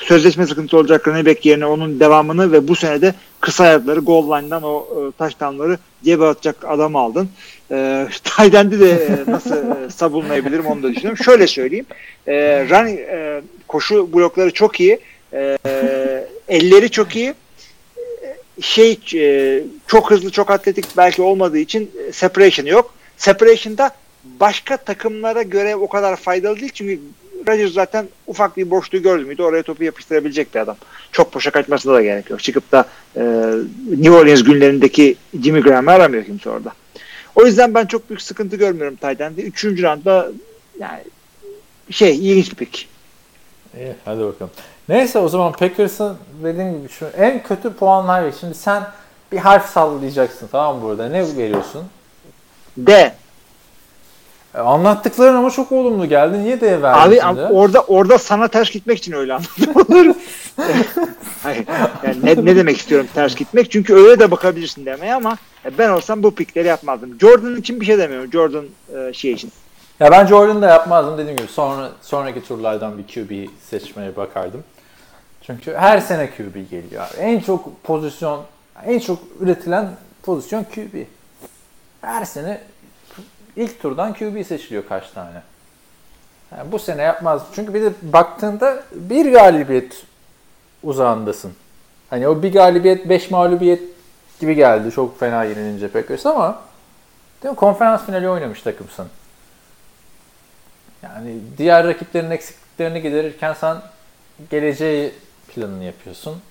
sözleşme sıkıntı olacak running back yerine onun devamını ve bu sene de kısa ayakları goal line'dan o e, taştanları cebe atacak adam aldın. E, Tayden'i de e, nasıl e, sabunlayabilirim onu da düşünüyorum. Şöyle söyleyeyim. E, run, e, koşu blokları çok iyi. E, elleri çok iyi. Şey e, çok hızlı çok atletik belki olmadığı için separation yok. Separation'da başka takımlara göre o kadar faydalı değil çünkü Rodgers zaten ufak bir boşluğu gördü müydü oraya topu yapıştırabilecek bir adam. Çok boşa kaçmasına da gerek yok. Çıkıp da e, New Orleans günlerindeki Jimmy Graham'ı aramıyor kimse orada. O yüzden ben çok büyük sıkıntı görmüyorum Tayden'de. Üçüncü roundda yani şey ilginç bir pick. İyi hadi bakalım. Neyse o zaman Packers'ın dediğim gibi şu en kötü puanlar. Şimdi sen bir harf sallayacaksın tamam mı burada? Ne veriyorsun? D. E, anlattıkların ama çok olumlu geldi. Niye D verdin Abi şimdi? orada orada sana ters gitmek için öyle. Hayır. Yani ne, ne demek istiyorum ters gitmek? Çünkü öyle de bakabilirsin demeye ama ben olsam bu pikleri yapmazdım. Jordan için bir şey demiyorum. Jordan e, şey için. Ya ben Jordan'ı da yapmazdım dediğim gibi. Sonra sonraki turlardan bir QB seçmeye bakardım. Çünkü her sene QB geliyor abi. En çok pozisyon, en çok üretilen pozisyon QB. Her sene ilk turdan QB seçiliyor kaç tane. Yani bu sene yapmaz. Çünkü bir de baktığında bir galibiyet uzağındasın. Hani o bir galibiyet, beş mağlubiyet gibi geldi. Çok fena yenilince Packers ama değil mi? konferans finali oynamış takımsın. Yani diğer rakiplerin eksikliklerini giderirken sen geleceği planını yapıyorsun.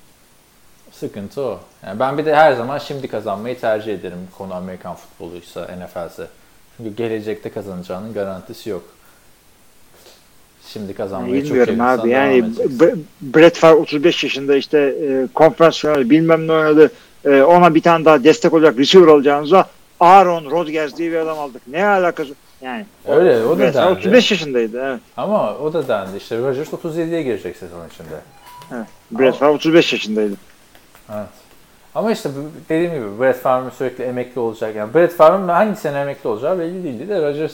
Sıkıntı o. Yani ben bir de her zaman şimdi kazanmayı tercih ederim konu Amerikan futboluysa, NFL'se. Çünkü gelecekte kazanacağının garantisi yok. Şimdi kazanmayı çok Bilmiyorum seviyorsan abi. Yani Brett Favre 35 yaşında işte e, konferans finali bilmem ne oynadı. E, ona bir tane daha destek olacak receiver alacağınıza Aaron Rodgers diye bir adam aldık. Ne alakası? Yani Öyle, o da dendi. 35 yaşındaydı. Evet. Ama o da dendi. İşte Rodgers 37'ye girecek sezon içinde. evet. Brett Favre 35 yaşındaydı. Evet. Ama işte dediğim gibi Brett Favre'ın sürekli emekli olacak. Yani Brett Favre'ın hangi sene emekli olacağı belli değildi de Rodgers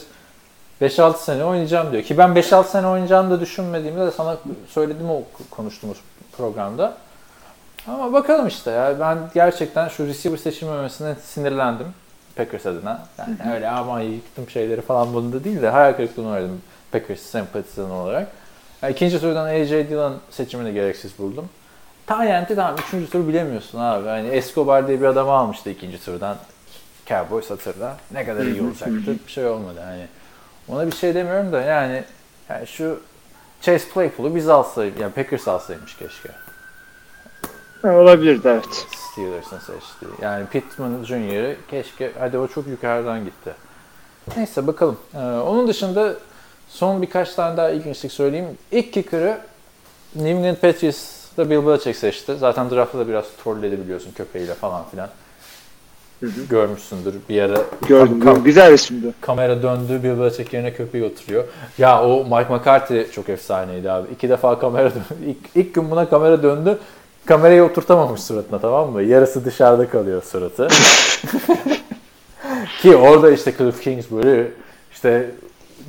5-6 sene oynayacağım diyor. Ki ben 5-6 sene oynayacağını da düşünmediğimde de sana söyledim o konuştuğumuz programda. Ama bakalım işte ya. Ben gerçekten şu receiver seçilmemesine sinirlendim. Packers adına. Yani öyle aman yıktım şeyleri falan bunda değil de hayal kırıklığına uğradım Packers sempatizanı olarak. Yani ikinci turdan AJ Dillon seçimini gereksiz buldum. Tayyent'i tamam üçüncü tur bilemiyorsun abi. Hani Escobar diye bir adamı almıştı ikinci turdan. Cowboys hatırla. Ne kadar iyi olacaktı. Bir şey olmadı hani. Ona bir şey demiyorum da yani, yani şu Chase Claypool'u biz alsaydık, yani Packers alsaymış keşke. Olabilirdi evet. Steelers'ın seçtiği. Yani Pittman Jr.'ı keşke, hadi o çok yukarıdan gitti. Neyse bakalım. Ee, onun dışında son birkaç tane daha ilginçlik söyleyeyim. İlk kicker'ı New England Patriots'da Bill Belichick seçti. Zaten draft'ta da biraz trolledi biliyorsun köpeğiyle falan filan. Görmüşsündür bir ara. Gördüm. Kam-. Güzel resimdi. kamera döndü Bill Belichick yerine köpeği oturuyor. Ya o Mike McCarthy çok efsaneydi abi. İki defa kamera döndü. İlk, ilk gün buna kamera döndü. Kamerayı oturtamamış suratına tamam mı? Yarısı dışarıda kalıyor suratı. Ki orada işte Cliff Kingsbury işte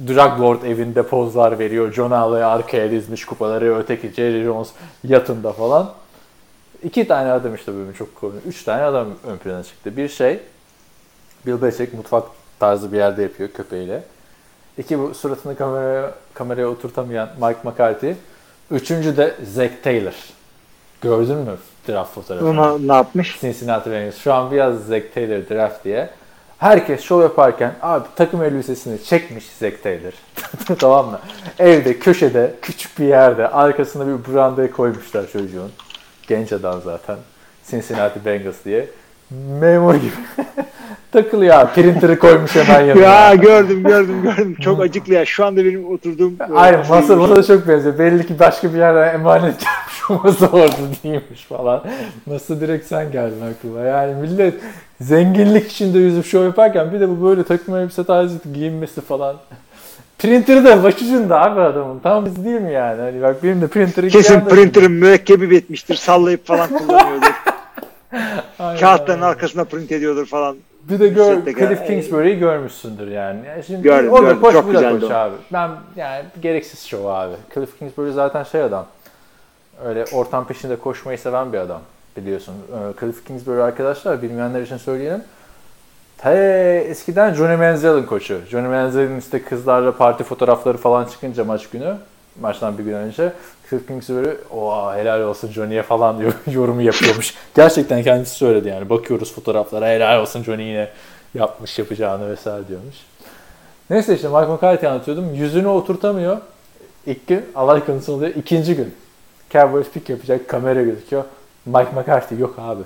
Drug Lord evinde pozlar veriyor. John Alley arkaya dizmiş kupaları. Öteki Jerry Jones yatında falan. İki tane adam işte bölümü çok komik. Üç tane adam ön plana çıktı. Bir şey Bill Belichick mutfak tarzı bir yerde yapıyor köpeğiyle. İki bu suratını kameraya, kameraya oturtamayan Mike McCarthy. Üçüncü de Zach Taylor. Gördün mü draft fotoğrafını? Ona ne yapmış? Cincinnati Bengals. Şu an biraz Zach Taylor draft diye. Herkes şov yaparken abi takım elbisesini çekmiş Zach Taylor. tamam mı? Evde köşede küçük bir yerde arkasına bir brandayı koymuşlar çocuğun. Genç adam zaten. Cincinnati Bengals diye. Memur gibi. Takılıyor abi. Printer'ı koymuş hemen yanına. Ya gördüm gördüm gördüm. Çok acıklı ya. Şu anda benim oturduğum e, Aynen masa bana da çok benziyor. Belli ki başka bir yerden emanet gelmiş o masa orada değilmiş falan. Masa direkt sen geldin aklıma. Yani millet zenginlik içinde yüzüp şov yaparken bir de bu böyle takım elbise tarzı giyinmesi falan. Printer'ı da başucunda abi adamın. Tam biz değil mi yani? Hani bak benim de printer'ı Kesin de- printer'ın mürekkebi bitmiştir. Sallayıp falan kullanıyordur. Kağıtların arkasına print ediyordur falan. Bir de gör, Cliff ha. Kingsbury'i görmüşsündür yani. yani şimdi Gördüm, o da gördüm. koş Çok bu da o. abi. Ben yani gereksiz şov abi. Cliff Kingsbury zaten şey adam. Öyle ortam peşinde koşmayı seven bir adam biliyorsun. Ee, Cliff Kingsbury arkadaşlar bilmeyenler için söyleyelim. Te eskiden Johnny Manziel'in koçu. Johnny Manziel'in işte kızlarla parti fotoğrafları falan çıkınca maç günü maçtan bir gün önce Cliff Kingsbury oha helal olsun Johnny'ye falan diyor yorumu yapıyormuş. Gerçekten kendisi söyledi yani. Bakıyoruz fotoğraflara helal olsun Johnny yine yapmış yapacağını vesaire diyormuş. Neyse işte Mike McCarthy anlatıyordum. Yüzünü oturtamıyor. İlk gün alay konusu oluyor. İkinci gün Cowboys pick yapacak. Kamera gözüküyor. Mike McCarthy yok abi.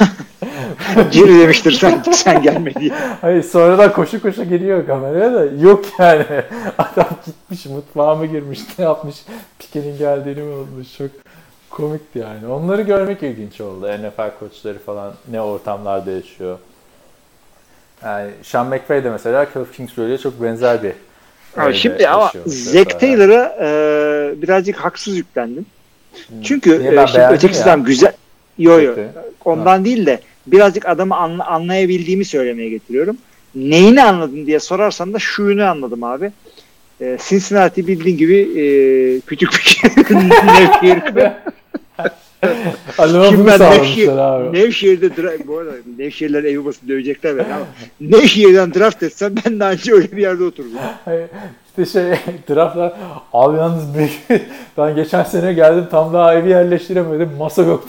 Geri demiştir sen, sen gelme diye. Hayır sonradan koşu koşu geliyor kameraya da yok yani. Adam gitmiş mutfağa mı girmiş ne yapmış Pike'nin geldiğini mi unutmuş çok komikti yani. Onları görmek ilginç oldu. NFL koçları falan ne ortamlarda yaşıyor. Yani Sean McVay de mesela Cliff Kingsbury'e çok benzer bir Abi şimdi ama Zack. Taylor'a e, birazcık haksız yüklendim. Çünkü Niye? e, şimdi beğendim öteki ya. adam güzel. Yo yo. Ondan değil de birazcık adamı anla- anlayabildiğimi söylemeye getiriyorum. Neyini anladın diye sorarsan da şuyunu anladım abi. E, Cincinnati bildiğin gibi e, küçük bir Nevşehir. Adama Şimdi ben Nevşehir, abi. Nevşehir'de bu arada Nevşehirler evi basıp dövecekler beni ama Nevşehir'den draft etsem ben daha önce öyle bir yerde oturdum. İşte şey draftlar abi yalnız bir, ben geçen sene geldim tam daha evi yerleştiremedim masa yok.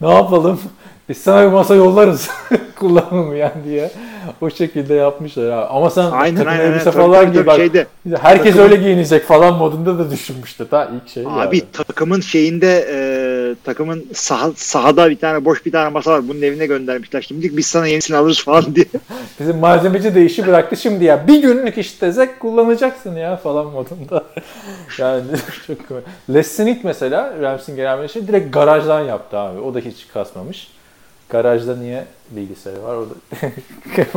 Ne yapalım? Biz sana bir masa yollarız kullanılmayan diye. O şekilde yapmışlar abi. Ama sen Aynen takım aynen. elbise aynen. falan giy bak. şeyde, Herkes takımın- öyle giyinecek falan modunda da düşünmüştü. Ta ilk şey Abi yani. takımın şeyinde e, takımın saha, sahada bir tane boş bir tane masa var. Bunun evine göndermişler. Şimdi biz sana yenisini alırız falan diye. Bizim malzemeci de işi bıraktı şimdi ya. Bir günlük işte zek kullanacaksın ya falan modunda. yani çok komik. Les Snead mesela Rams'in genel menajeri direkt garajdan yaptı abi. O da hiç kasmamış. Garajda niye bilgisayarı var? O da,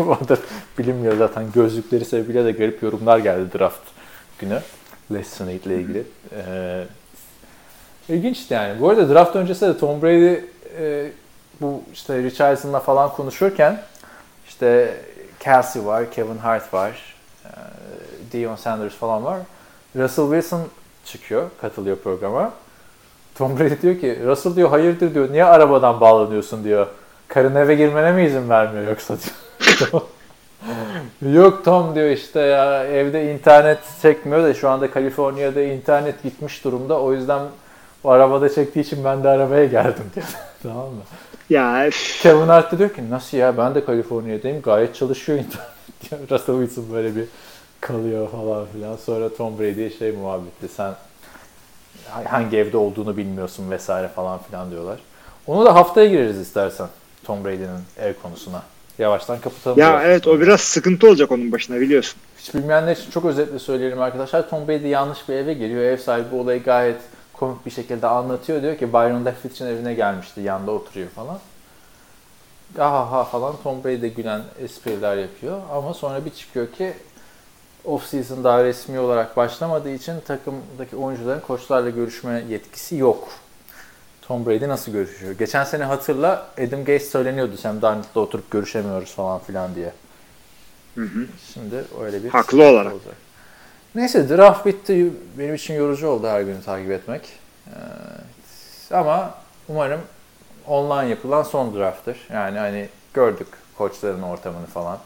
o da bilinmiyor zaten. Gözlükleri sebebiyle de garip yorumlar geldi draft günü. Les Snead ile ilgili. Ee, ilginçti yani. Bu arada draft öncesi de Tom Brady e, bu işte Richardson'la falan konuşurken işte Kelsey var, Kevin Hart var, e, Deion Sanders falan var. Russell Wilson çıkıyor, katılıyor programa. Tom Brady diyor ki, Russell diyor hayırdır diyor, niye arabadan bağlanıyorsun diyor. Karın eve girmene mi izin vermiyor yoksa. Yok Tom diyor işte ya evde internet çekmiyor da şu anda Kaliforniya'da internet gitmiş durumda. O yüzden bu arabada çektiği için ben de arabaya geldim diyor. tamam mı? Ya Kevin Hart da diyor ki nasıl ya ben de Kaliforniya'dayım gayet çalışıyor internet diyor. Russell Wilson böyle bir kalıyor falan filan. Sonra Tom Brady'ye şey muhabbeti sen hangi evde olduğunu bilmiyorsun vesaire falan filan diyorlar. Onu da haftaya gireriz istersen Tom Brady'nin ev konusuna. Yavaştan kapatalım. ya biraz. evet o biraz sıkıntı olacak onun başına biliyorsun. Hiç bilmeyenler için çok özetle söyleyelim arkadaşlar. Tom Brady yanlış bir eve geliyor. Ev sahibi olayı gayet komik bir şekilde anlatıyor. Diyor ki Byron Leftwich'in evine gelmişti. Yanında oturuyor falan. Ha ha falan Tom Brady de gülen espriler yapıyor. Ama sonra bir çıkıyor ki off-season daha resmi olarak başlamadığı için takımdaki oyuncuların koçlarla görüşme yetkisi yok. Tom Brady nasıl görüşüyor? Geçen sene hatırla Adam Gaze söyleniyordu Sam Darnold'la oturup görüşemiyoruz falan filan diye. Şimdi öyle bir Haklı olarak. olacak. Neyse draft bitti. Benim için yorucu oldu her günü takip etmek. Ee, ama umarım online yapılan son drafttır. Yani hani gördük koçların ortamını falan.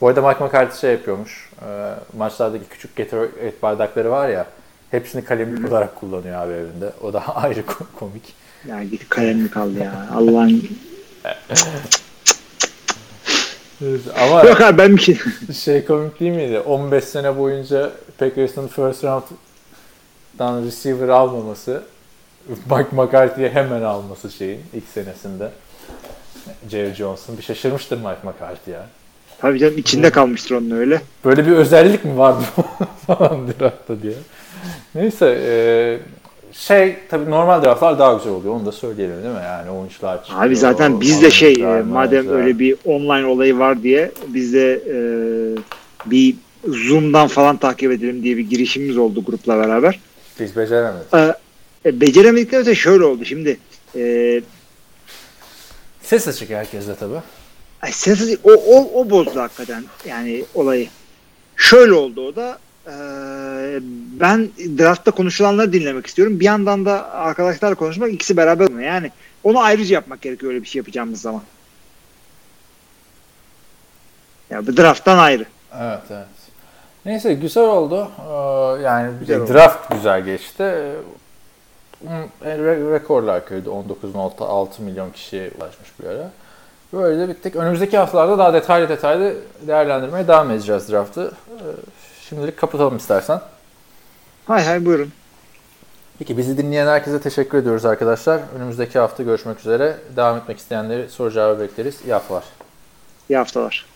Bu arada Mike McCarthy şey yapıyormuş. E, maçlardaki küçük Gatorade bardakları var ya. Hepsini kalemlik olarak kullanıyor abi evinde. O da ayrı ko- komik. Ya git kalemli kaldı ya. Allah'ın. Ama Yok abi ben bir şey. şey komik değil miydi? 15 sene boyunca Packers'ın first round'dan receiver almaması, Mike McCarthy'ye hemen alması şeyin ilk senesinde. Jerry Johnson bir şaşırmıştır Mike McCarthy ya. Tabii canım içinde kalmıştır onun öyle. Böyle bir özellik mi var bu falan draftta diye. Neyse e, şey tabii normal draftlar daha güzel oluyor onu da söyleyelim değil mi? Yani oyuncular çıkıyor. Abi zaten biz de şey e, madem oyuncular. öyle bir online olayı var diye biz de e, bir Zoom'dan falan takip edelim diye bir girişimimiz oldu grupla beraber. Biz beceremedik. E, e, beceremedikten öte şöyle oldu şimdi. E, Ses açık herkeste tabii. ay, ses- o, o, o bozdu hakikaten yani olayı. Şöyle oldu o da e, ben draftta konuşulanları dinlemek istiyorum. Bir yandan da arkadaşlarla konuşmak ikisi beraber olmuyor. Yani onu ayrıca yapmak gerekiyor öyle bir şey yapacağımız zaman. Ya bu drafttan ayrı. Evet evet. Neyse güzel oldu. Ee, yani Güzel oldu. draft güzel geçti. Ee, re- rekorlar kırdı. 19.6 milyon kişiye ulaşmış bir ara. Böyle de bittik. Önümüzdeki haftalarda daha detaylı detaylı değerlendirmeye devam edeceğiz draftı. Ee, Şimdilik kapatalım istersen. Hay hay buyurun. Peki bizi dinleyen herkese teşekkür ediyoruz arkadaşlar. Önümüzdeki hafta görüşmek üzere. Devam etmek isteyenleri soru cevabı bekleriz. İyi haftalar. İyi haftalar.